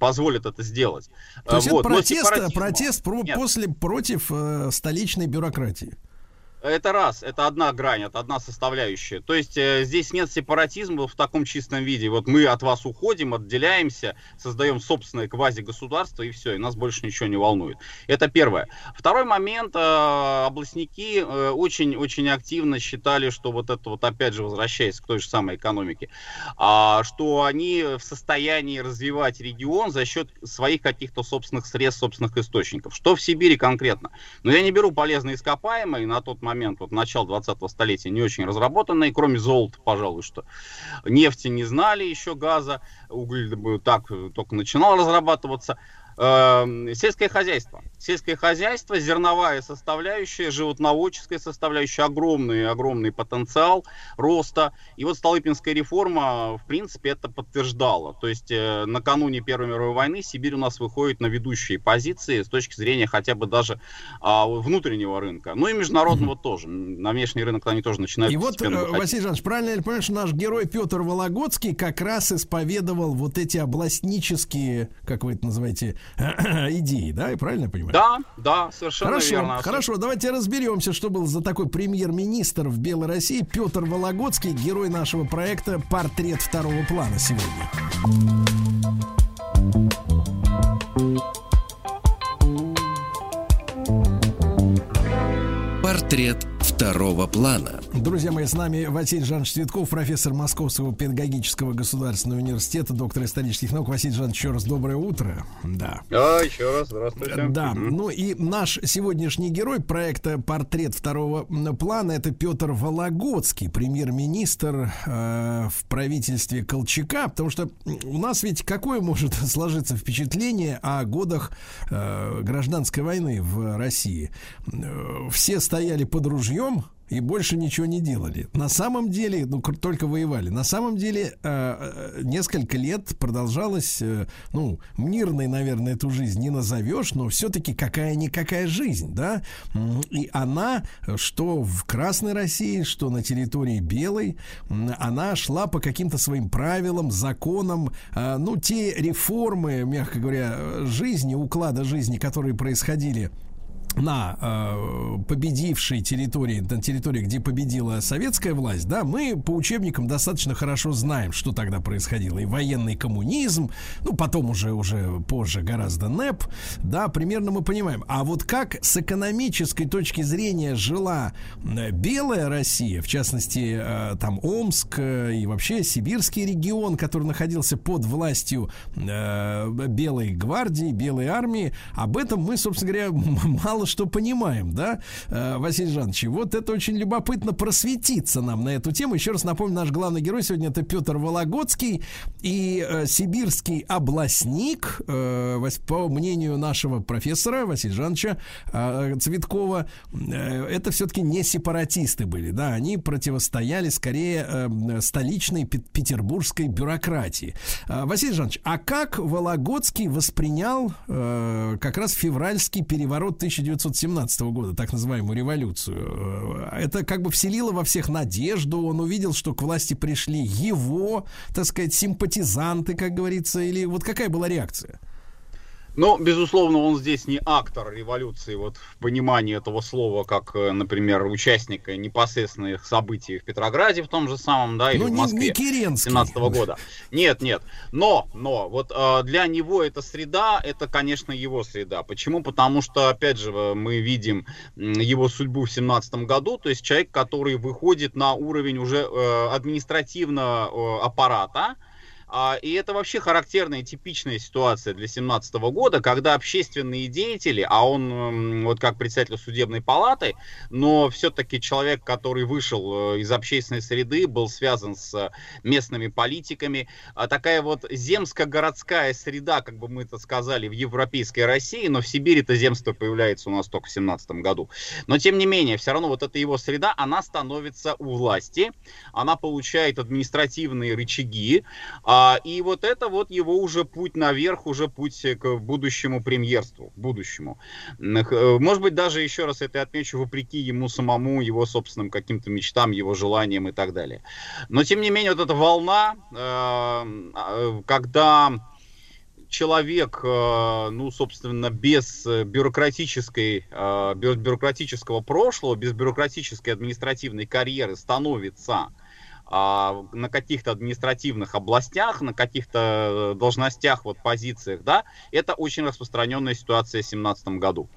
позволят это сделать. То есть Э, вот. это протест, сепаратизма протест про- нет. после против э, столичной бюрократии. Это раз, это одна грань, это одна составляющая. То есть э, здесь нет сепаратизма в таком чистом виде. Вот мы от вас уходим, отделяемся, создаем собственное квази-государство и все, и нас больше ничего не волнует. Это первое. Второй момент, э, областники э, очень-очень активно считали, что вот это вот опять же возвращаясь к той же самой экономике, а, что они в состоянии развивать регион за счет своих каких-то собственных средств, собственных источников. Что в Сибири конкретно? Но я не беру полезные ископаемые на тот момент, вот начало 20-го столетия, не очень разработанные, кроме золота, пожалуй, что. Нефти не знали еще, газа, уголь э, так э, только начинал разрабатываться. Эм, Сельское хозяйство. Сельское хозяйство, зерновая составляющая, животноводческая составляющая, огромный, огромный потенциал роста. И вот Столыпинская реформа, в принципе, это подтверждала. То есть э, накануне Первой мировой войны Сибирь у нас выходит на ведущие позиции с точки зрения хотя бы даже а, внутреннего рынка. Ну и международного тоже. На внешний рынок они тоже начинают И вот, э, выходить. Василий Жанович, правильно понимаю, что наш герой Петр Вологодский как раз исповедовал вот эти областнические, как вы это называете, идеи, да? И правильно я Да, да, совершенно Хорошо, верно. хорошо, давайте разберемся, что был за такой премьер-министр в Белой России Петр Вологодский, герой нашего проекта «Портрет второго плана» сегодня. Портрет второго плана. Друзья мои, с нами Василий Жанович Цветков, профессор Московского педагогического государственного университета, доктор исторических наук. Василий Жанович, еще раз доброе утро. Да. Да, еще раз, здравствуйте. Да, ну и наш сегодняшний герой проекта «Портрет второго плана» это Петр Вологодский, премьер-министр э, в правительстве Колчака, потому что у нас ведь какое может сложиться впечатление о годах э, гражданской войны в России? Э, Все стояли под ружьем, и больше ничего не делали. На самом деле, ну, только воевали. На самом деле, э, э, несколько лет продолжалась, э, ну, мирной, наверное, эту жизнь не назовешь, но все-таки какая-никакая жизнь, да? И она, что в Красной России, что на территории Белой, она шла по каким-то своим правилам, законам. Ну, те реформы, мягко говоря, жизни, уклада жизни, которые происходили на э, победившей территории, на территории, где победила советская власть, да, мы по учебникам достаточно хорошо знаем, что тогда происходило. И военный коммунизм, ну, потом уже, уже позже гораздо НЭП, да, примерно мы понимаем. А вот как с экономической точки зрения жила белая Россия, в частности, э, там Омск э, и вообще Сибирский регион, который находился под властью э, Белой гвардии, Белой армии, об этом мы, собственно говоря, м- мало что понимаем, да, э, Василий Жанович? Вот это очень любопытно просветиться нам на эту тему. Еще раз напомню, наш главный герой сегодня это Петр Вологодский и э, сибирский областник, э, по мнению нашего профессора Василия Жановича э, Цветкова, э, это все-таки не сепаратисты были, да, они противостояли скорее э, столичной пе- петербургской бюрократии. Э, Василий Жанович, а как Вологодский воспринял э, как раз февральский переворот 1917 года, так называемую революцию? Э, Это как бы вселило во всех надежду, он увидел, что к власти пришли его, так сказать, симпатизанты, как говорится, или вот какая была реакция? Ну, безусловно, он здесь не актор революции, вот в понимании этого слова, как, э, например, участника непосредственных событий в Петрограде в том же самом, да, или ну, в Москве. не. 17 года. Нет, нет. Но, но, вот э, для него эта среда, это, конечно, его среда. Почему? Потому что, опять же, э, мы видим его судьбу в 17 году, то есть человек, который выходит на уровень уже э, административного э, аппарата, И это вообще характерная типичная ситуация для 2017 года, когда общественные деятели, а он вот как председатель судебной палаты, но все-таки человек, который вышел э, из общественной среды, был связан с местными политиками, а такая вот земско-городская среда, как бы мы это сказали, в европейской России, но в Сибири это земство появляется у нас только в 17 году. Но тем не менее, все равно вот эта его среда, она становится у власти, она получает административные рычаги, а, и вот это вот его уже путь наверх, уже путь к будущему премьерству, к будущему. Э, Может быть, даже еще раз это отмечу, вопреки ему самому, его собственным каким-то мечтам, его желаниям и так далее. Но, тем не менее, вот эта волна, э, э, когда человек, э, ну, собственно, без э, бюрократической, э, без бюрократического прошлого, без бюрократической административной карьеры становится а, на каких-то административных областях, на каких-то э, должностях, вот позициях, да, это очень распространенная ситуация в 2017 году.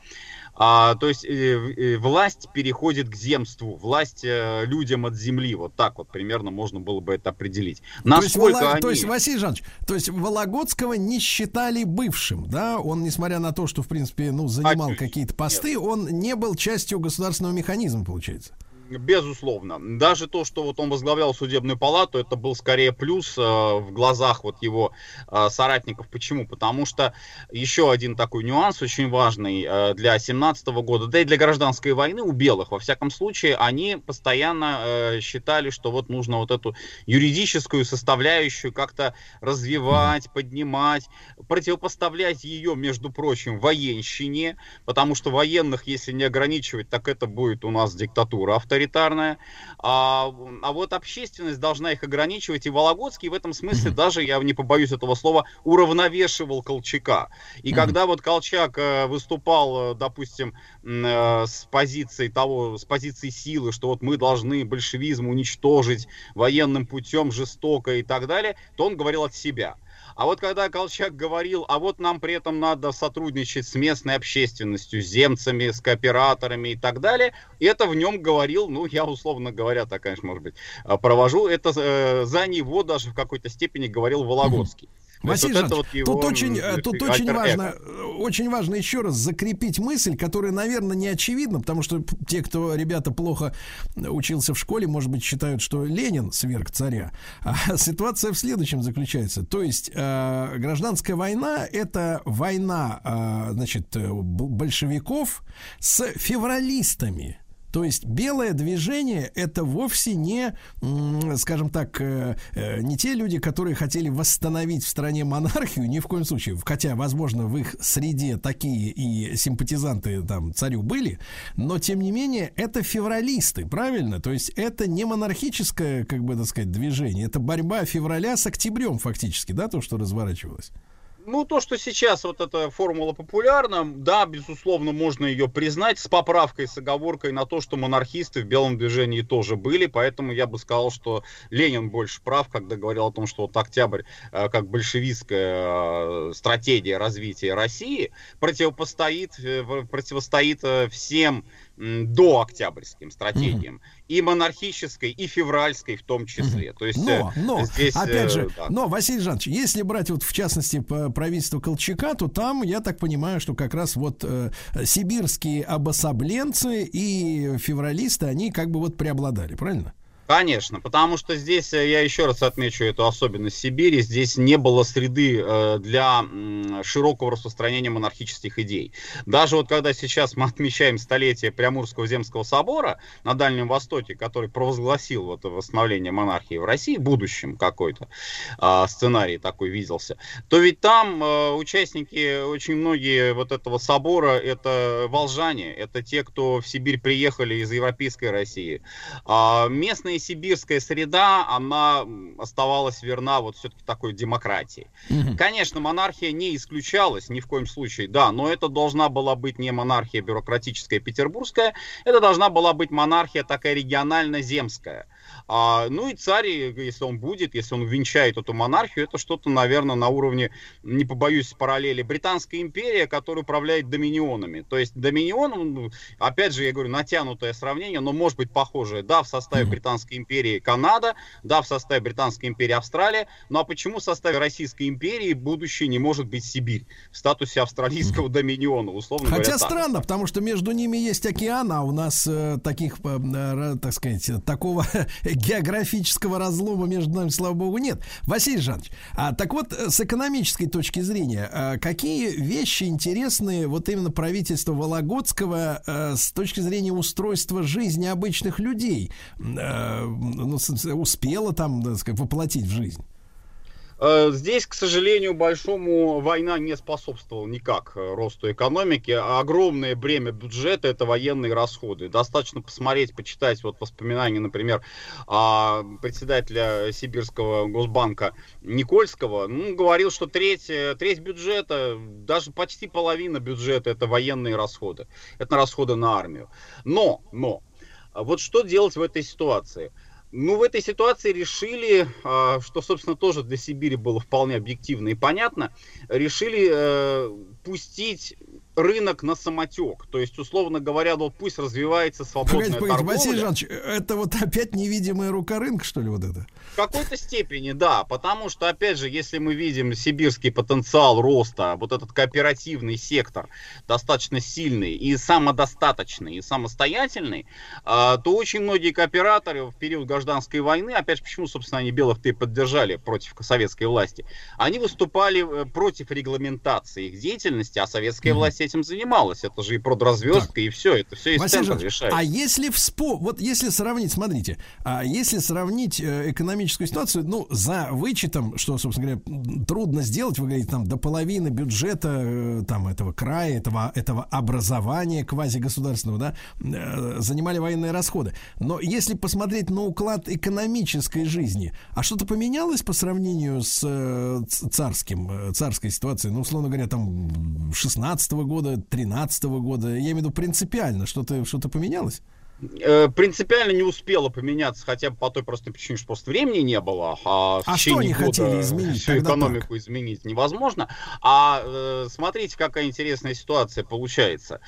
А, то есть э, э, власть переходит к земству, власть э, людям от земли, вот так вот примерно можно было бы это определить. То есть, Насколько они... то есть, Василий Жанович, то есть Вологодского не считали бывшим, да? Он, несмотря на то, что, в принципе, ну, занимал Отнюдь. какие-то посты, он не был частью государственного механизма, получается. Безусловно. Даже то, что вот он возглавлял судебную палату, это был скорее плюс э, в глазах вот его э, соратников. Почему? Потому что еще один такой нюанс очень важный э, для 17 года, да и для гражданской войны у белых, во всяком случае, они постоянно э, считали, что вот нужно вот эту юридическую составляющую как-то развивать, поднимать, противопоставлять ее, между прочим, военщине, потому что военных, если не ограничивать, так это будет у нас диктатура авторитарная. А, а вот общественность должна их ограничивать, и Вологодский в этом смысле даже, я не побоюсь этого слова, уравновешивал Колчака. И когда вот Колчак э, выступал, э, допустим, э, с позиции того, с позиции силы, что вот мы должны большевизм уничтожить военным путем жестоко и так далее, то он говорил от себя. А вот когда Колчак говорил, а вот нам при этом надо сотрудничать с местной общественностью, с земцами, с кооператорами и так далее, это в нем говорил, ну, я условно говоря, так, конечно, может быть, а, провожу, это э, за него даже в какой-то степени говорил Вологодский. Есть Василий вот Жанович, вот его, тут очень, э, м, тут очень альтер-эго. важно, э, очень важно еще раз закрепить мысль, которая, наверное, не очевидна, потому что те, кто, ребята, плохо учился в школе, может быть, считают, что Ленин сверг царя. А ситуация в следующем заключается. То есть э, гражданская война это война, э, значит, э, большевиков с февралистами. То есть белое движение это вовсе не, скажем так, э, э, не те люди, которые хотели восстановить в стране монархию, ни в коем случае. Хотя, возможно, в их среде такие и симпатизанты там царю были, но тем не менее это февралисты, правильно? То есть это не монархическое, как бы так сказать, движение, это борьба февраля с октябрем фактически, да, то, что разворачивалось. Ну, то, что сейчас вот эта формула популярна, да, безусловно, можно ее признать с поправкой, с оговоркой на то, что монархисты в белом движении тоже были, поэтому я бы сказал, что Ленин больше прав, когда говорил о том, что вот октябрь, э, как большевистская э, стратегия развития России, противопостоит, э, противостоит всем до октябрьским стратегиям. И монархической, и февральской в том числе. То есть но, но здесь, опять же, да. но Василий Жанович, если брать вот в частности правительство Колчака, то там я так понимаю, что как раз вот э, сибирские обособленцы и февралисты, они как бы вот преобладали, правильно? Конечно, потому что здесь, э, я еще раз отмечу эту особенность Сибири, здесь не было среды э, для широкого распространения монархических идей. Даже вот когда сейчас мы отмечаем столетие Приамурского земского собора на Дальнем Востоке, который провозгласил вот восстановление монархии в России, в будущем какой-то а, сценарий такой виделся, то ведь там э, участники, очень многие вот этого собора, это волжане, это те, кто в Сибирь приехали из Европейской России. А местные местная сибирская среда, она оставалась верна вот все-таки такой демократии. Угу. Конечно, монархия не исключалась ни в коем случае, да, но это должна была быть не монархия бюрократическая петербургская, это должна была быть монархия такая регионально-земская. А, ну и царь, если он будет, если он венчает эту монархию, это что-то, наверное, на уровне, не побоюсь параллели, Британская империя, которая управляет доминионами. То есть доминион, опять же, я говорю, натянутое сравнение, но может быть похожее. Да, в составе Британской империи Канада, да, в составе Британской империи Австралия. Ну а почему в составе Российской империи будущее не может быть Сибирь в статусе австралийского доминиона, условно Хотя говоря? Хотя странно, потому что между ними есть океан, а у нас э, таких, э так сказать, такого географического разлома между нами, слава богу, нет. Василий Жанович, а, так вот, э, с экономической точки зрения, а, какие вещи интересные вот именно правительство Вологодского а, с точки зрения устройства жизни обычных людей а, ну, успело там, так сказать, воплотить в жизнь? Э, здесь, к сожалению, большому война не способствовала никак э, росту экономики. Огромное бремя бюджета это военные расходы. Достаточно посмотреть, почитать вот воспоминания, например, председателя Сибирского Госбанка Никольского. Ну, говорил, что треть, э, треть бюджета, даже почти половина бюджета это военные расходы. Это расходы на армию. Но, но, вот что делать в этой ситуации? Ну, в этой ситуации решили, а, что, собственно, тоже для Сибири было вполне объективно и понятно, решили э, пустить рынок на самотек. То есть, условно говоря, вот пусть развивается свободная погодите, погодите, торговля. Василий Жанович, это вот опять невидимая рука рынка, что ли, вот это? В какой-то степени, да. Потому что, опять же, если мы видим сибирский потенциал роста, вот этот кооперативный сектор достаточно сильный и самодостаточный, и самостоятельный, а, то очень многие кооператоры в период гражданской войны, опять же, почему, собственно, они белых-то и поддержали против советской власти, они выступали э, против регламентации их деятельности, а советская mm-hmm. власть этим занималась. Это же и продразвездка, так. и все. Это все из центра решает. А если вспо... вот если сравнить, смотрите, а если сравнить э, экономическую ситуацию, ну, за вычетом, что, собственно говоря, трудно сделать, вы говорите, там, до половины бюджета э, там, этого края, этого, этого образования квазигосударственного, да, э, занимали военные расходы. Но если посмотреть на уклад экономической жизни, а что-то поменялось по сравнению с царским, царской ситуацией? Ну, условно говоря, там 16 -го года года, 13 года? Я имею в виду принципиально. Что-то что поменялось? Э, принципиально не успела поменяться, хотя бы по той простой причине, что просто времени не было. А, а что они хотели изменить? Всю экономику так? изменить невозможно. А э, смотрите, какая интересная ситуация получается.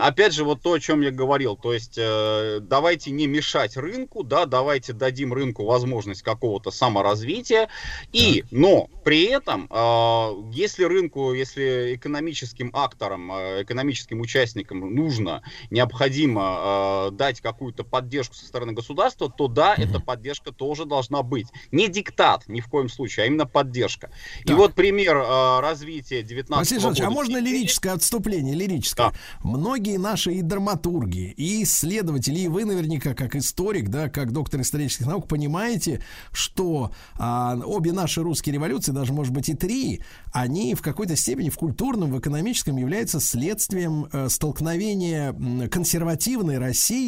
Опять же, вот то, о чем я говорил. То есть, э, давайте не мешать рынку, да, давайте дадим рынку возможность какого-то саморазвития. И, но При этом, а, если рынку, если экономическим акторам, а, экономическим участникам нужно, необходимо а, дать какую-то поддержку со стороны государства, то да, mm эта поддержка тоже должна быть. Не диктат ни в коем случае, а именно поддержка. Так. И вот пример развития 19 Василий года. а можно лирическое отступление, лирическое? Да. Многие наши и драматурги, и исследователи, и вы наверняка, как историк, да, как доктор исторических наук, понимаете, что а, обе наши русские революции, даже, может быть, и три, они в какой-то степени в культурном, в экономическом являются следствием э, столкновения консервативной России,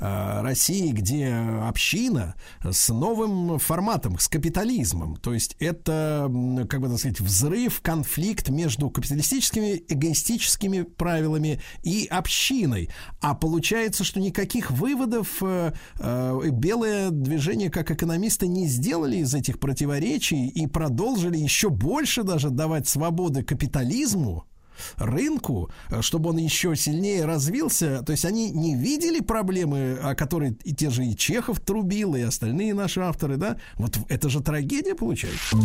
э, России, где община, с новым форматом, с капитализмом. То есть это, как бы так сказать, взрыв, конфликт между капиталистическими, эгоистическими правилами и общиной. А получается, что никаких выводов э, э, белое движение как экономисты не сделали из этих противоречий и продолжили еще больше даже давать свободы капитализму, рынку, чтобы он еще сильнее развился. То есть они не видели проблемы, о которой и те же и Чехов трубил, и остальные наши авторы, да? Вот это же трагедия получается.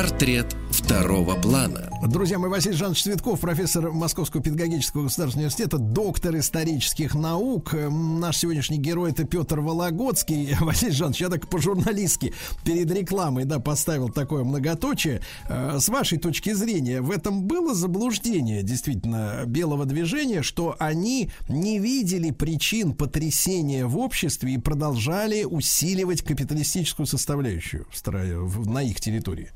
Портрет второго плана. Друзья мои, Василий Жанович Цветков, профессор Московского педагогического государственного университета, доктор исторических наук. Наш сегодняшний герой это Петр Вологодский. Василий Жанович, я так по-журналистски перед рекламой да, поставил такое многоточие. Э, с вашей точки зрения, в этом было заблуждение действительно белого движения, что они не видели причин потрясения в обществе и продолжали усиливать капиталистическую составляющую на их территории?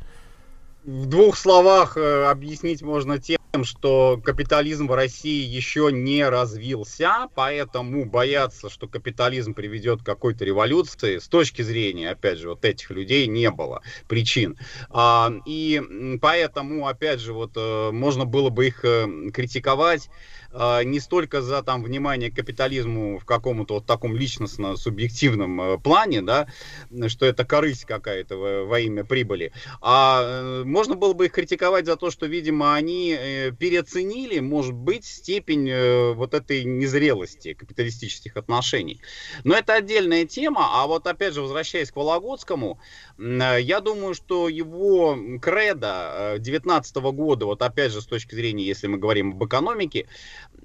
В двух словах э, объяснить можно тем, что капитализм в России еще не развился, поэтому бояться, что капитализм приведет к какой-то революции, с точки зрения, опять же, вот этих людей не было причин. А, и поэтому, опять же, вот э, можно было бы их э, критиковать а, не столько за там внимание к капитализму в каком-то вот таком личностно-субъективном э, плане, да, что это корысть какая-то во, имя прибыли, а э, можно было бы их критиковать за то, что, видимо, они э, переоценили, может быть, степень вот этой незрелости капиталистических отношений. Но это отдельная тема, а вот опять же, возвращаясь к Вологодскому, я думаю, что его кредо 19 года, вот опять же, с точки зрения, если мы говорим об экономике,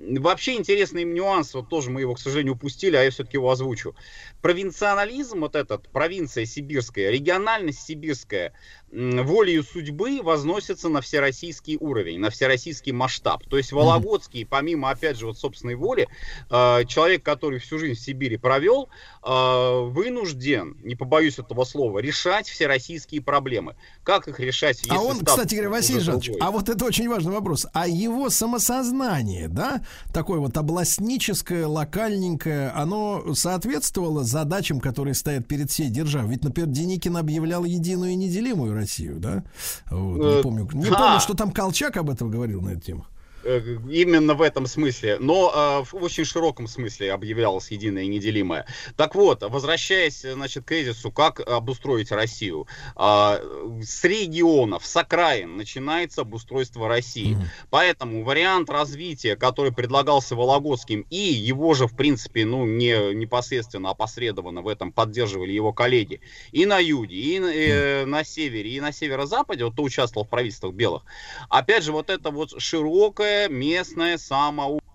Вообще интересный нюанс, вот тоже мы его, к сожалению, упустили, а я все-таки его озвучу. Провинционализм, вот этот, провинция сибирская, региональность сибирская, волею судьбы возносится на всероссийский уровень, на всероссийский масштаб. То есть Вологодский, помимо, опять же, вот собственной воли, э, человек, который всю жизнь в Сибири провел, э, вынужден, не побоюсь этого слова, решать всероссийские проблемы. Как их решать? а он, кстати говоря, Василий Жанович, а вот это очень важный вопрос. А его самосознание, да, такое вот областническое, локальненькое, оно соответствовало задачам, которые стоят перед всей державой? Ведь, например, Деникин объявлял единую и неделимую Россию, да? Вот, не э, помню, не помню, что там Колчак об этом говорил на эту тему. Э, именно в этом смысле, но э, в очень широком смысле объявлялось единое и неделимое. Так вот, возвращаясь, значит, к кризису, как обустроить Россию? Э, с регионов, с окраин начинается обустройство России. Mm-hmm. Поэтому вариант развития, который предлагался Вологодским, и его же, в принципе, ну, не непосредственно, опосредованно в этом поддерживали его коллеги, и на юге, и э, на севере, и на северо-западе, вот кто участвовал в правительствах белых. Опять же, вот это вот широкое местное самоуправление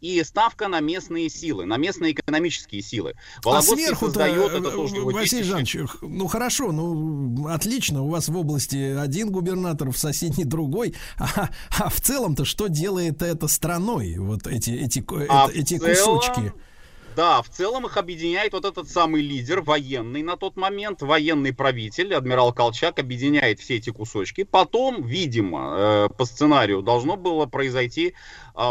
и ставка на местные силы, на местные экономические силы. а сверху создает это то, что Василий Жанович, ну хорошо, ну отлично, у вас в области один губернатор, в соседней другой, а, а в целом-то что делает это страной, вот эти, эти, а эти целом... кусочки? Да, в целом их объединяет вот этот самый лидер, военный на тот момент, военный правитель, адмирал Колчак, объединяет все эти кусочки. Потом, видимо, э, по сценарию должно было произойти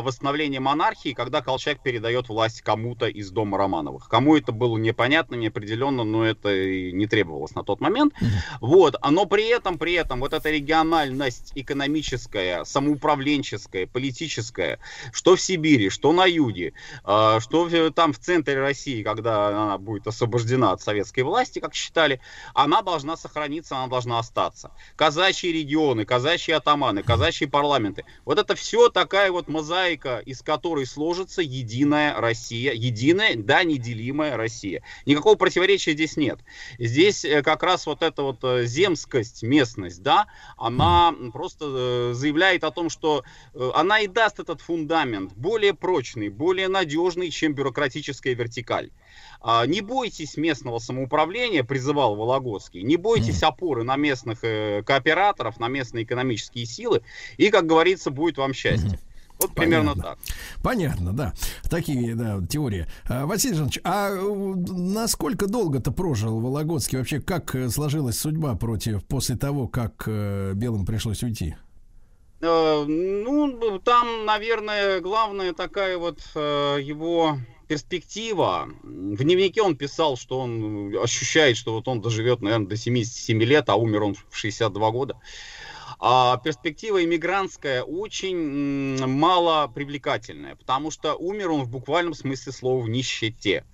восстановление монархии, когда Колчак передает власть кому-то из дома Романовых. Кому это было непонятно, неопределенно, но это и не требовалось на тот момент. Вот. Но при этом, при этом, вот эта региональность экономическая, самоуправленческая, политическая, что в Сибири, что на юге, а, что там в центре центре России, когда она будет освобождена от советской власти, как считали, она должна сохраниться, она должна остаться. Казачьи регионы, казачьи атаманы, казачьи парламенты. Вот это все такая вот мозаика, из которой сложится единая Россия, единая, да, неделимая Россия. Никакого противоречия здесь нет. Здесь э, как раз вот эта вот э, земскость, местность, да, она просто э, заявляет о том, что она и даст этот фундамент более прочный, более надежный, чем бюрократическая вертикаль. А, не бойтесь местного самоуправления, призывал Вологодский, не бойтесь опоры на местных кооператоров, на местные экономические силы, и, как говорится, будет вам счастье. Вот примерно Понятно. так. Понятно, да. Такие, да, теории. А, Василий Жанович, а э, насколько долго-то прожил Вологодский? Вообще, как э, сложилась судьба против после того, как э, Белым пришлось уйти? Ну, там, наверное, главная такая вот его перспектива. В дневнике он писал, что он ощущает, что вот он доживет, наверное, до 77 лет, а умер он в 62 года. А перспектива иммигрантская очень мало привлекательная, потому что умер он в буквальном смысле слова в нищете.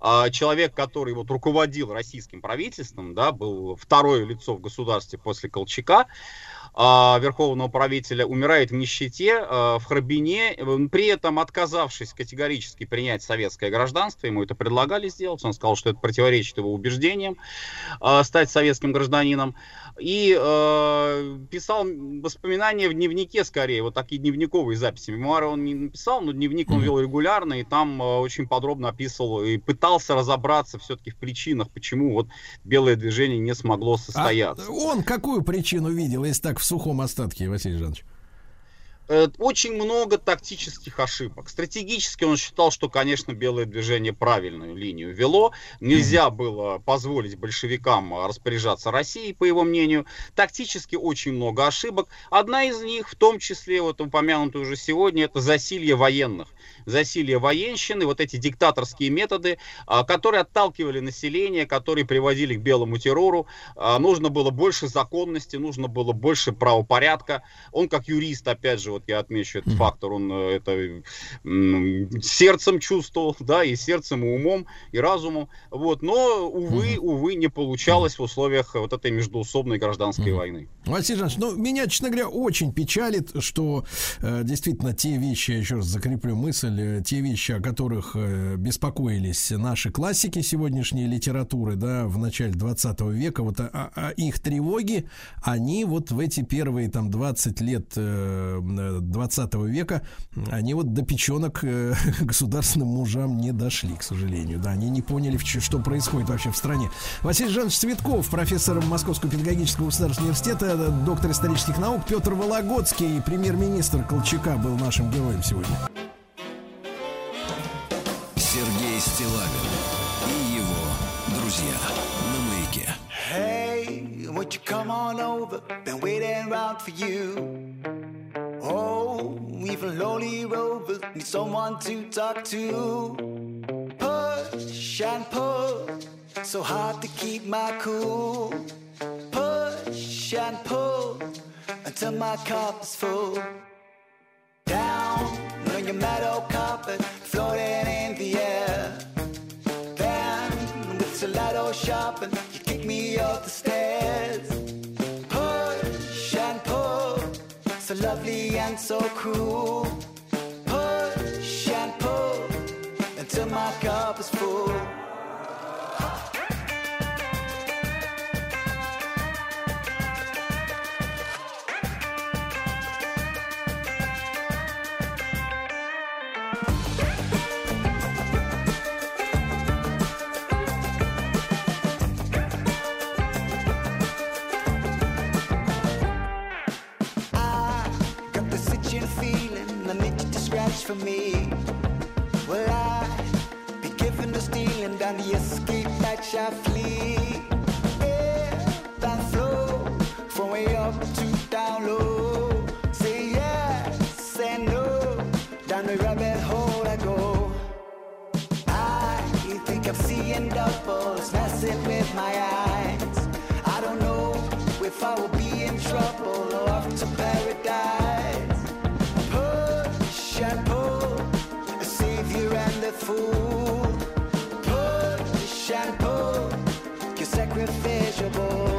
А человек, который вот руководил российским правительством, да, был второе лицо в государстве после Колчака, верховного правителя умирает в нищете, а, в Храбине, э, при этом отказавшись категорически принять советское гражданство, ему это предлагали сделать, он сказал, что это противоречит его убеждениям, а, стать советским гражданином, и писал воспоминания в дневнике скорее, вот такие дневниковые записи. Мемуары он не написал, но дневник он вел регулярно, и там очень подробно описывал и пытался разобраться все-таки в причинах, почему вот белое движение не смогло состояться. А он какую причину видел, если так в сухом остатке, Василий Жанович? Э, Очень много тактических ошибок. Стратегически он считал, что, конечно, белое движение правильную линию вело. Нельзя было позволить большевикам распоряжаться Россией, по его мнению. Тактически очень много ошибок. Одна из них, в том числе, вот упомянутая уже сегодня, это засилье военных засилье военщины, вот эти диктаторские методы, а, которые отталкивали население, которые приводили к белому террору. А, Нужно было больше законности, нужно было больше правопорядка. Он как юрист, опять же, вот я отмечу этот фактор, он э, это сердцем чувствовал, да, и сердцем, и умом, и разумом. Вот. Но, увы, увы, не получалось в условиях вот этой междуусобной гражданской войны. Василий Жанович, ну, меня, честно говоря, очень печалит, что э, действительно те вещи, я еще раз закреплю мысль, э, те вещи, о которых э, беспокоились наши классики сегодняшней литературы, да, в начале 20 века, вот о- о их тревоги, они вот в эти первые там 20 лет э, 20 века, они вот до печенок э, государственным мужам не дошли, к сожалению, да, они не поняли, что происходит вообще в стране. Василий Жанович Цветков, профессор Московского педагогического государственного университета, э, доктор исторических наук, Петр Вологодский, премьер-министр Колчака был нашим героем сегодня. Сергей Стилавин и его друзья на маяке. Hey, won't you come on over? Been waiting around for you. Oh, even lonely rovers need someone to talk to. Push and pull, so hard to keep my cool. Push and pull until my cup is full. Down on your meadow carpet, and so cruel. Push and pull until my cup is full. For me. Will I be given to stealing down the escape that shall flee? Ebb and flow from way up to down low. Say yes, say no, down the rabbit hole I go. I think I'm seeing doubles, messing with my eyes. I don't know if I will be in trouble or off to paradise. fooled. Push and pull, you're sacrificial.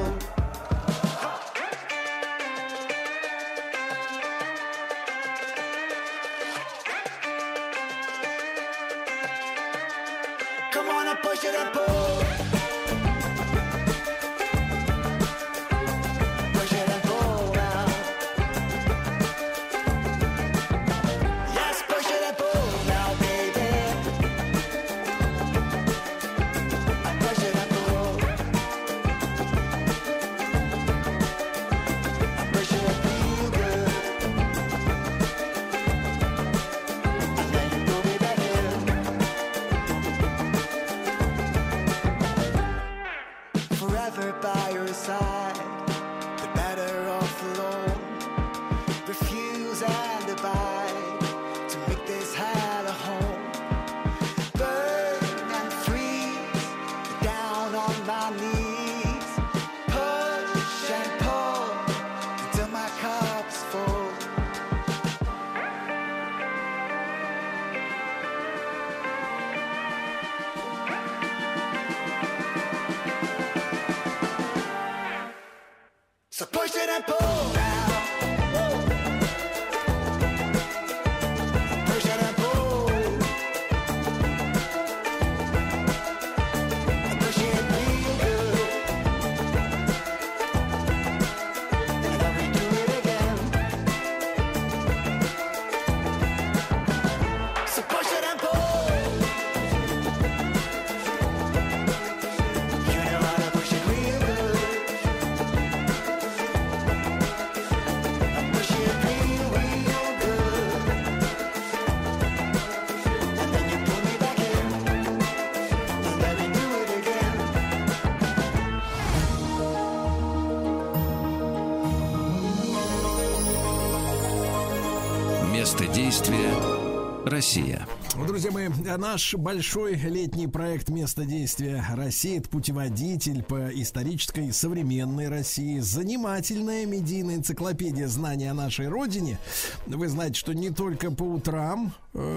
Друзья мои, наш большой летний проект «Место действия России» — это путеводитель по исторической современной России, занимательная медийная энциклопедия знаний о нашей родине. Вы знаете, что не только по утрам,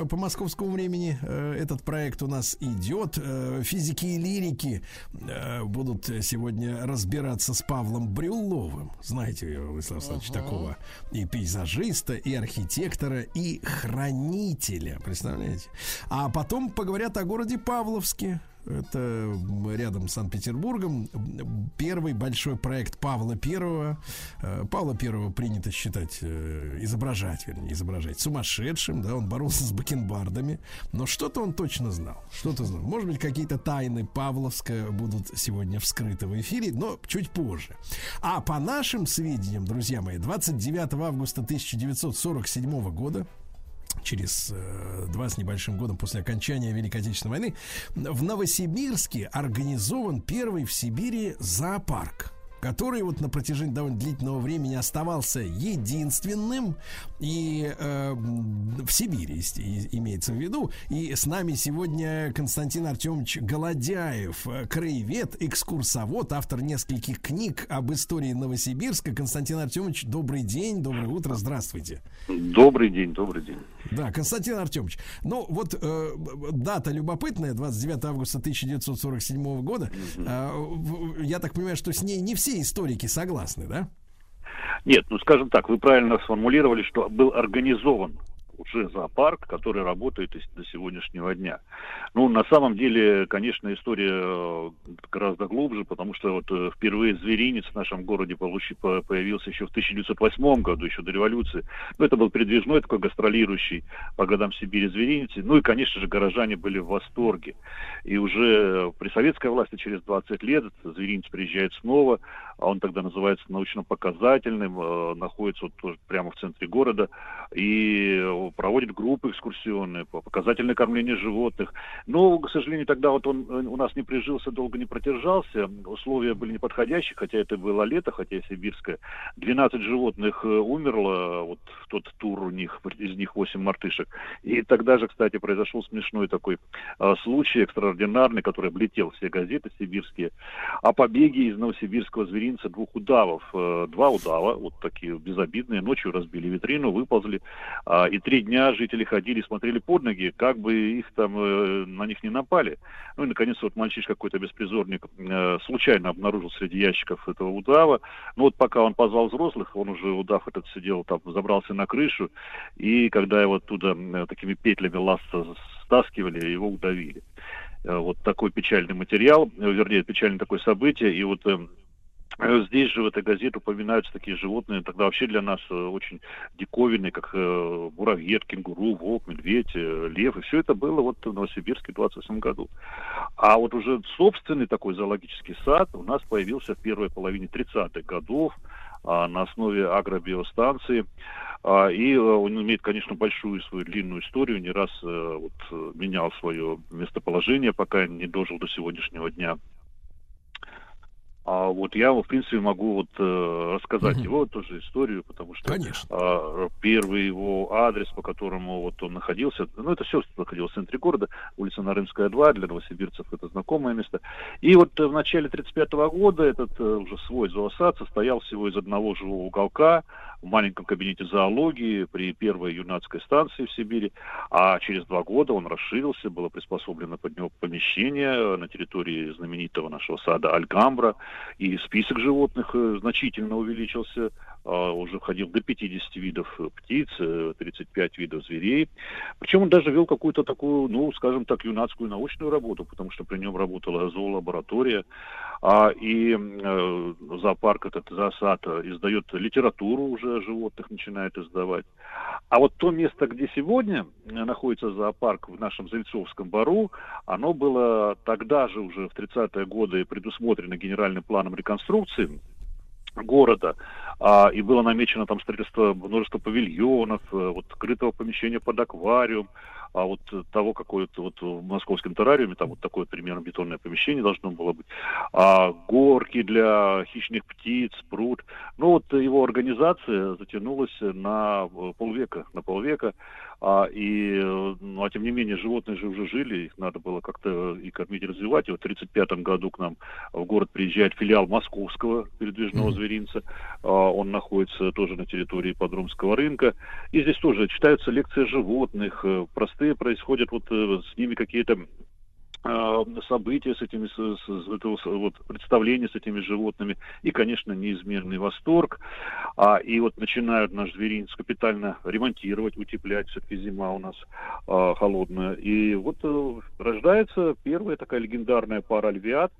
по московскому времени, э, этот проект у нас идет. Э, Физики и лирики э, будут сегодня разбираться с Павлом Брюловым. Знаете, Владислав Александрович, такого и пейзажиста, и архитектора, и хранителя. Представляете? А потом поговорят о городе Павловске. Это рядом с Санкт-Петербургом. Первый большой проект Павла Первого. Э, Павла Первого принято считать, э, изображать, вернее, изображать сумасшедшим, да, он боролся с бакенбардами, но что-то он точно знал, что-то знал. Может быть, какие-то тайны Павловска будут сегодня вскрыты в эфире, но чуть позже. А по нашим сведениям, друзья мои, 29 августа 1947 года через э, два с небольшим годом после окончания Великой Отечественной войны в Новосибирске организован первый в Сибири зоопарк который вот на протяжении довольно длительного времени оставался единственным и э, в Сибири имеется в виду. И с нами сегодня Константин Артемович Голодяев, э, краевед, экскурсовод, автор нескольких книг об истории Новосибирска. Константин Артемович, добрый день, доброе утро, здравствуйте. Добрый день, добрый день. Да, Константин Артемович, ну вот э, дата любопытная, 29 августа 1947 года. Э, я так понимаю, что с ней не все историки согласны, да? Нет, ну скажем так, вы правильно сформулировали, что был организован уже зоопарк, который работает до сегодняшнего дня. Ну, на самом деле, конечно, история э, гораздо глубже, потому что вот э, впервые зверинец в нашем городе получи- по- появился еще в 1908 году, еще до революции. Ну, это был передвижной такой гастролирующий по годам Сибири зверинец. Ну и, конечно же, горожане были в восторге. И уже при советской власти через 20 лет зверинец приезжает снова, а он тогда называется научно-показательным, э, находится вот прямо в центре города, и э, проводит группы экскурсионные по показательное кормление животных. Но, к сожалению, тогда вот он э, у нас не прижился, долго не продержался, условия были неподходящие, хотя это было лето, хотя и сибирское. 12 животных э, умерло, вот в тот тур у них, из них 8 мартышек. И тогда же, кстати, произошел смешной такой э, случай экстраординарный, который облетел все газеты сибирские, о побеге из новосибирского зверинца двух удавов. Два удава, вот такие безобидные, ночью разбили витрину, выползли, а, и три дня жители ходили, смотрели под ноги, как бы их там э, на них не напали. Ну и, наконец, вот мальчишка какой-то беспризорник э, случайно обнаружил среди ящиков этого удава. Ну вот пока он позвал взрослых, он уже, удав этот сидел там, забрался на крышу, и когда его оттуда э, такими петлями ласта стаскивали, его удавили. Э, вот такой печальный материал, э, вернее, печальное такое событие, и вот Э, здесь же в этой газете упоминаются такие животные, тогда вообще для нас э, очень диковинные, как э, муравьед, кенгуру, волк, медведь, лев. И все это было вот в Новосибирске в 28 году. А вот уже собственный такой зоологический сад у нас появился в первой половине 30-х годов а, на основе агробиостанции. А, и он имеет, конечно, большую свою длинную историю, не раз вот, менял свое местоположение, пока не дожил до сегодняшнего дня. А вот я, в принципе, могу вот э, рассказать угу. его тоже историю, потому что Конечно. Э, первый его адрес, по которому вот он находился, ну это все находилось в центре города, улица Нарымская 2, для новосибирцев это знакомое место. И вот в начале 35 года этот э, уже свой зоосад состоял всего из одного живого уголка, в маленьком кабинете зоологии при первой юнацкой станции в Сибири, а через два года он расширился, было приспособлено под него помещение на территории знаменитого нашего сада Альгамбра, и список животных э, значительно увеличился, а, уже входил до 50 видов птиц, 35 э, видов зверей. Причем он даже вел какую-то такую, ну, скажем так, юнацкую научную работу, потому что при нем работала зоолаборатория, а, и э, зоопарк этот, зоосад издает литературу уже животных, начинает издавать. А вот то место, где сегодня находится зоопарк в нашем Зельцовском бару, оно было тогда же уже в 30-е годы предусмотрено генеральным планом реконструкции города, а, и было намечено там строительство множества павильонов, э, вот скрытого помещения под аквариум, а вот того, какое то вот в московском террариуме, там вот такое примерно бетонное помещение должно было быть, а, горки для хищных птиц, пруд. Ну вот его организация затянулась на полвека, на полвека, а, и, ну, а тем не менее, животные же уже жили, их надо было как-то и кормить, и развивать. И вот в 1935 году к нам в город приезжает филиал московского передвижного mm-hmm. зверинца. А, он находится тоже на территории подромского рынка. И здесь тоже читаются лекции животных, э, простые происходят вот э, с ними какие-то а, события с этими, с, с, этого, вот, представления с этими животными, и, конечно, неизменный восторг. А, и вот начинают наш зверинец капитально ремонтировать, утеплять, все-таки зима у нас а, холодная. И вот а, рождается первая такая легендарная пара львят,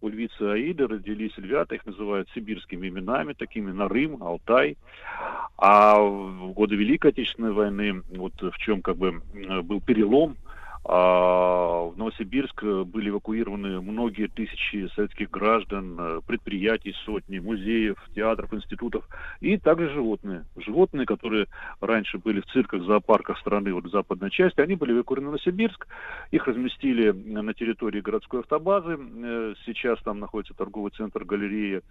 у львицы Аиды родились львята, их называют сибирскими именами, такими Нарым, Алтай. А в годы Великой Отечественной войны, вот в чем как бы был перелом, в Новосибирск были эвакуированы многие тысячи советских граждан, э, предприятий, сотни, музеев, театров, институтов и также животные. Животные, которые раньше были в цирках, зоопарках страны, вот в западной части, они были эвакуированы в Новосибирск. Их разместили на территории городской автобазы. Э, сейчас там находится торговый центр, галерея.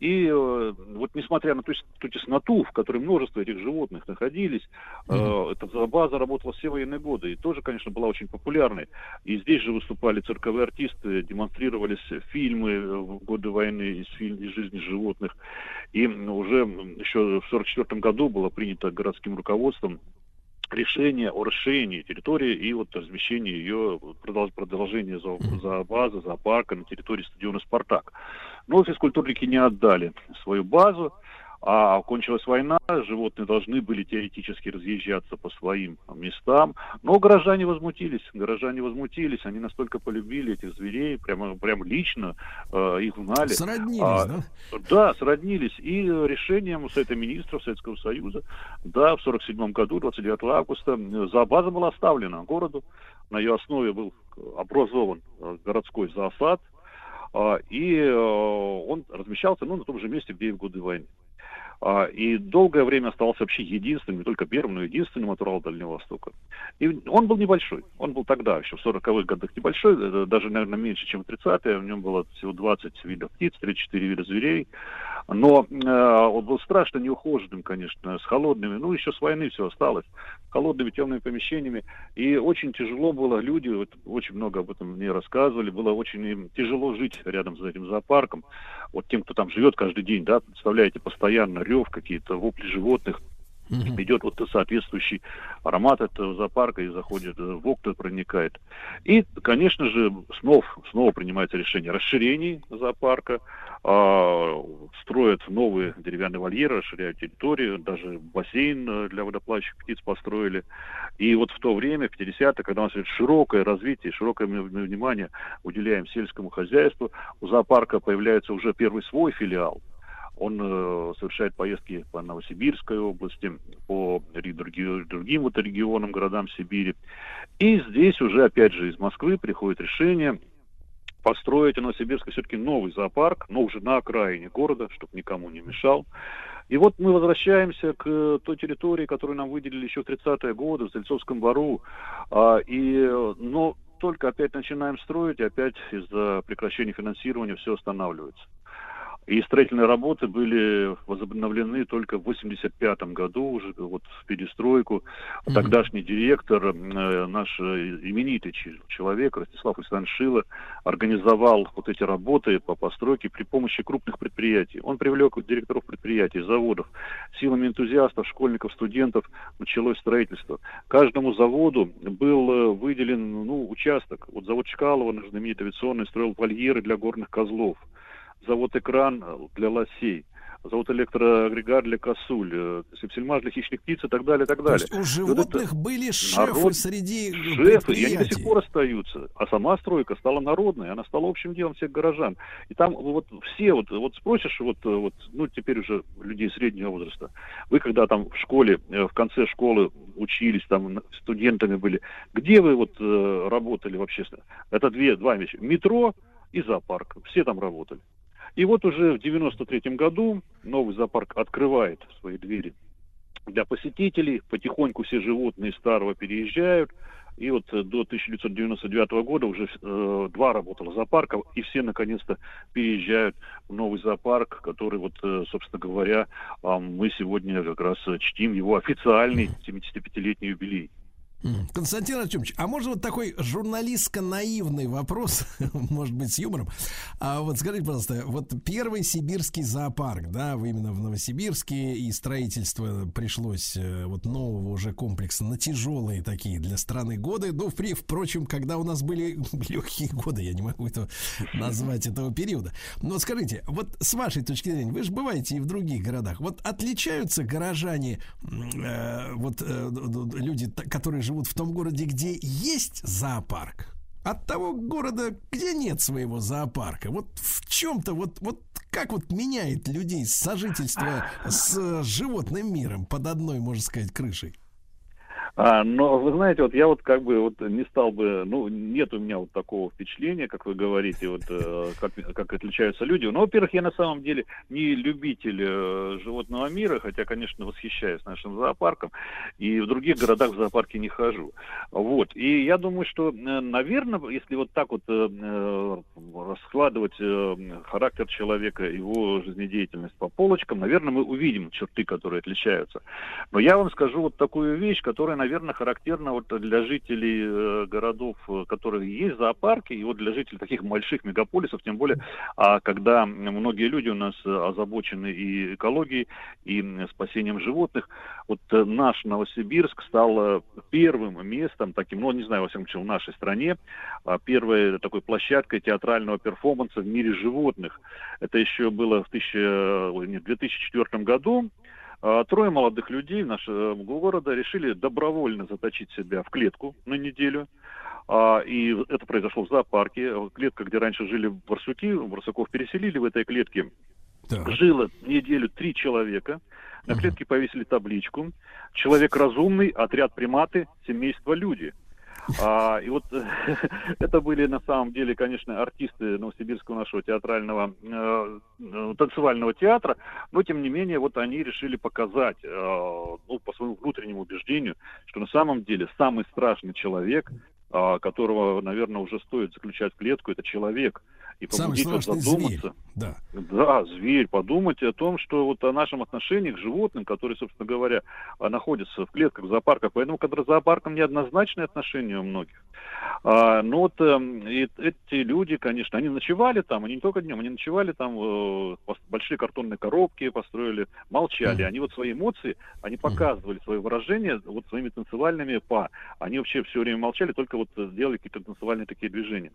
И э, вот несмотря на ту, ту тесноту, в которой множество этих животных находились, mm-hmm. эта база работала все военные годы. И тоже, конечно, была очень популярной. И здесь же выступали цирковые артисты, демонстрировались фильмы в годы войны из, из жизни животных. И уже еще в 1944 году было принято городским руководством решение о расширении территории и вот размещении ее продолжение за, за базы, зоопарка на территории стадиона «Спартак». Но физкультурники не отдали свою базу, а кончилась война, животные должны были теоретически разъезжаться по своим местам, но горожане возмутились, горожане возмутились, они настолько полюбили этих зверей, прямо, прямо лично э, их знали. Сроднились, а, да? Да, сроднились, и решением Совета Министров Советского Союза, да, в 47 году, 29 августа, зообаза была оставлена городу, на ее основе был образован э, городской зоосад, э, и э, он размещался ну, на том же месте, где и в годы войны. А, и долгое время оставался вообще единственным, не только первым, но единственным от Дальнего Востока. И он был небольшой. Он был тогда, еще в 40-х годах небольшой, э, даже, наверное, меньше, чем в 30-е. В нем было всего 20 видов птиц, 34 вида зверей. Но э, он был страшно неухоженным, конечно, с холодными, ну, еще с войны все осталось, холодными темными помещениями. И очень тяжело было, люди вот, очень много об этом мне рассказывали, было очень тяжело жить рядом с этим зоопарком. Вот тем, кто там живет каждый день, да, представляете, постоянно рев, какие-то вопли животных. идет вот соответствующий аромат этого зоопарка и заходит э, в окна, проникает. И, конечно же, снова, снова принимается решение расширений зоопарка, а, строят новые деревянные вольеры, расширяют территорию, даже бассейн э, для водоплавающих птиц построили. И вот в то время, в 50-е, когда у нас широкое развитие, широкое внимание уделяем сельскому хозяйству, у зоопарка появляется уже первый свой филиал – он э, совершает поездки по Новосибирской области, по другим, вот регионам, городам Сибири. И здесь уже, опять же, из Москвы приходит решение построить в Новосибирске все-таки новый зоопарк, но уже на окраине города, чтобы никому не мешал. И вот мы возвращаемся к той территории, которую нам выделили еще в 30-е годы, в Зельцовском бару. А, и, но только опять начинаем строить, и опять из-за прекращения финансирования все останавливается. И строительные работы были возобновлены только в 85 году, уже вот в перестройку. Mm-hmm. Тогдашний директор, э, наш именитый человек, Ростислав Александрович Шило, организовал вот эти работы по постройке при помощи крупных предприятий. Он привлек директоров предприятий, заводов. Силами энтузиастов, школьников, студентов началось строительство. Каждому заводу был э, выделен ну, участок. Вот завод Чкалова, наш знаменитый авиационный, строил вольеры для горных козлов завод «Экран» для лосей, завод электроагрегат для косуль, э, сепсельмаж для хищных птиц и так далее, и так далее. То есть у животных вот были шефы народ, среди Шефы, и они до сих пор остаются. А сама стройка стала народной, она стала общим делом всех горожан. И там вот все, вот, вот спросишь, вот, вот, ну, теперь уже людей среднего возраста, вы когда там в школе, э, в конце школы учились, там студентами были, где вы вот э, работали вообще? Это две, два вещи. Метро и зоопарк. Все там работали. И вот уже в 93 году новый зоопарк открывает свои двери для посетителей. Потихоньку все животные старого переезжают. И вот э, до 1999 года уже э, два работало зоопарка, и все наконец-то переезжают в новый зоопарк, который вот, э, собственно говоря, э, мы сегодня как раз чтим его официальный 75-летний юбилей. Константин Артемович, а может вот такой журналистско-наивный вопрос, может быть, с юмором. А вот скажите, пожалуйста, вот первый сибирский зоопарк, да, вы именно в Новосибирске, и строительство пришлось э, вот нового уже комплекса на тяжелые такие для страны годы. Ну, впрочем, когда у нас были легкие годы, я не могу это назвать этого периода. Но скажите, вот с вашей точки зрения, вы же бываете и в других городах, вот отличаются горожане, э, вот э, люди, которые живут живут в том городе, где есть зоопарк, от того города, где нет своего зоопарка. Вот в чем-то, вот, вот как вот меняет людей сожительство с животным миром под одной, можно сказать, крышей? А, но вы знаете, вот я вот как бы вот не стал бы, ну нет у меня вот такого впечатления, как вы говорите, вот э, как, как отличаются люди. Ну, во-первых, я на самом деле не любитель э, животного мира, хотя, конечно, восхищаюсь нашим зоопарком, и в других городах в зоопарке не хожу. Вот. И я думаю, что, э, наверное, если вот так вот э, э, раскладывать э, характер человека, его жизнедеятельность по полочкам, наверное, мы увидим черты, которые отличаются. Но я вам скажу вот такую вещь, которая, наверное, характерно вот для жителей э, городов, э, которые есть зоопарки, и вот для жителей таких больших мегаполисов, тем более, а когда многие люди у нас озабочены и экологией, и спасением животных, вот э, наш Новосибирск стал первым местом, таким, ну, не знаю, во всяком случае, в нашей стране, а первой такой площадкой театрального перформанса в мире животных. Это еще было в 1000, нет, 2004 году, трое молодых людей нашего города решили добровольно заточить себя в клетку на неделю. А, и это произошло в зоопарке. Клетка, где раньше жили барсуки, барсуков переселили в этой клетке. Так. Жило неделю три человека. На клетке повесили табличку. Человек разумный, отряд приматы, семейство люди. А, и вот это были на самом деле, конечно, артисты Новосибирского нашего театрального э, э, танцевального театра, но тем не менее вот они решили показать, э, ну, по своему внутреннему убеждению, что на самом деле самый страшный человек, э, которого, наверное, уже стоит заключать в клетку, это человек. И Самый побудить страшный задуматься. зверь. Да. Да, зверь. Подумать о том, что вот о нашем отношении к животным, которые, собственно говоря, а, находятся в клетках зоопарках. Поэтому к зоопаркам неоднозначное отношение у многих. А, но вот эм, и эти люди, конечно, они ночевали там, они не только днем, они ночевали там, э, большие картонные коробки построили, молчали. Они вот свои эмоции, они показывали свое выражение вот своими танцевальными па. Они вообще все время молчали, только вот э, делали какие-то танцевальные такие движения.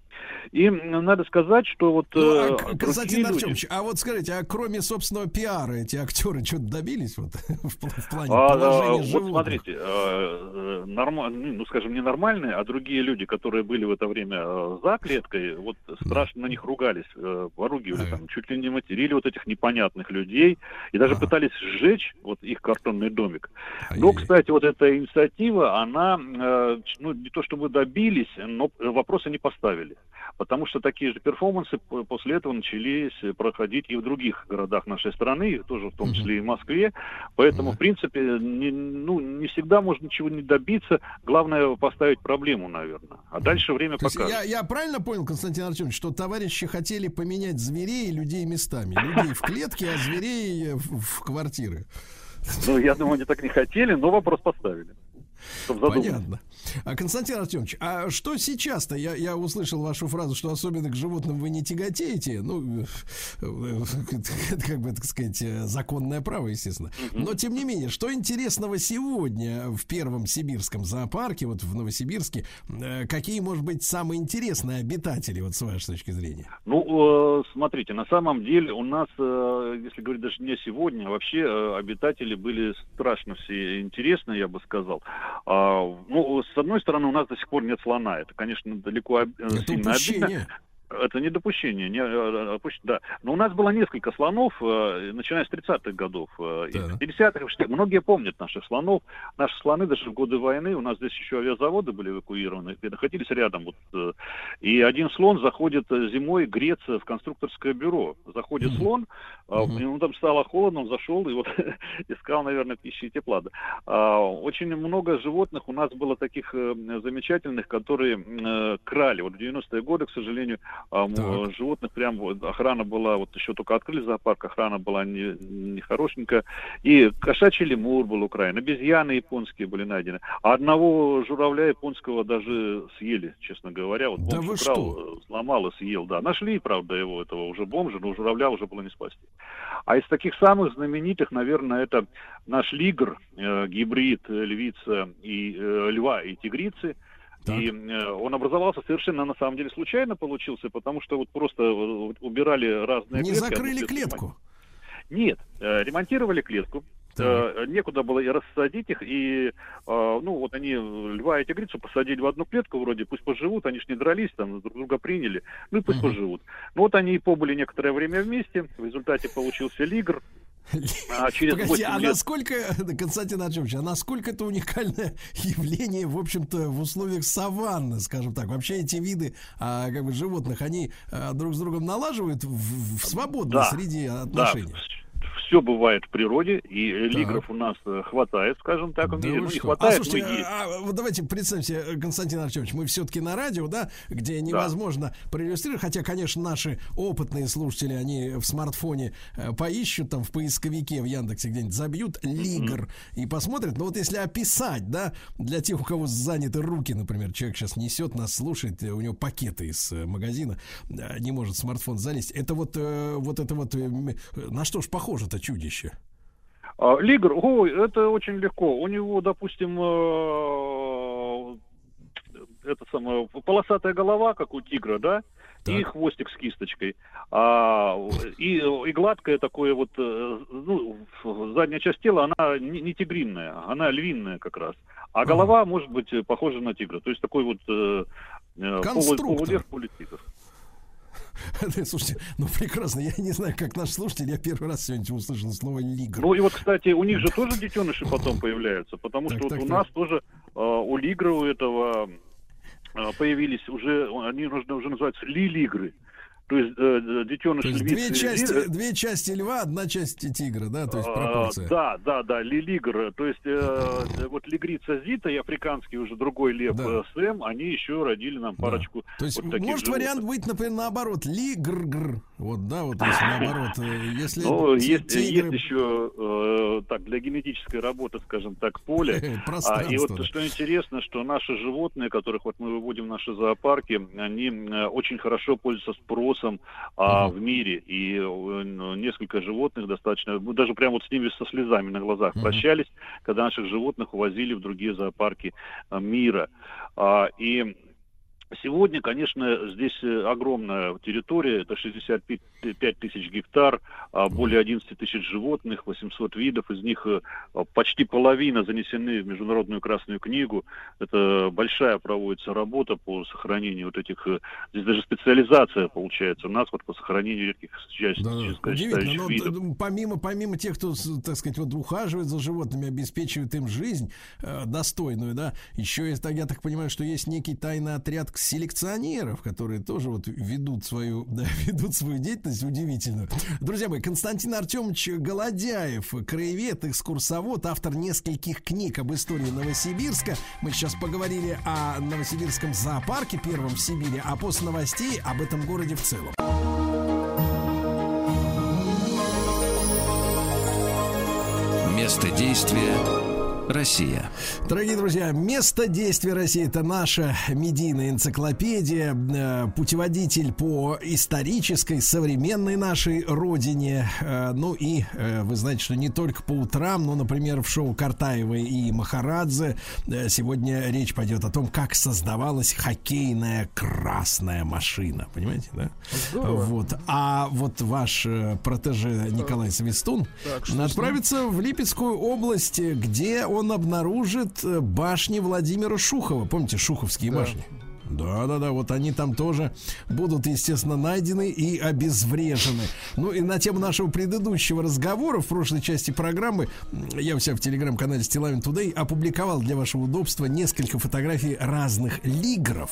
И надо сказать, что вот Ну, а, э, другие Константин люди- Артемович, а вот скажите, а кроме собственного пиара эти актеры что-то добились вот в, в плане А, положения а, животных? вот смотрите, э, норма- ну, скажем, не нормальные, а другие люди, которые были в это время за клеткой, вот страшно на них ругались, э, поругивали, там, чуть ли не материли вот этих непонятных людей, и даже пытались сжечь вот их картонный домик. Но, кстати, вот эта инициатива, она, ну, не то чтобы добились, но вопросы не поставили. Потому что такие же перформансы п- после этого начались э, проходить и в других городах нашей страны, тоже в том числе и в Москве. Поэтому, в принципе, не, ну, не всегда можно ничего не добиться. Главное поставить проблему, наверное. А дальше время То покажет. я, я правильно понял, Константин Артемович, что товарищи хотели поменять зверей и людей местами? Людей в клетке, а зверей в, в квартиры. Ну, я думаю, они так не хотели, но вопрос поставили. Понятно. А, Константин Артемович, а что сейчас-то? Я, я услышал вашу фразу, что особенно к животным вы не тяготеете. Ну, это как бы, так сказать, законное право, естественно. Но, тем не менее, что интересного сегодня в первом сибирском зоопарке, вот в Новосибирске, э, какие, может быть, самые интересные обитатели, вот с вашей точки зрения? Ну, э, смотрите, на самом деле у нас, э, если говорить даже не сегодня, а вообще обитатели были страшно все интересные, я бы сказал. А, ну, с одной стороны, у нас до сих пор нет слона. Это, конечно, далеко об- э, Это сильно упущение. обидно. Это не допущение, не, э, опущ- да. Но у нас было несколько слонов, э, начиная с 30-х годов. э, и 50-х, 60-х. Многие помнят наших слонов. Наши слоны даже в годы войны, у нас здесь еще авиазаводы были эвакуированы, находились рядом. Вот, э, и один слон заходит э, зимой греться в конструкторское бюро. Заходит слон, а, ему там стало холодно, он зашел и вот искал, наверное, пищи и тепла. да. А, Очень много животных у нас было таких э, замечательных, которые э, крали. Вот в 90-е годы, к сожалению, а, м, животных прям вот охрана была, вот еще только открыли зоопарк, охрана была не, не хорошенькая. И кошачий лемур был украин, обезьяны японские были найдены. А одного журавля японского даже съели, честно говоря. Вот Да вы украл, что? э, сломал и съел, да. Нашли, правда, его, этого уже бомжа, но журавля уже было не спасти. А из таких самых знаменитых, наверное, это наш лигр, э, гибрид э, львица и э, льва и тигрицы. И э, он образовался совершенно на самом деле случайно получился, потому что вот просто э, убирали разные Не клетки, закрыли одну клетку? нет, э, ремонтировали клетку. Э, некуда было и рассадить их, и, ну, вот они льва и тигрицу посадили в одну клетку вроде, пусть поживут, они ж не дрались, там, друг друга приняли, ну и пусть поживут. Ну вот они и побыли некоторое время вместе, в результате получился лигр, а через Погоди, 8 а лет... насколько, Константин Артемович, а насколько это уникальное явление, в общем-то, в условиях саванны, скажем так? Вообще эти виды а, как бы животных, они а, друг с другом налаживают в, в свободной Да, среде отношений? Все бывает в природе, и лигров у нас э, хватает, скажем так, Да Ну, не что? хватает, а, слушайте, есть. а, а, вот давайте представим себе, э, Константин Артемович, мы все-таки на радио, да, где невозможно проиллюстрировать, хотя, конечно, наши опытные слушатели, они в смартфоне э, поищут там в поисковике в Яндексе где-нибудь, забьют лигр и посмотрят. Но вот если описать, да, для тех, у кого заняты руки, например, человек сейчас несет, нас слушает, у него пакеты из магазина, не может смартфон залезть. Это вот, э, вот это вот, э, на что ж похоже это чудище? А, Лигр, ой, это очень легко. У него, допустим, э, это самое, полосатая голова, как у тигра, да, и хвостик с кисточкой. А, и, и гладкое такое вот, э, ну, задняя часть тела, она не, не тигринная, она львиная как раз. А голова может быть э, похожа на тигра. То есть такой вот э, полу- Конструктор. полулев, полутигр. Слушайте, ну прекрасно. Я не знаю, как наш слушатель, я первый раз сегодня услышал слово лигр. Ну и вот, кстати, у них же тоже детеныши потом появляются, потому что вот так, у нас тоже э, у лигра у этого э, появились уже, они нужно уже называются лилигры. То есть э, детеныш То есть львицы две части, зверя- две части льва, одна часть тигра, да, то есть А, пропорция. Да, да, да, ли- лигр. То есть э, вот лигрица Зита и африканский уже другой лев Да. э, Сэм, они еще родили нам парочку То есть вот может животных. вариант быть, например, наоборот, лигр Вот, да, вот если наоборот, э, если Ну, есть, есть тигры- еще э, так для генетической работы, скажем так, поле. А, и вот да. что интересно, что наши животные, которых вот мы выводим в наши зоопарки, они э, очень хорошо пользуются спросом а, в мире. И э, ну, несколько животных достаточно, мы даже прямо вот с ними со слезами на глазах прощались, когда наших животных увозили в другие зоопарки а, мира. А, и Сегодня, конечно, здесь э, огромная территория, это 65 тысяч гектар, а, более 11 тысяч животных, 800 видов, из них э, почти половина занесены в Международную Красную книгу. Это большая проводится работа по сохранению вот этих, э, здесь даже специализация получается у нас вот по сохранению редких считающих- Да, удивительно, но видов. помимо, помимо тех, кто, так сказать, вот ухаживает за животными, обеспечивает им жизнь э, достойную, да, еще я так понимаю, что есть некий тайный отряд селекционеров, которые тоже вот ведут свою, да, ведут свою деятельность удивительную. Друзья мои, Константин Артемович Голодяев, краевед, экскурсовод, автор нескольких книг об истории Новосибирска. Мы сейчас поговорили о Новосибирском зоопарке, первом в Сибири, а после новостей об этом городе в целом. Место действия Россия. Дорогие друзья, место действия России это наша медийная энциклопедия, э, путеводитель по исторической, современной нашей родине. Э, Ну и э, вы знаете, что не только по утрам, но, например, в шоу Картаевой и Махарадзе сегодня речь пойдет о том, как создавалась хоккейная красная машина. Понимаете, да? Здорово. Вот. А вот ваш протеже Николай Свистун Так, отправится в Липецкую область, где он обнаружит э, башни Владимира Шухова. Помните, Шуховские башни? Да, да, да, вот они там тоже будут, естественно, найдены и обезврежены. Ну и на тему нашего предыдущего разговора в прошлой части программы я у себя в телеграм-канале Стилавин Today опубликовал для вашего удобства несколько фотографий разных лигров.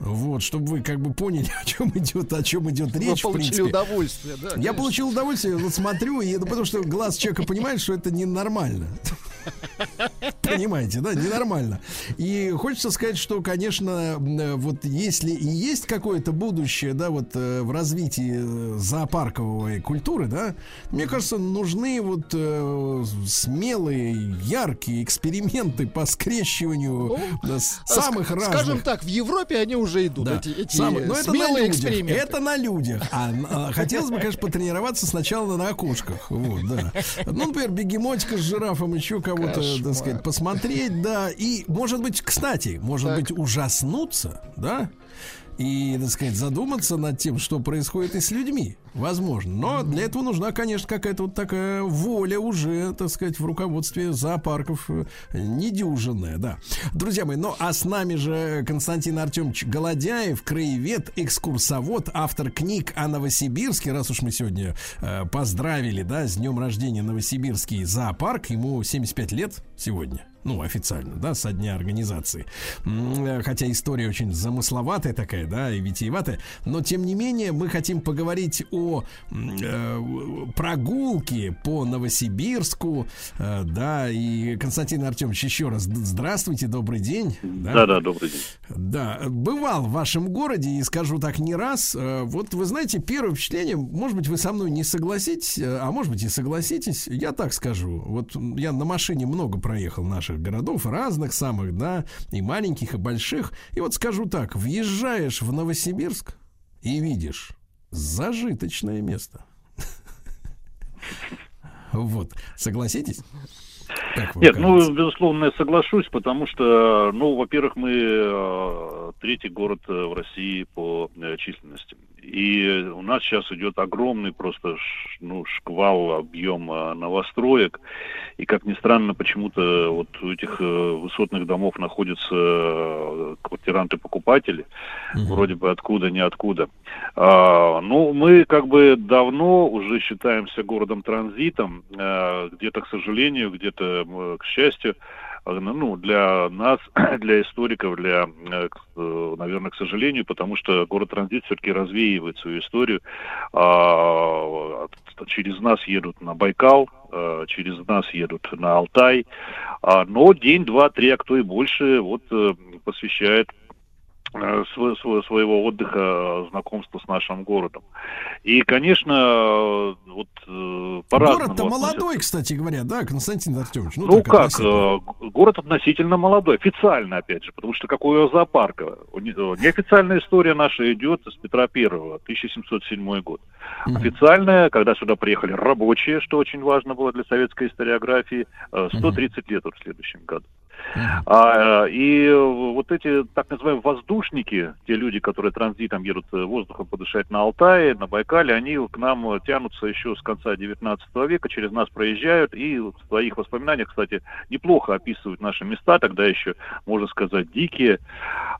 Вот, чтобы вы как бы поняли, о чем идет, о чем идет Вы речь. в получили удовольствие, да? Я конечно. получил удовольствие, вот смотрю, и это потому что глаз человека понимает, что это ненормально. Понимаете, да, ненормально. И хочется сказать, что, конечно, м, вот если и есть какое-то будущее, да, вот э, в развитии э, зоопарковой культуры, да, мне кажется, нужны вот э, смелые, яркие эксперименты по скрещиванию А, самых ск- разных Скажем так, в Европе они уже идут, да. эти, эти Самые- но это на смелые людях. эксперименты. Это на людях. А, а, хотелось бы, конечно, потренироваться сначала на окошках. Вот, да. Ну, например, бегемотика с жирафом, еще кого-то, Кошмар. так сказать, посмотреть, да. И, может быть, кстати, может Так. быть, ужаснуться, да? И, так сказать, задуматься над тем, что происходит и с людьми. Возможно. Но для этого нужна, конечно, какая-то вот такая воля уже, так сказать, в руководстве зоопарков э, недюжинная, да. Друзья мои, ну а с нами же Константин Артемович Голодяев, краевед, экскурсовод, автор книг о Новосибирске. Раз уж мы сегодня э, поздравили, да, с днем рождения Новосибирский зоопарк, ему 75 лет сегодня. Ну, официально, да, со дня организации. Э, Хотя история очень замысловатая такая, да, и витиеватая. Но, тем не менее, мы хотим поговорить о э, прогулке по Новосибирску. э, Да, и Константин Артемович, еще раз здравствуйте, добрый день. Да-да, добрый день. Да, бывал в вашем городе и скажу так не раз. Э, Вот вы знаете, первое впечатление, может быть, вы со мной не согласитесь, э, а может быть и согласитесь. Я так скажу. Вот я на машине много проехал наших городов, разных самых, да, и маленьких, и больших. И вот скажу так, въезжаешь в Новосибирск и видишь зажиточное место. Вот, согласитесь? Нет, кажется? ну, безусловно, я соглашусь, потому что, ну, во-первых, мы э, третий город э, в России по э, численности. И у нас сейчас идет огромный просто ну, шквал, объем э, новостроек. И, как ни странно, почему-то вот у этих э, высотных домов находятся э, квартиранты-покупатели. Вроде бы откуда, ниоткуда. А, ну, мы как бы давно уже считаемся городом-транзитом. э, где-то, к сожалению, где-то, к счастью. Э, ну, для нас, для историков, для, э, э, наверное, к сожалению, потому что город-транзит все-таки развеивает свою историю. А, через нас едут на Байкал, э, через нас едут на Алтай, А, но день, два, три, а кто и больше, вот посвящает своего отдыха э, знакомству с нашим городом. И, конечно, э, вот э, Город-то молодой, кстати говоря, да, Константин Артемович? Ну, так, как, относительно. э, город относительно молодой, официально, опять же, потому что какой зоопарка. Не- э, Неофициальная история наша идет с Петра Первого, 1707 год. Официальная, когда сюда приехали рабочие, что очень важно было для советской историографии, э, 130 лет вот в следующем году. А, э, и вот эти так называемые воздушники, те люди, которые транзитом едут э, воздухом подышать на Алтае, на Байкале, они к нам э, тянутся еще с конца 19 века, через нас проезжают и в своих воспоминаниях, кстати, неплохо описывают наши места, тогда еще, можно сказать, дикие.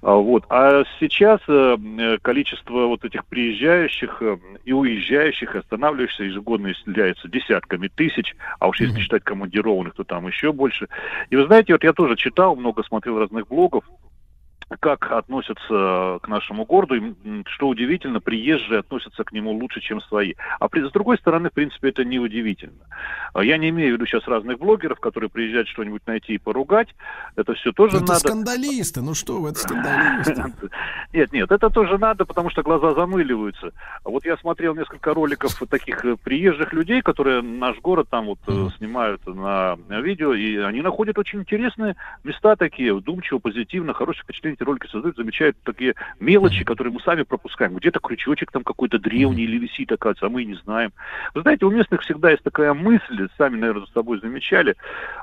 А, Вот. А сейчас количество вот этих приезжающих и уезжающих, останавливающихся ежегодно исчисляется десятками тысяч, а уж если считать командированных, то там еще больше. И вы знаете, вот я тоже читал, много смотрел разных блогов, как относятся к нашему городу, и, что удивительно, приезжие относятся к нему лучше, чем свои. А при- с другой стороны, в принципе, это не удивительно. А Я не имею в виду сейчас разных блогеров, которые приезжают что-нибудь найти и поругать. Это все тоже это надо. скандалисты, ну что вы, это скандалисты. Нет, нет, это тоже надо, потому что глаза замыливаются. Вот я смотрел несколько роликов таких э, приезжих людей, которые наш город там вот э, снимают на видео, и они находят очень интересные места такие, вдумчиво, позитивно, хорошее впечатление эти ролики создают, замечают такие мелочи, которые мы сами пропускаем. Где-то крючочек там какой-то древний или висит, оказывается, а мы и не знаем. Вы знаете, у местных всегда есть такая мысль, сами, наверное, с собой замечали,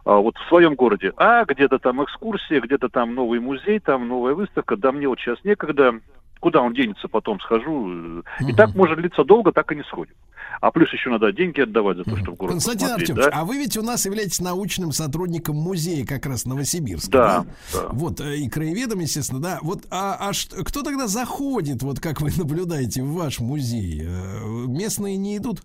а, вот в своем городе, а где-то там экскурсия, где-то там новый музей, там новая выставка, да мне вот сейчас некогда, куда он денется, потом схожу. И так может длиться долго, так и не сходит. А плюс еще надо деньги отдавать за то, что в город Константин Артемович, да? а вы ведь у нас являетесь научным сотрудником музея как раз Новосибирска, Да, да? Вот, э, и краеведом, естественно, да. Вот, а, а что- кто тогда заходит, вот как вы наблюдаете, в ваш музей? Э, Местные не идут?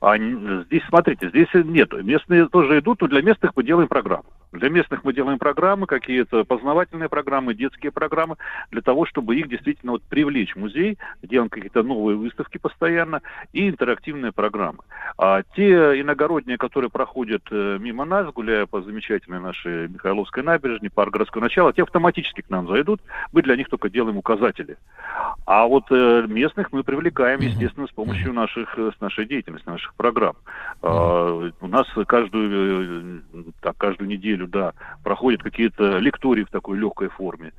А здесь, смотрите, здесь нет. Местные тоже идут, но для местных мы делаем программы. Для местных мы делаем программы, какие-то познавательные программы, детские программы, для того, чтобы их действительно вот привлечь в музей, делаем какие-то новые выставки постоянно и интерактивные программы. А те иногородние, которые проходят э, мимо нас, гуляя по замечательной нашей Михайловской набережной, парк городского начала, те автоматически к нам зайдут, мы для них только делаем указатели. А вот э, местных мы привлекаем, естественно, с помощью наших, э, с нашей деятельности, наших программ. А, у нас каждую, так, каждую неделю, да, проходят какие-то лектории в такой легкой форме.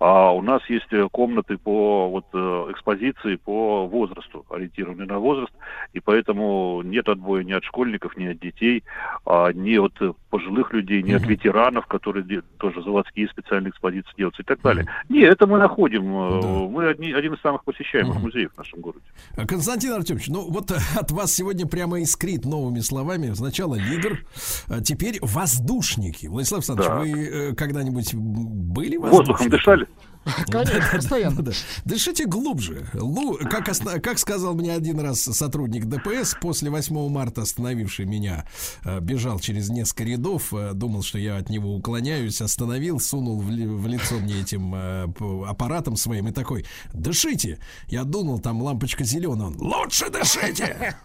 А у нас есть э, комнаты по вот, э, экспозиции по возрасту, ориентированные на возраст, и поэтому нет отбоя ни от школьников, ни от детей, а, ни от э, пожилых людей, ни от ветеранов, которые тоже заводские специальные экспозиции делаются и так далее. Не, это мы находим. э, Мы одни, один из самых посещаемых музеев в нашем городе. Константин Артемович, ну вот от вас сегодня прямо искрит новыми словами. Сначала лидер, а теперь воздушники. Владислав Александрович, Да. вы э, когда-нибудь были Воздухом воздушниками? дышали? Конечно, постоянно. Да. Дышите глубже. Лу, как, сказал мне один раз сотрудник ДПС, после 8 марта остановивший меня, э, бежал через несколько рядов, э, думал, что я от него уклоняюсь, остановил, сунул в, ли- в лицо мне этим э, аппаратом своим и такой, дышите. Я дунул, там лампочка зеленая, он, лучше дышите.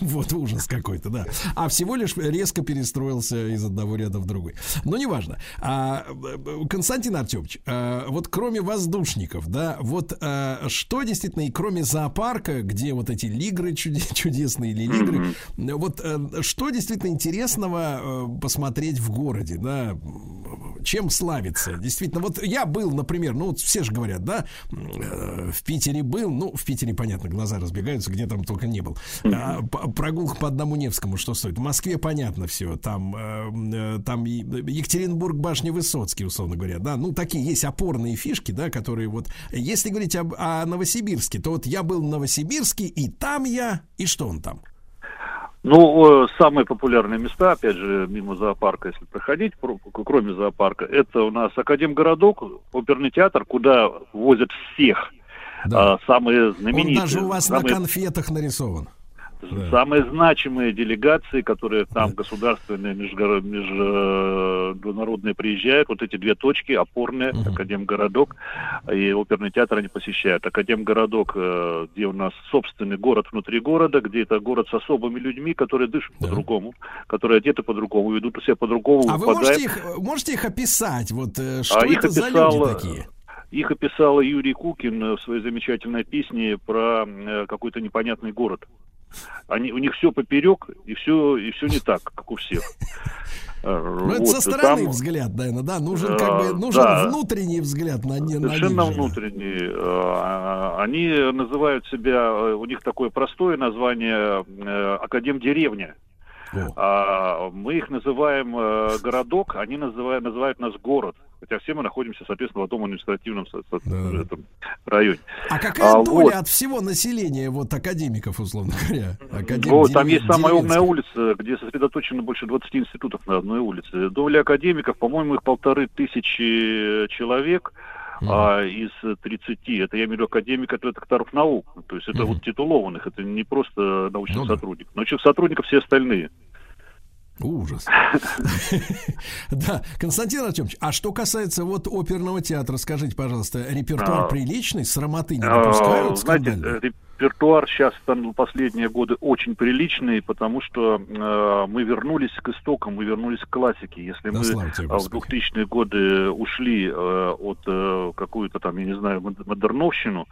Вот ужас какой-то, да. А всего лишь резко перестроился из одного ряда в другой. Но неважно. А, э, Константин Артемович, э, вот кроме воздушников, да, вот э, что действительно, и кроме зоопарка, где вот эти лигры чуде- чудесные или лигры, вот э, что действительно интересного э, посмотреть в городе, да, чем славится? Действительно, вот я был, например, ну вот все же говорят, да, э, в Питере был, ну, в Питере, понятно, глаза разбегаются, где там только не был. А, прогулка по одному Невскому, что стоит? В Москве понятно все, там, э, э, там и Екатеринбург, башня Высоцкий, условно говоря, да, ну, такие есть опорные фишки, да, которые вот, если говорить об, о Новосибирске, то вот я был в Новосибирске, и там я, и что он там? Ну, самые популярные места, опять же, мимо зоопарка, если проходить, про- кроме зоопарка, это у нас Академгородок, оперный театр, куда возят всех. Да. А, самые Он знаменитые. даже у вас самые- на конфетах нарисован. Самые значимые делегации, которые там государственные, межгоро- международные приезжают, вот эти две точки, опорные, Академгородок и оперный театр они посещают. Академгородок, э, где у нас собственный город внутри города, где это город с особыми людьми, которые дышат по-другому, которые одеты по-другому, ведут себя по-другому. А вы выпадают. можете их, можете их описать? Вот э, что А их это за описал, люди такие? Их описал Юрий Кукин э, в своей замечательной песне про э, какой-то непонятный город. Они, у них все поперек, и все, и все не так, как у всех. Э, Ну, это вот, со стороны там, взгляд, наверное, да? Нужен э, как бы нужен да. внутренний взгляд на, не, Совершенно внутренние. Э, Они называют себя, э, у них такое простое название э, Академ-деревня. А мы их называем э, городок, они называют, называют нас город. Хотя все мы находимся, соответственно, в одном административном со- со- этом районе. А какая А, доля вот. от всего населения, вот академиков, условно говоря? Академ Вот, там есть самая умная улица, где сосредоточено больше 20 институтов на одной улице. Доля академиков, по-моему, их полторы тысячи человек а, из 30. Это я имею в виду академиков, это докторов наук. То есть это вот титулованных, это не просто научных Ну да. сотрудников. Научных сотрудников все остальные. Ужас. Да, Константин Артемович, а что касается вот оперного театра, скажите, пожалуйста, репертуар А, приличный, срамоты не А, допускают Знаете, репертуар сейчас в последние годы очень приличный, потому что э, мы вернулись к истокам, мы вернулись к классике. Если Да мы тебе, а, в 2000-е годы ушли э, от э, какую-то там, я не знаю, мод- модерновщину,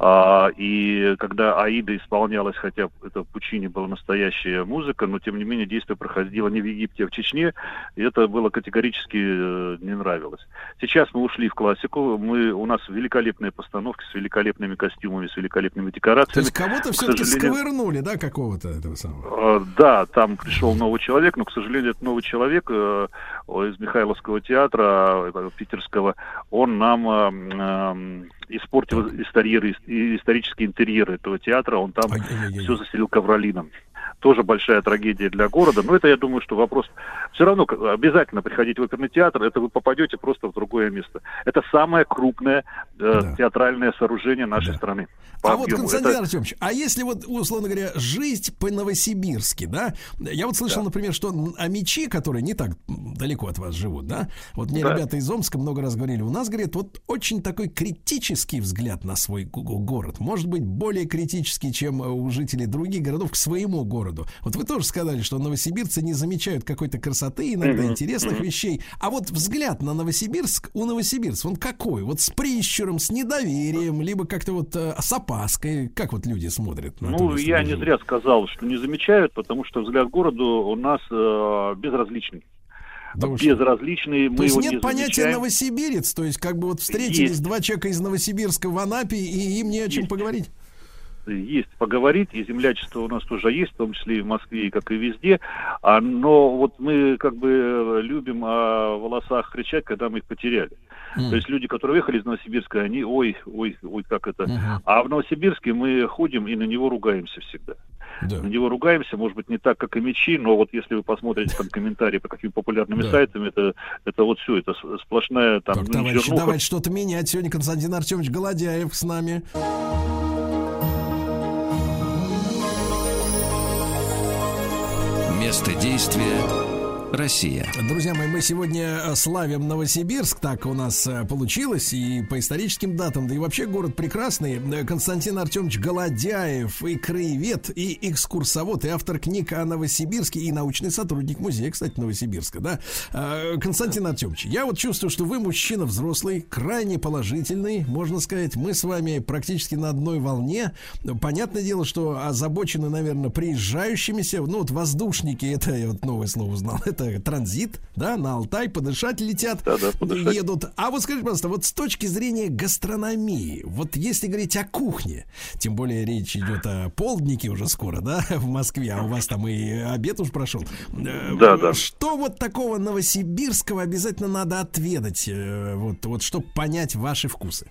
а, и когда Аида исполнялась, хотя это в Пучине была настоящая музыка, но тем не менее действие проходило не в Египте, а в Чечне, и это было категорически э, не нравилось. Сейчас мы ушли в классику, мы, у нас великолепные постановки с великолепными костюмами, с великолепными декорациями. То есть кого-то все-таки сожалению, сковырнули, да, какого-то этого самого? Э, Да, там пришел новый человек, но, к сожалению, этот новый человек э, из Михайловского театра э, питерского, он нам испортил истории- исторические интерьеры этого театра, он там все заселил ковролином. Тоже большая трагедия для города, но это, я думаю, что вопрос... Все равно обязательно приходить в оперный театр, это вы попадете просто в другое место. Это самое крупное э, театральное сооружение нашей страны. по А вот, объему. Константин Это- Артемович, а если вот, условно говоря, жизнь по-новосибирски, да? Я вот слышал, например, что а мечи, которые не так далеко от вас живут, да? Вот мне Да. ребята из Омска много раз говорили, у нас, говорит, вот очень такой критический взгляд на свой город. Может быть, более критический, чем э, у жителей других городов к своему городу. Вот вы тоже сказали, что новосибирцы не замечают какой-то красоты, иногда Мгм, интересных мгм. вещей. А вот взгляд на Новосибирск у новосибирцев, он какой? Вот с прищуром, с недоверием, либо как-то вот э, с опаской? Как вот люди смотрят на то Ну, я не зря сказал, что не замечают, потому что взгляд к городу у нас э, безразличный. Да вы что? безразличный, мы То есть его нет не понятия замечаем. новосибирец, то есть как бы вот встретились Есть. два человека из Новосибирска в Анапе, и им не о чем Есть. поговорить. Есть поговорить, и землячество у нас тоже есть, в том числе и в Москве, как и везде. А, но вот мы как бы э, любим о волосах кричать, когда мы их потеряли. То есть люди, которые уехали из Новосибирска, они, ой, ой, ой, как это. А в Новосибирске мы ходим и на него ругаемся всегда. На него ругаемся, может быть, не так, как и мечи, но вот если вы посмотрите там комментарии по каким популярными Да. сайтами, это, это вот все, это сплошная там Так, ну, товарищи, чернуха. давайте что-то менять. Сегодня Константин Артемович Голодяев с нами. Место действия Россия. Друзья мои, мы сегодня э, славим Новосибирск, так у нас э, получилось, и по историческим датам, да и вообще город прекрасный. Э, Константин Артемович Голодяев, и краевед, и экскурсовод, и автор книг о Новосибирске, и научный сотрудник музея, кстати, Новосибирска, да. Константин Артемович, я вот чувствую, что вы мужчина взрослый, крайне положительный, можно сказать, мы с вами практически на одной волне. Понятное дело, что озабочены, наверное, приезжающимися, ну вот воздушники, это я вот новое слово узнал, это транзит, да, на Алтай подышать летят, едут. А вот скажите, пожалуйста, вот с точки зрения гастрономии, вот если говорить о кухне, тем более речь идет о полднике уже скоро, да, в Москве, а у вас там и обед уж прошел. Э, Да, да. Что вот такого новосибирского обязательно надо отведать, э, вот, вот чтобы понять ваши вкусы?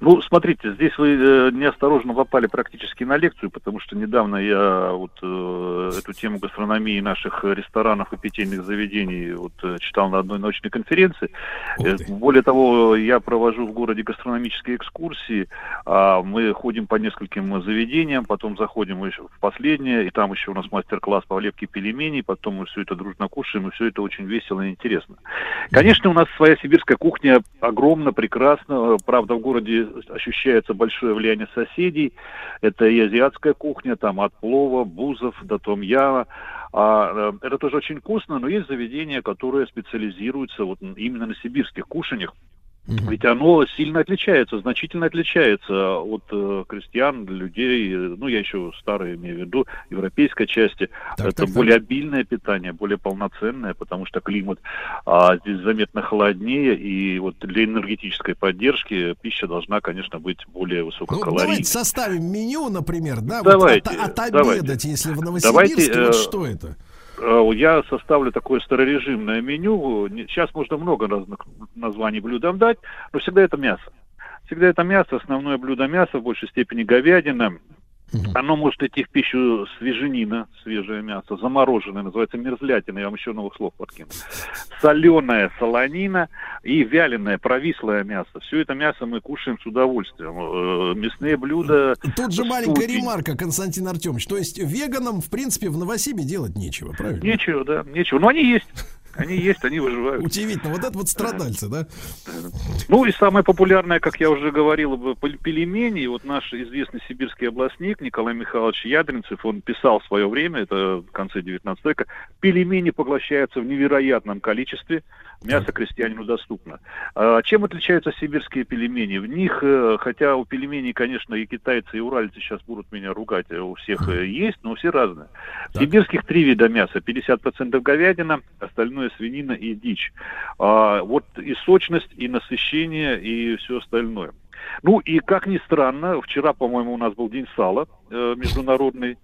Ну, смотрите, здесь вы э, неосторожно попали практически на лекцию, потому что недавно я вот э, эту тему гастрономии наших ресторанов и питейных заведений вот э, читал на одной научной конференции. Э, более того, я провожу в городе гастрономические экскурсии. А мы ходим по нескольким заведениям, потом заходим еще в последнее, и там еще у нас мастер-класс по лепке пельменей, потом мы все это дружно кушаем, и все это очень весело и интересно. Конечно, у нас своя сибирская кухня огромна, прекрасна. Правда, в городе ощущается большое влияние соседей. Это и азиатская кухня, там от плова, бузов до том-яма. А, э, это тоже очень вкусно, но есть заведения, которые специализируются вот именно на сибирских кушаньях. Ведь оно сильно отличается, значительно отличается от э, крестьян, людей, э, ну я еще старые имею в виду, европейской части. Так, Это так, более так. обильное питание, более полноценное, потому что климат а, здесь заметно холоднее, и вот для энергетической поддержки пища должна, конечно, быть более Ну, высококалорийной. давайте составим меню, например, да, Давайте, вот от, отобедать, давайте. если в Давайте, Новосибирске, э, вот что это? Э, Я составлю такое старорежимное меню. Сейчас можно много разных названий блюдам дать, но всегда это мясо. Всегда это мясо, основное блюдо мяса, в большей степени говядина. Оно может идти в пищу свеженина, свежее мясо, замороженное, называется мерзлятина, я вам еще новых слов подкину. Соленая солонина и вяленое, провислое мясо. Все это мясо мы кушаем с удовольствием. Э, Мясные блюда... Тут же маленькая студень. ремарка, Константин Артемович. То есть веганам, в принципе, в Новосибе делать нечего, правильно? Нечего, да, нечего. Но они есть. Они есть, они выживают. Удивительно. Вот это вот страдальцы, да? Ну и самое популярное, как я уже говорил, пельмени. Вот наш известный сибирский областник Николай Михайлович Ядринцев, он писал в свое время, это в конце 19 века, пельмени поглощаются в невероятном количестве, мясо крестьянину доступно. А чем отличаются сибирские пельмени? В них, э, хотя у пельменей, конечно, и китайцы, и уральцы сейчас будут меня ругать, э, у всех э, есть, но все разные. В сибирских три вида мяса. 50% говядина, остальное свинина и дичь. А, вот и сочность, и насыщение, и все остальное. Ну и как ни странно, вчера, по-моему, у нас был день сала э, международный.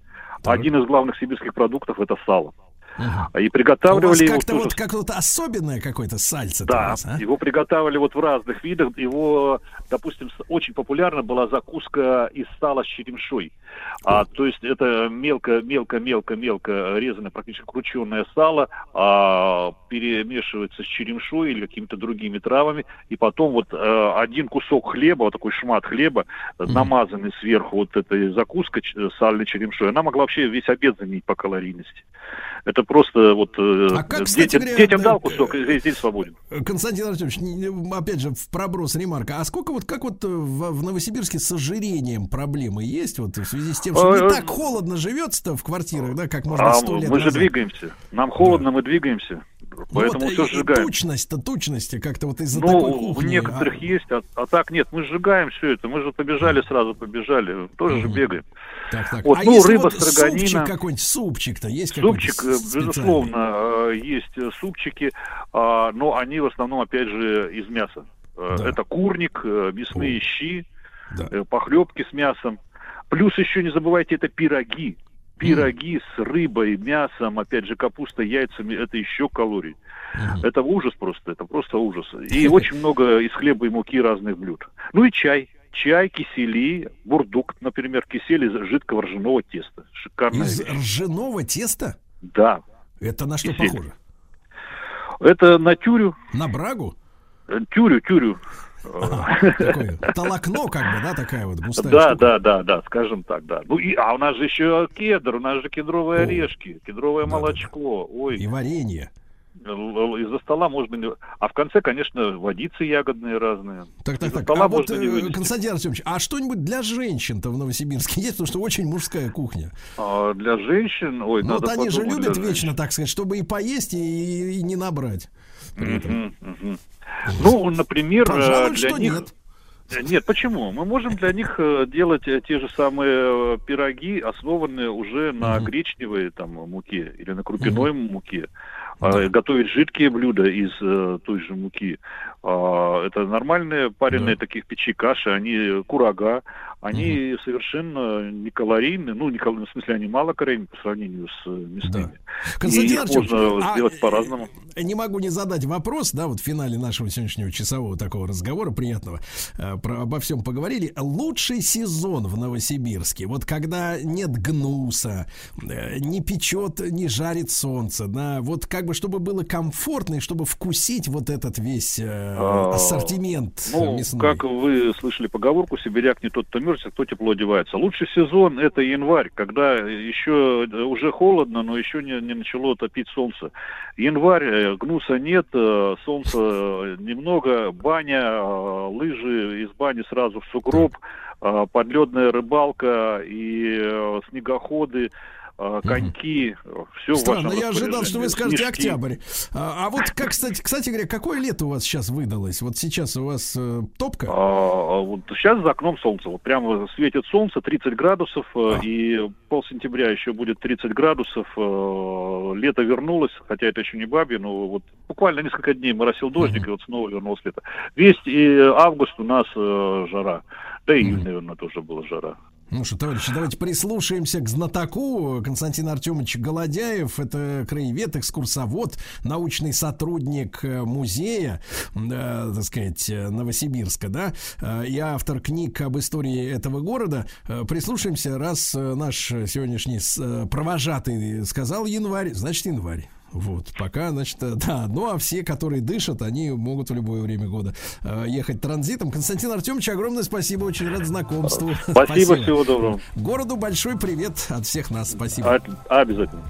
Один из главных сибирских продуктов это сало. И А у вас приготавливали его как-то вот как вот особенное какое-то сальце. да, а? его приготавливали вот в разных видах. Его, допустим, очень популярна была закуска из сала с черемшой. А, то есть это мелко, мелко, мелко, мелко резанное, практически крученное сало, а, перемешивается с черемшой или какими-то другими травами, и потом вот э, один кусок хлеба, вот такой шмат хлеба, э, намазанный сверху вот этой закуской ч- сальной черемшой, она могла вообще весь обед заменить по калорийности. Это просто вот э, А как, кстати детям, говоря, детям да, дал кусок, и день свободен. Константин Артемович, опять же, в проброс ремарка. А сколько вот, как вот э, в, в Новосибирске с ожирением проблемы есть? Вот в связи с тем, что не так холодно живется-то в квартирах, да, как можно А сто лет мы же двигаемся. Нам холодно, мы двигаемся. Поэтому вот, все сжигаем. Тучность-то, тучности как-то вот из-за такой Ну, у кухни. некоторых а- есть, а, а так нет, мы сжигаем все это. Мы же побежали сразу, побежали. Тоже же бегаем. Так, так. Вот, а ну, если рыба вот строганина. супчик какой-нибудь, супчик-то есть Супчик, э, безусловно, э, есть э, супчики, а, но они в основном, опять же, из мяса. Э, Это курник, мясные щи, э, похлебки с мясом. Плюс еще не забывайте, это пироги. Пироги с рыбой, мясом, опять же, капуста, яйцами, это еще калорий. Это ужас просто, это просто ужас. И очень много из хлеба и муки разных блюд. Ну и чай. Чай, кисели, бурдук, например, кисель из жидкого ржаного теста. Шикарная Из вещь. ржаного теста? Да. Это на что Кисель. похоже? Это на тюрю. На брагу? Э, Тюрю, тюрю. Толокно, как бы, да, такая вот густая Да, да, да, да, скажем так, да. Ну и, а у нас же еще кедр, у нас же кедровые орешки, кедровое молочко. Ой. И варенье. Из-за стола можно не... А в конце, конечно, водицы ягодные разные. Так, так, так. стола А вот, не э. Константин Артемович, а что-нибудь для женщин-то в Новосибирске есть? Потому что очень мужская кухня. А для женщин, ой, Ну, надо вот они же любят вечно, так сказать, чтобы и поесть, и, и не набрать. Мгм, мгм. Ну, например, э, Пожалуй, для них... нет. Э, Нет, почему? Мы можем для них э, делать те же самые пироги, основанные уже на гречневой там муке или на крупяной муке. А, Готовить жидкие блюда из э, той же муки. А, это нормальные пареные таких печи каши, они курага, они совершенно не калорийны, ну, не в смысле, они мало калорийны по сравнению с э, мясными. И Константин их Артемович, можно а, сделать по-разному. Не могу не задать вопрос, да, вот в финале нашего сегодняшнего часового такого разговора приятного, э, про, обо всем поговорили. Лучший сезон в Новосибирске, вот когда нет гнуса, э, не печет, не жарит солнце, да, вот как бы чтобы было комфортно и чтобы вкусить вот этот весь э, А, ассортимент Ну, мясной. как вы слышали поговорку, сибиряк не тот, кто мерзнет, кто тепло одевается. Лучший сезон это январь, когда еще уже холодно, но еще не, не начало топить солнце. Январь, э, гнуса нет, э, солнца немного, баня, э, лыжи из бани сразу в сугроб, подледная рыбалка и снегоходы, коньки, все Странно, я ожидал, что вы скажете октябрь. А, а вот как, кстати, кстати говоря, какое лето у вас сейчас выдалось? Вот сейчас у вас э, топка? А, вот сейчас за окном солнце. Вот прямо светит солнце, 30 градусов, э, и пол сентября еще будет 30 градусов. э, Лето вернулось, хотя это еще не бабье, но вот буквально несколько дней моросил дождик, и вот снова вернулось лето. Весь и август у нас э, жара. Да и июль, наверное, тоже была жара. Ну что, товарищи, давайте прислушаемся к знатоку. Константин Артемович Голодяев, это краевед, экскурсовод, научный сотрудник э, музея, э, так сказать, э, Новосибирска, да, э, и автор книг об истории этого города. Э, Прислушаемся, раз наш сегодняшний провожатый сказал январь, значит январь. Вот, пока, значит, э, да. Ну, а все, которые дышат, они могут в любое время года э, ехать транзитом. Константин Артемович, огромное спасибо, очень рад знакомству. Спасибо, всего доброго. Городу большой привет от всех нас. Спасибо. А- обязательно.